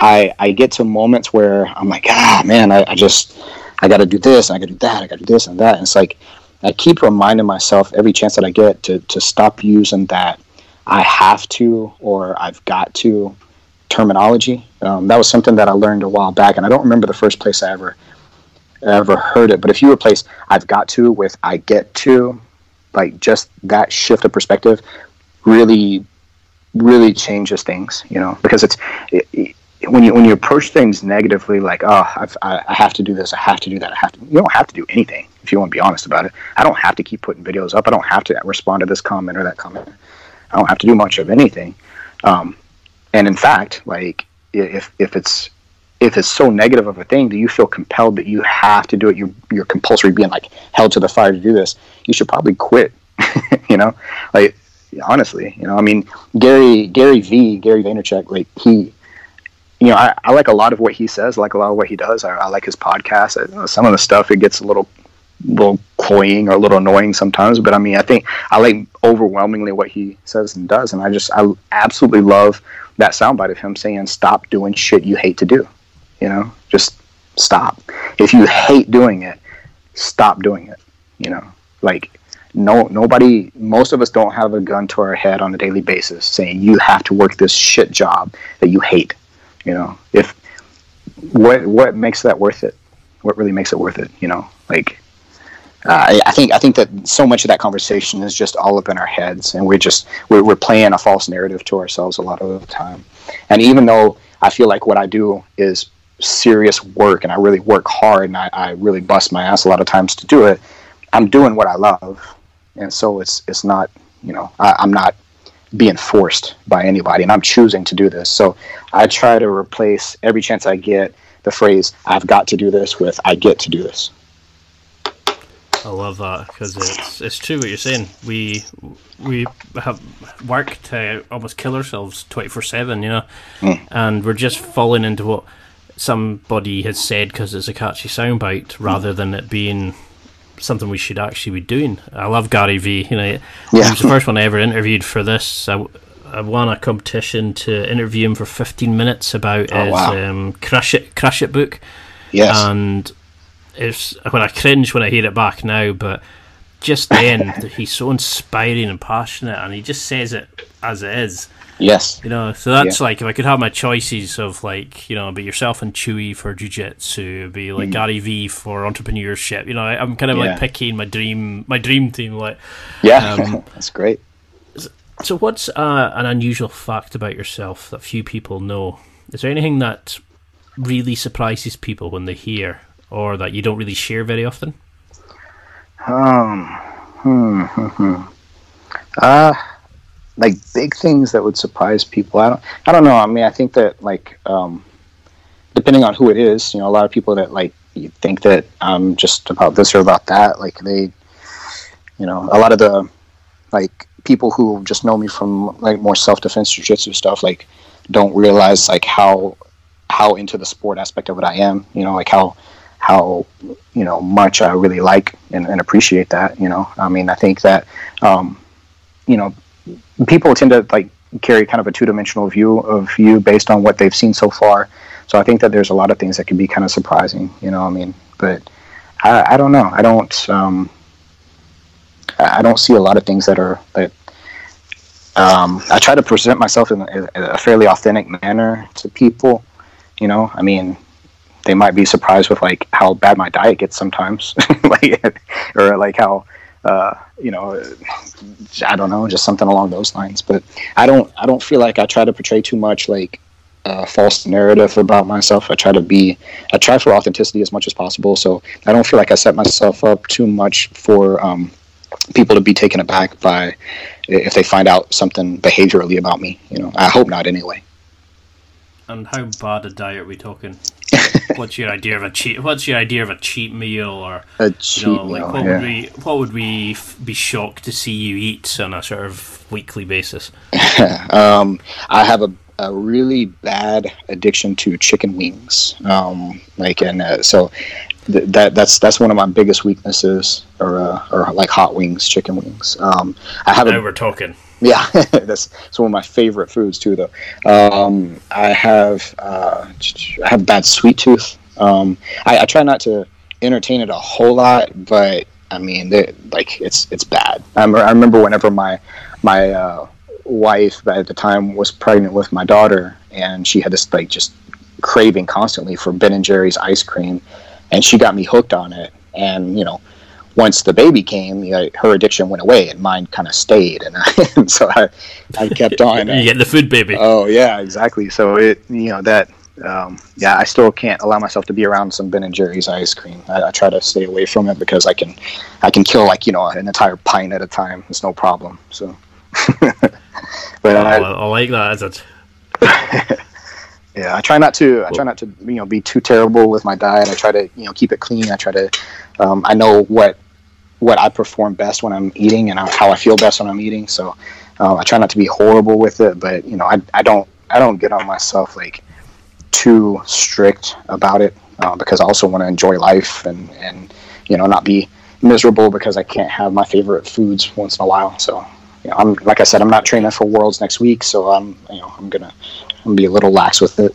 I I get to moments where I'm like, ah, man, I, I just I got to do this, I got to do that, I got to do this and that. And it's like I keep reminding myself every chance that I get to to stop using that I have to or I've got to terminology. Um, that was something that I learned a while back, and I don't remember the first place I ever ever heard it. But if you replace "I've got to" with "I get to," like just that shift of perspective, really, really changes things. You know, because it's it, when you when you approach things negatively, like oh, I've, I, I have to do this, I have to do that, I have to. You don't have to do anything if you want to be honest about it. I don't have to keep putting videos up. I don't have to respond to this comment or that comment. I don't have to do much of anything. Um, and in fact, like if if it's if it's so negative of a thing, do you feel compelled that you have to do it? You're you're compulsory being like held to the fire to do this. You should probably quit. you know, like honestly, you know, I mean, Gary Gary V Gary Vaynerchuk, like he you know, I, I, like a lot of what he says, I like a lot of what he does. I, I like his podcast. I, uh, some of the stuff it gets a little, little cloying or a little annoying sometimes, but I mean, I think I like overwhelmingly what he says and does, and I just I absolutely love that soundbite of him saying, "Stop doing shit you hate to do." You know, just stop. If you hate doing it, stop doing it. You know, like no nobody most of us don't have a gun to our head on a daily basis saying you have to work this shit job that you hate you know if what what makes that worth it what really makes it worth it you know like uh, I, think I think that so much of that conversation is just all up in our heads, and we're just we're, we're playing a false narrative to ourselves a lot of the time. And even though I feel like what I do is serious work, and I really work hard, and I, I really bust my ass a lot of times to do it, I'm doing what I love, and so it's it's not you know I, I'm not being forced by anybody, and I'm choosing to do this. So I try to replace every chance I get the phrase "I've got to do this" with "I get to do this." I love that because it's it's true what you're saying. We we have work to almost kill ourselves twenty four seven, you know, Mm. and we're just falling into what somebody has said because it's a catchy soundbite rather than it being something we should actually be doing. I love Gary V. You know, Yeah. he was the first one I ever interviewed for this. I, I won a competition to interview him for fifteen minutes about Oh, his wow. um, Crush It Crush It book Yes. and it's when I cringe when I hear it back now, but just then he's so inspiring and passionate, and he just says it as it is, yes. you know. So that's like if I could have my choices of like you know, be yourself and Chewy for jujitsu, be like Gary V for entrepreneurship. You know, I, I'm kind of Mm. Yeah. like picking my dream, my dream team. Like, Yeah. Um, That's great. so what's uh, an unusual fact about yourself that few people know? Is there anything that really surprises people when they hear, or that you don't really share very often? Um, hmm, hmm, hmm. Uh, like big things that would surprise people. I don't, I don't know. I mean, I think that like, um, depending on who it is, you know, a lot of people that like you think that I'm just about this or about that. Like they, you know, a lot of the like people who just know me from like more self defense jujitsu stuff, like don't realize like how how into the sport aspect of it I am. You know, like how how you know much I really like and, and appreciate that. You know, I mean, I think that um, you know people tend to like carry kind of a two dimensional view of you based on what they've seen so far. So I think that there's a lot of things that can be kind of surprising. You know, I mean, but I, I don't know. I don't. Um, I don't see a lot of things that are that. Um, I try to present myself in a, a fairly authentic manner to people. You know, I mean, they might be surprised with like how bad my diet gets sometimes, like or like how uh, you know I don't know, just something along those lines. But I don't I don't feel like I try to portray too much like false narrative about myself. I try to be I try for authenticity as much as possible. So I don't feel like I set myself up too much for um, people to be taken aback by if they find out something behaviorally about me. You know, I hope not anyway. And how bad a diet are we talking? what's your idea of a cheat? What's your idea of a cheat meal, or A you cheat know, meal. like what yeah. would we what would we f- be shocked to see you eat on a sort of weekly basis? um, I have a, a really bad addiction to chicken wings. Um, like, and uh, so th- that that's that's one of my biggest weaknesses, or uh, or like hot wings, chicken wings. Um, I have Now a we're talking. Yeah, that's it's one of my favorite foods too. Though um, I have uh, I have bad sweet tooth. Um, I, I try not to entertain it a whole lot, but I mean, like it's it's bad. I, I remember whenever my my uh, wife at the time was pregnant with my daughter, and she had this like just craving constantly for Ben and Jerry's ice cream, and she got me hooked on it. And you know, once the baby came, you know, her addiction went away, and mine kind of stayed. And, I, and so I, I kept on. you get the food baby. Oh yeah, exactly. So it, you know, that, um, yeah, I still can't allow myself to be around some Ben and Jerry's ice cream. I, I try to stay away from it because I can, I can kill like you know an entire pint at a time. It's no problem. So, but Oh, I, I, I like that. Is it? yeah, I try not to. I try not to, you know, be too terrible with my diet. I try to, you know, keep it clean. I try to. Um, I know what what I perform best when I'm eating and how I feel best when I'm eating. So um, I try not to be horrible with it. But you know, I, I don't I don't get on myself like too strict about it uh, because I also want to enjoy life and and you know not be miserable because I can't have my favorite foods once in a while. So. You know, I'm like I said, I'm not training for Worlds next week, so I'm you know I'm gonna I'm gonna be a little lax with it.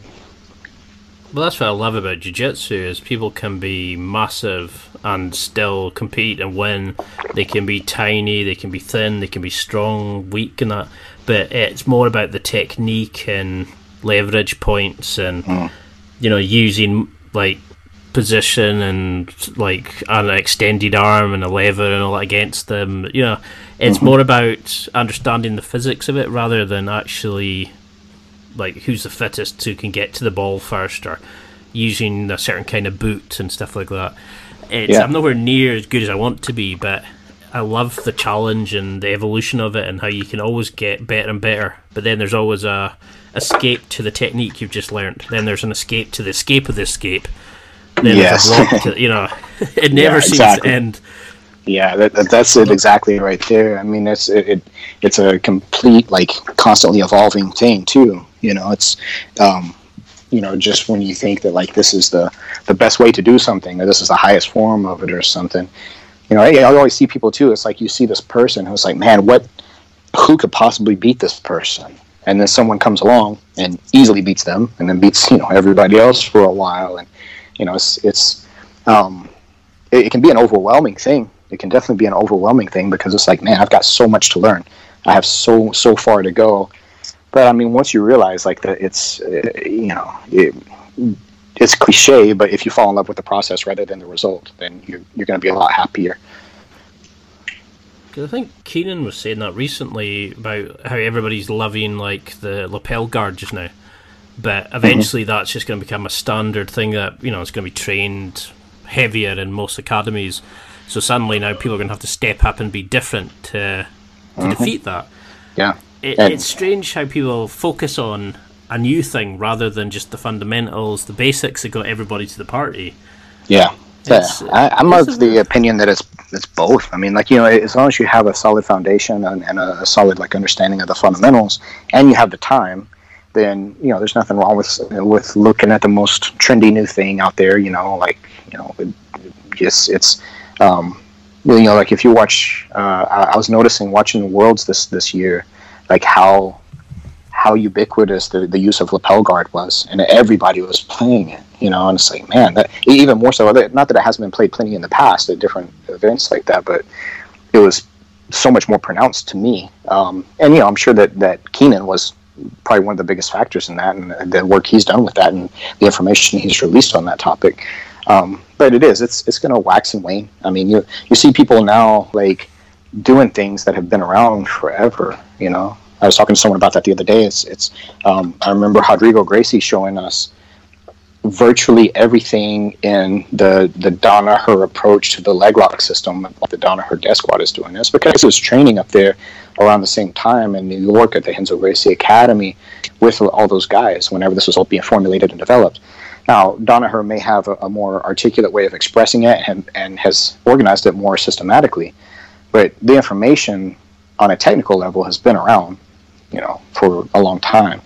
Well, that's what I love about jiu-jitsu is people can be massive and still compete and win. They can be tiny, they can be thin, they can be strong, weak, and that. But it's more about the technique and leverage points and Mm. you know using like position and like an extended arm and a lever and all that against them. You know, it's more about understanding the physics of it rather than actually like who's the fittest who can get to the ball first or using a certain kind of boot and stuff like that. It's, Yeah. I'm nowhere near as good as I want to be, but I love the challenge and the evolution of it and how you can always get better and better. But then there's always a escape to the technique you've just learned. Then there's an escape to the escape of the escape. Then Yes. there's a block to, you know, it never Yeah, seems exactly. to end. Yeah, that, that, that's it exactly right there. I mean, it's it, it it's a complete like constantly evolving thing too. You know, it's um, you know just when you think that like this is the the best way to do something or this is the highest form of it or something. You know, I, I always see people too. It's like you see this person who's like, man, what? Who could possibly beat this person? And then someone comes along and easily beats them, and then beats you know everybody else for a while, and you know it's it's um, it, it can be an overwhelming thing. It can definitely be an overwhelming thing because it's like, man, I've got so much to learn. I have so so far to go. But I mean, once you realize like that, it's uh, you know, it, it's cliche, but if you fall in love with the process rather than the result, then you're you're going to be a lot happier. 'Cause I think Keenan was saying that recently about how everybody's loving like the lapel guard just now, but eventually that's just going to become a standard thing that you know it's going to be trained heavier in most academies. So suddenly now people are going to have to step up and be different to, to mm-hmm. defeat that. Yeah, It, it's strange how people focus on a new thing rather than just the fundamentals, the basics that got everybody to the party. yeah. It's- I, I'm it's of the opinion that it's it's both. I mean, like you know, as long as you have a solid foundation and, and a solid like understanding of the fundamentals, and you have the time, then you know, there's nothing wrong with with looking at the most trendy new thing out there. You know, like you know, it, it's it's um, you know, like if you watch, uh, I, I was noticing watching the worlds this this year, like how how ubiquitous the, the use of lapel guard was, and everybody was playing it. You know, and it's like, man, that even more so. Not that it hasn't been played plenty in the past at different events like that, but it was so much more pronounced to me. Um, and you know, I'm sure that that Keenan was probably one of the biggest factors in that, and the work he's done with that, and the information he's released on that topic. Um, but it is, it's it's going to wax and wane. I mean, you you see people now like doing things that have been around forever. You know, I was talking to someone about that the other day. It's it's um, I remember Rodrigo Gracie showing us virtually everything in the the Danaher approach to the leg lock system, what the Danaher death squad is doing. It's because it was training up there around the same time in New York at the Renzo Gracie Academy with all those guys whenever this was all being formulated and developed. Now, Danaher may have a, a more articulate way of expressing it and, and has organized it more systematically, but the information on a technical level has been around, you know, for a long time.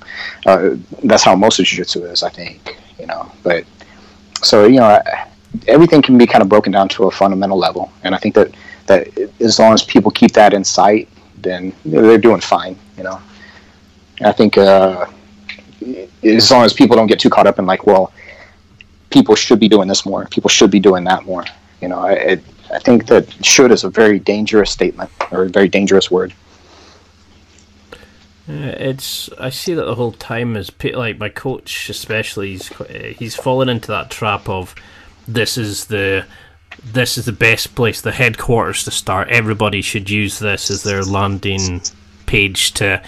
Uh, that's how most of jiu-jitsu is, I think, you know. But so you know, everything can be kind of broken down to a fundamental level, and I think that that as long as people keep that in sight, then they're doing fine, you know. I think uh, as long as people don't get too caught up in like, well, people should be doing this more, people should be doing that more, you know. I, I think that should is a very dangerous statement or a very dangerous word. Yeah, it's I see that the whole time is like my coach especially he's uh, he's fallen into that trap of this is the this is the best place the headquarters to start everybody should use this as their landing page to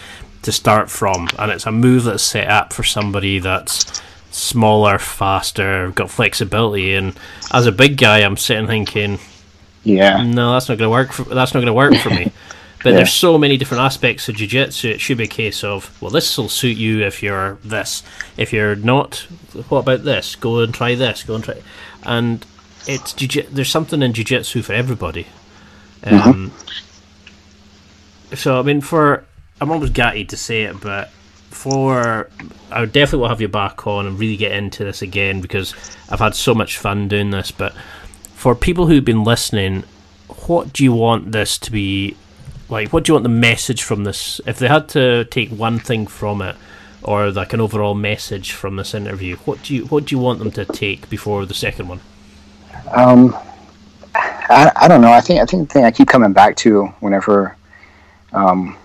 to start from and it's a move that's set up for somebody that's smaller faster got flexibility and as a big guy I'm sitting thinking Yeah, no, that's not going to work. For, that's not going to work for me. But Yeah. there's so many different aspects of jiu-jitsu. It should be a case of, well, this will suit you if you're this. If you're not, what about this? Go and try this. Go and try. And it's jiu- there's something in jiu-jitsu for everybody. Um, So I mean, for I'm almost gutted to say it, but for I definitely will have you back on and really get into this again because I've had so much fun doing this. But for people who've been listening, what do you want this to be like? What do you want the message from this? If they had to take one thing from it, or like an overall message from this interview? What do you what do you want them to take before the second one? Um, I, I don't know. I think I think the thing I keep coming back to whenever um,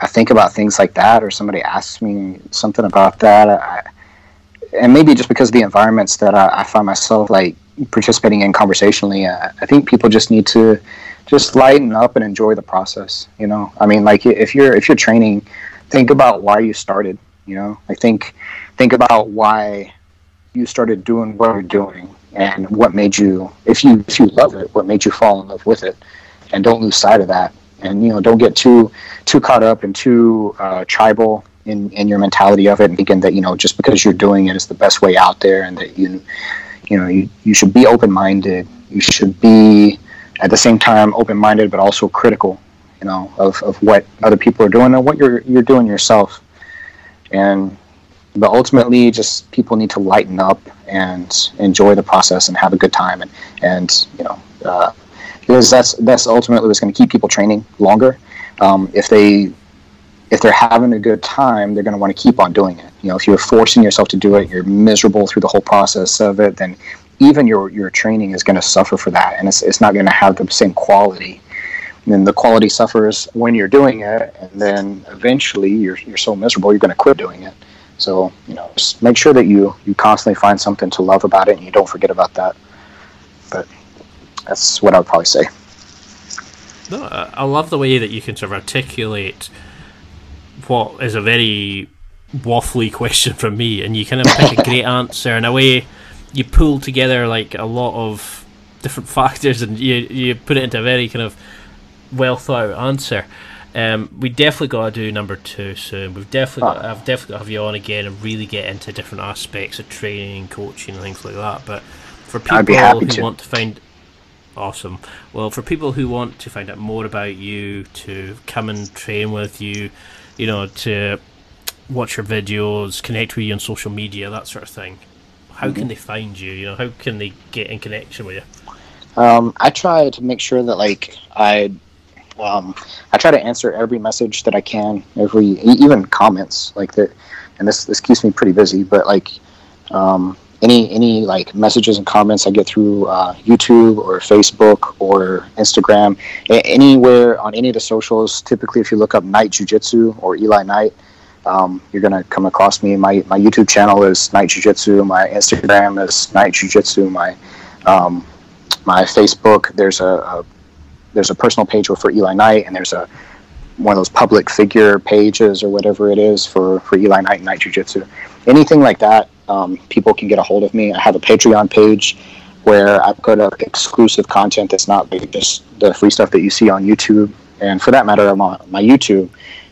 I think about things like that, or somebody asks me something about that, I, and maybe just because of the environments that I, I find myself like participating in conversationally, I, I think people just need to just lighten up and enjoy the process. You know, I mean, like if you're if you're training, think about why you started. You know, I think think about why you started doing what you're doing and what made you if you if you love it what made you fall in love with it and don't lose sight of that and you know don't get too too caught up and too uh, tribal in in your mentality of it and thinking that you know just because you're doing it is the best way out there and that you you know you, you should be open-minded. You should be at the same time open-minded but also critical you know of, of what other people are doing and what you're you're doing yourself. And but ultimately just people need to lighten up and enjoy the process and have a good time and and you know uh, because that's that's ultimately what's going to keep people training longer. Um, if they if they're having a good time they're going to want to keep on doing it. You know if you're forcing yourself to do it you're miserable through the whole process of it then even your your training is going to suffer for that. And it's, it's not going to have the same quality. And then the quality suffers when you're doing it and then eventually you're, you're so miserable you're going to quit doing it. So you know, just make sure that you you constantly find something to love about it, and you don't forget about that. But that's what I would probably say. No, I love the way that you can sort of articulate what is a very waffly question from me, and you kind of pick a great answer in a way. You pull together like a lot of different factors, and you you put it into a very kind of well thought out answer. Um, we definitely got to do number two soon. We've definitely, got, I've definitely got to have you on again and really get into different aspects of training, coaching, and things like that. But for people who to. want to find, awesome. Well, for people who want to find out more about you, to come and train with you, you know, to watch your videos, connect with you on social media, that sort of thing. How mm-hmm. can they find you? You know, how can they get in connection with you? Um, I try to make sure that like I um, I try to answer every message that I can, every even comments like that. And this this keeps me pretty busy. But like um, any any like messages and comments I get through uh, YouTube or Facebook or Instagram, a- anywhere on any of the socials. Typically, if you look up Knight Jiu Jitsu or Eli Knight, um, you're gonna come across me. My my YouTube channel is Knight Jiu Jitsu. My Instagram is Knight Jiu Jitsu. My um, my Facebook, there's a, a there's a personal page for Eli Knight, and there's a one of those public figure pages or whatever it is for for Eli Knight and Knight Jiu Jitsu. Anything like that, um, people can get a hold of me. I have a Patreon page where I put up exclusive content that's not like just the free stuff that you see on YouTube. And for that matter, on my, my YouTube,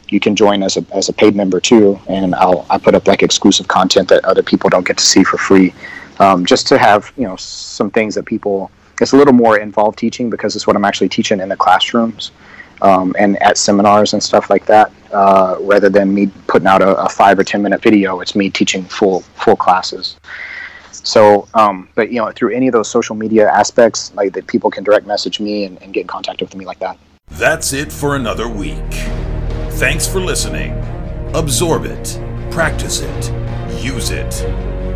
you can join as a, as a paid member too. And I'll I put up like exclusive content that other people don't get to see for free, um, just to have you know some things that people it's a little more involved teaching because it's what I'm actually teaching in the classrooms um, and at seminars and stuff like that. Uh, rather than me putting out a, a, five or ten minute video, it's me teaching full full classes. So, um, but you know, through any of those social media aspects, like that, people can direct message me and, and get in contact with me like that. That's it for another week. Thanks for listening. Absorb it, practice it, use it.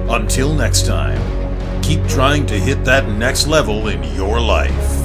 Until next time keep trying to hit that next level in your life.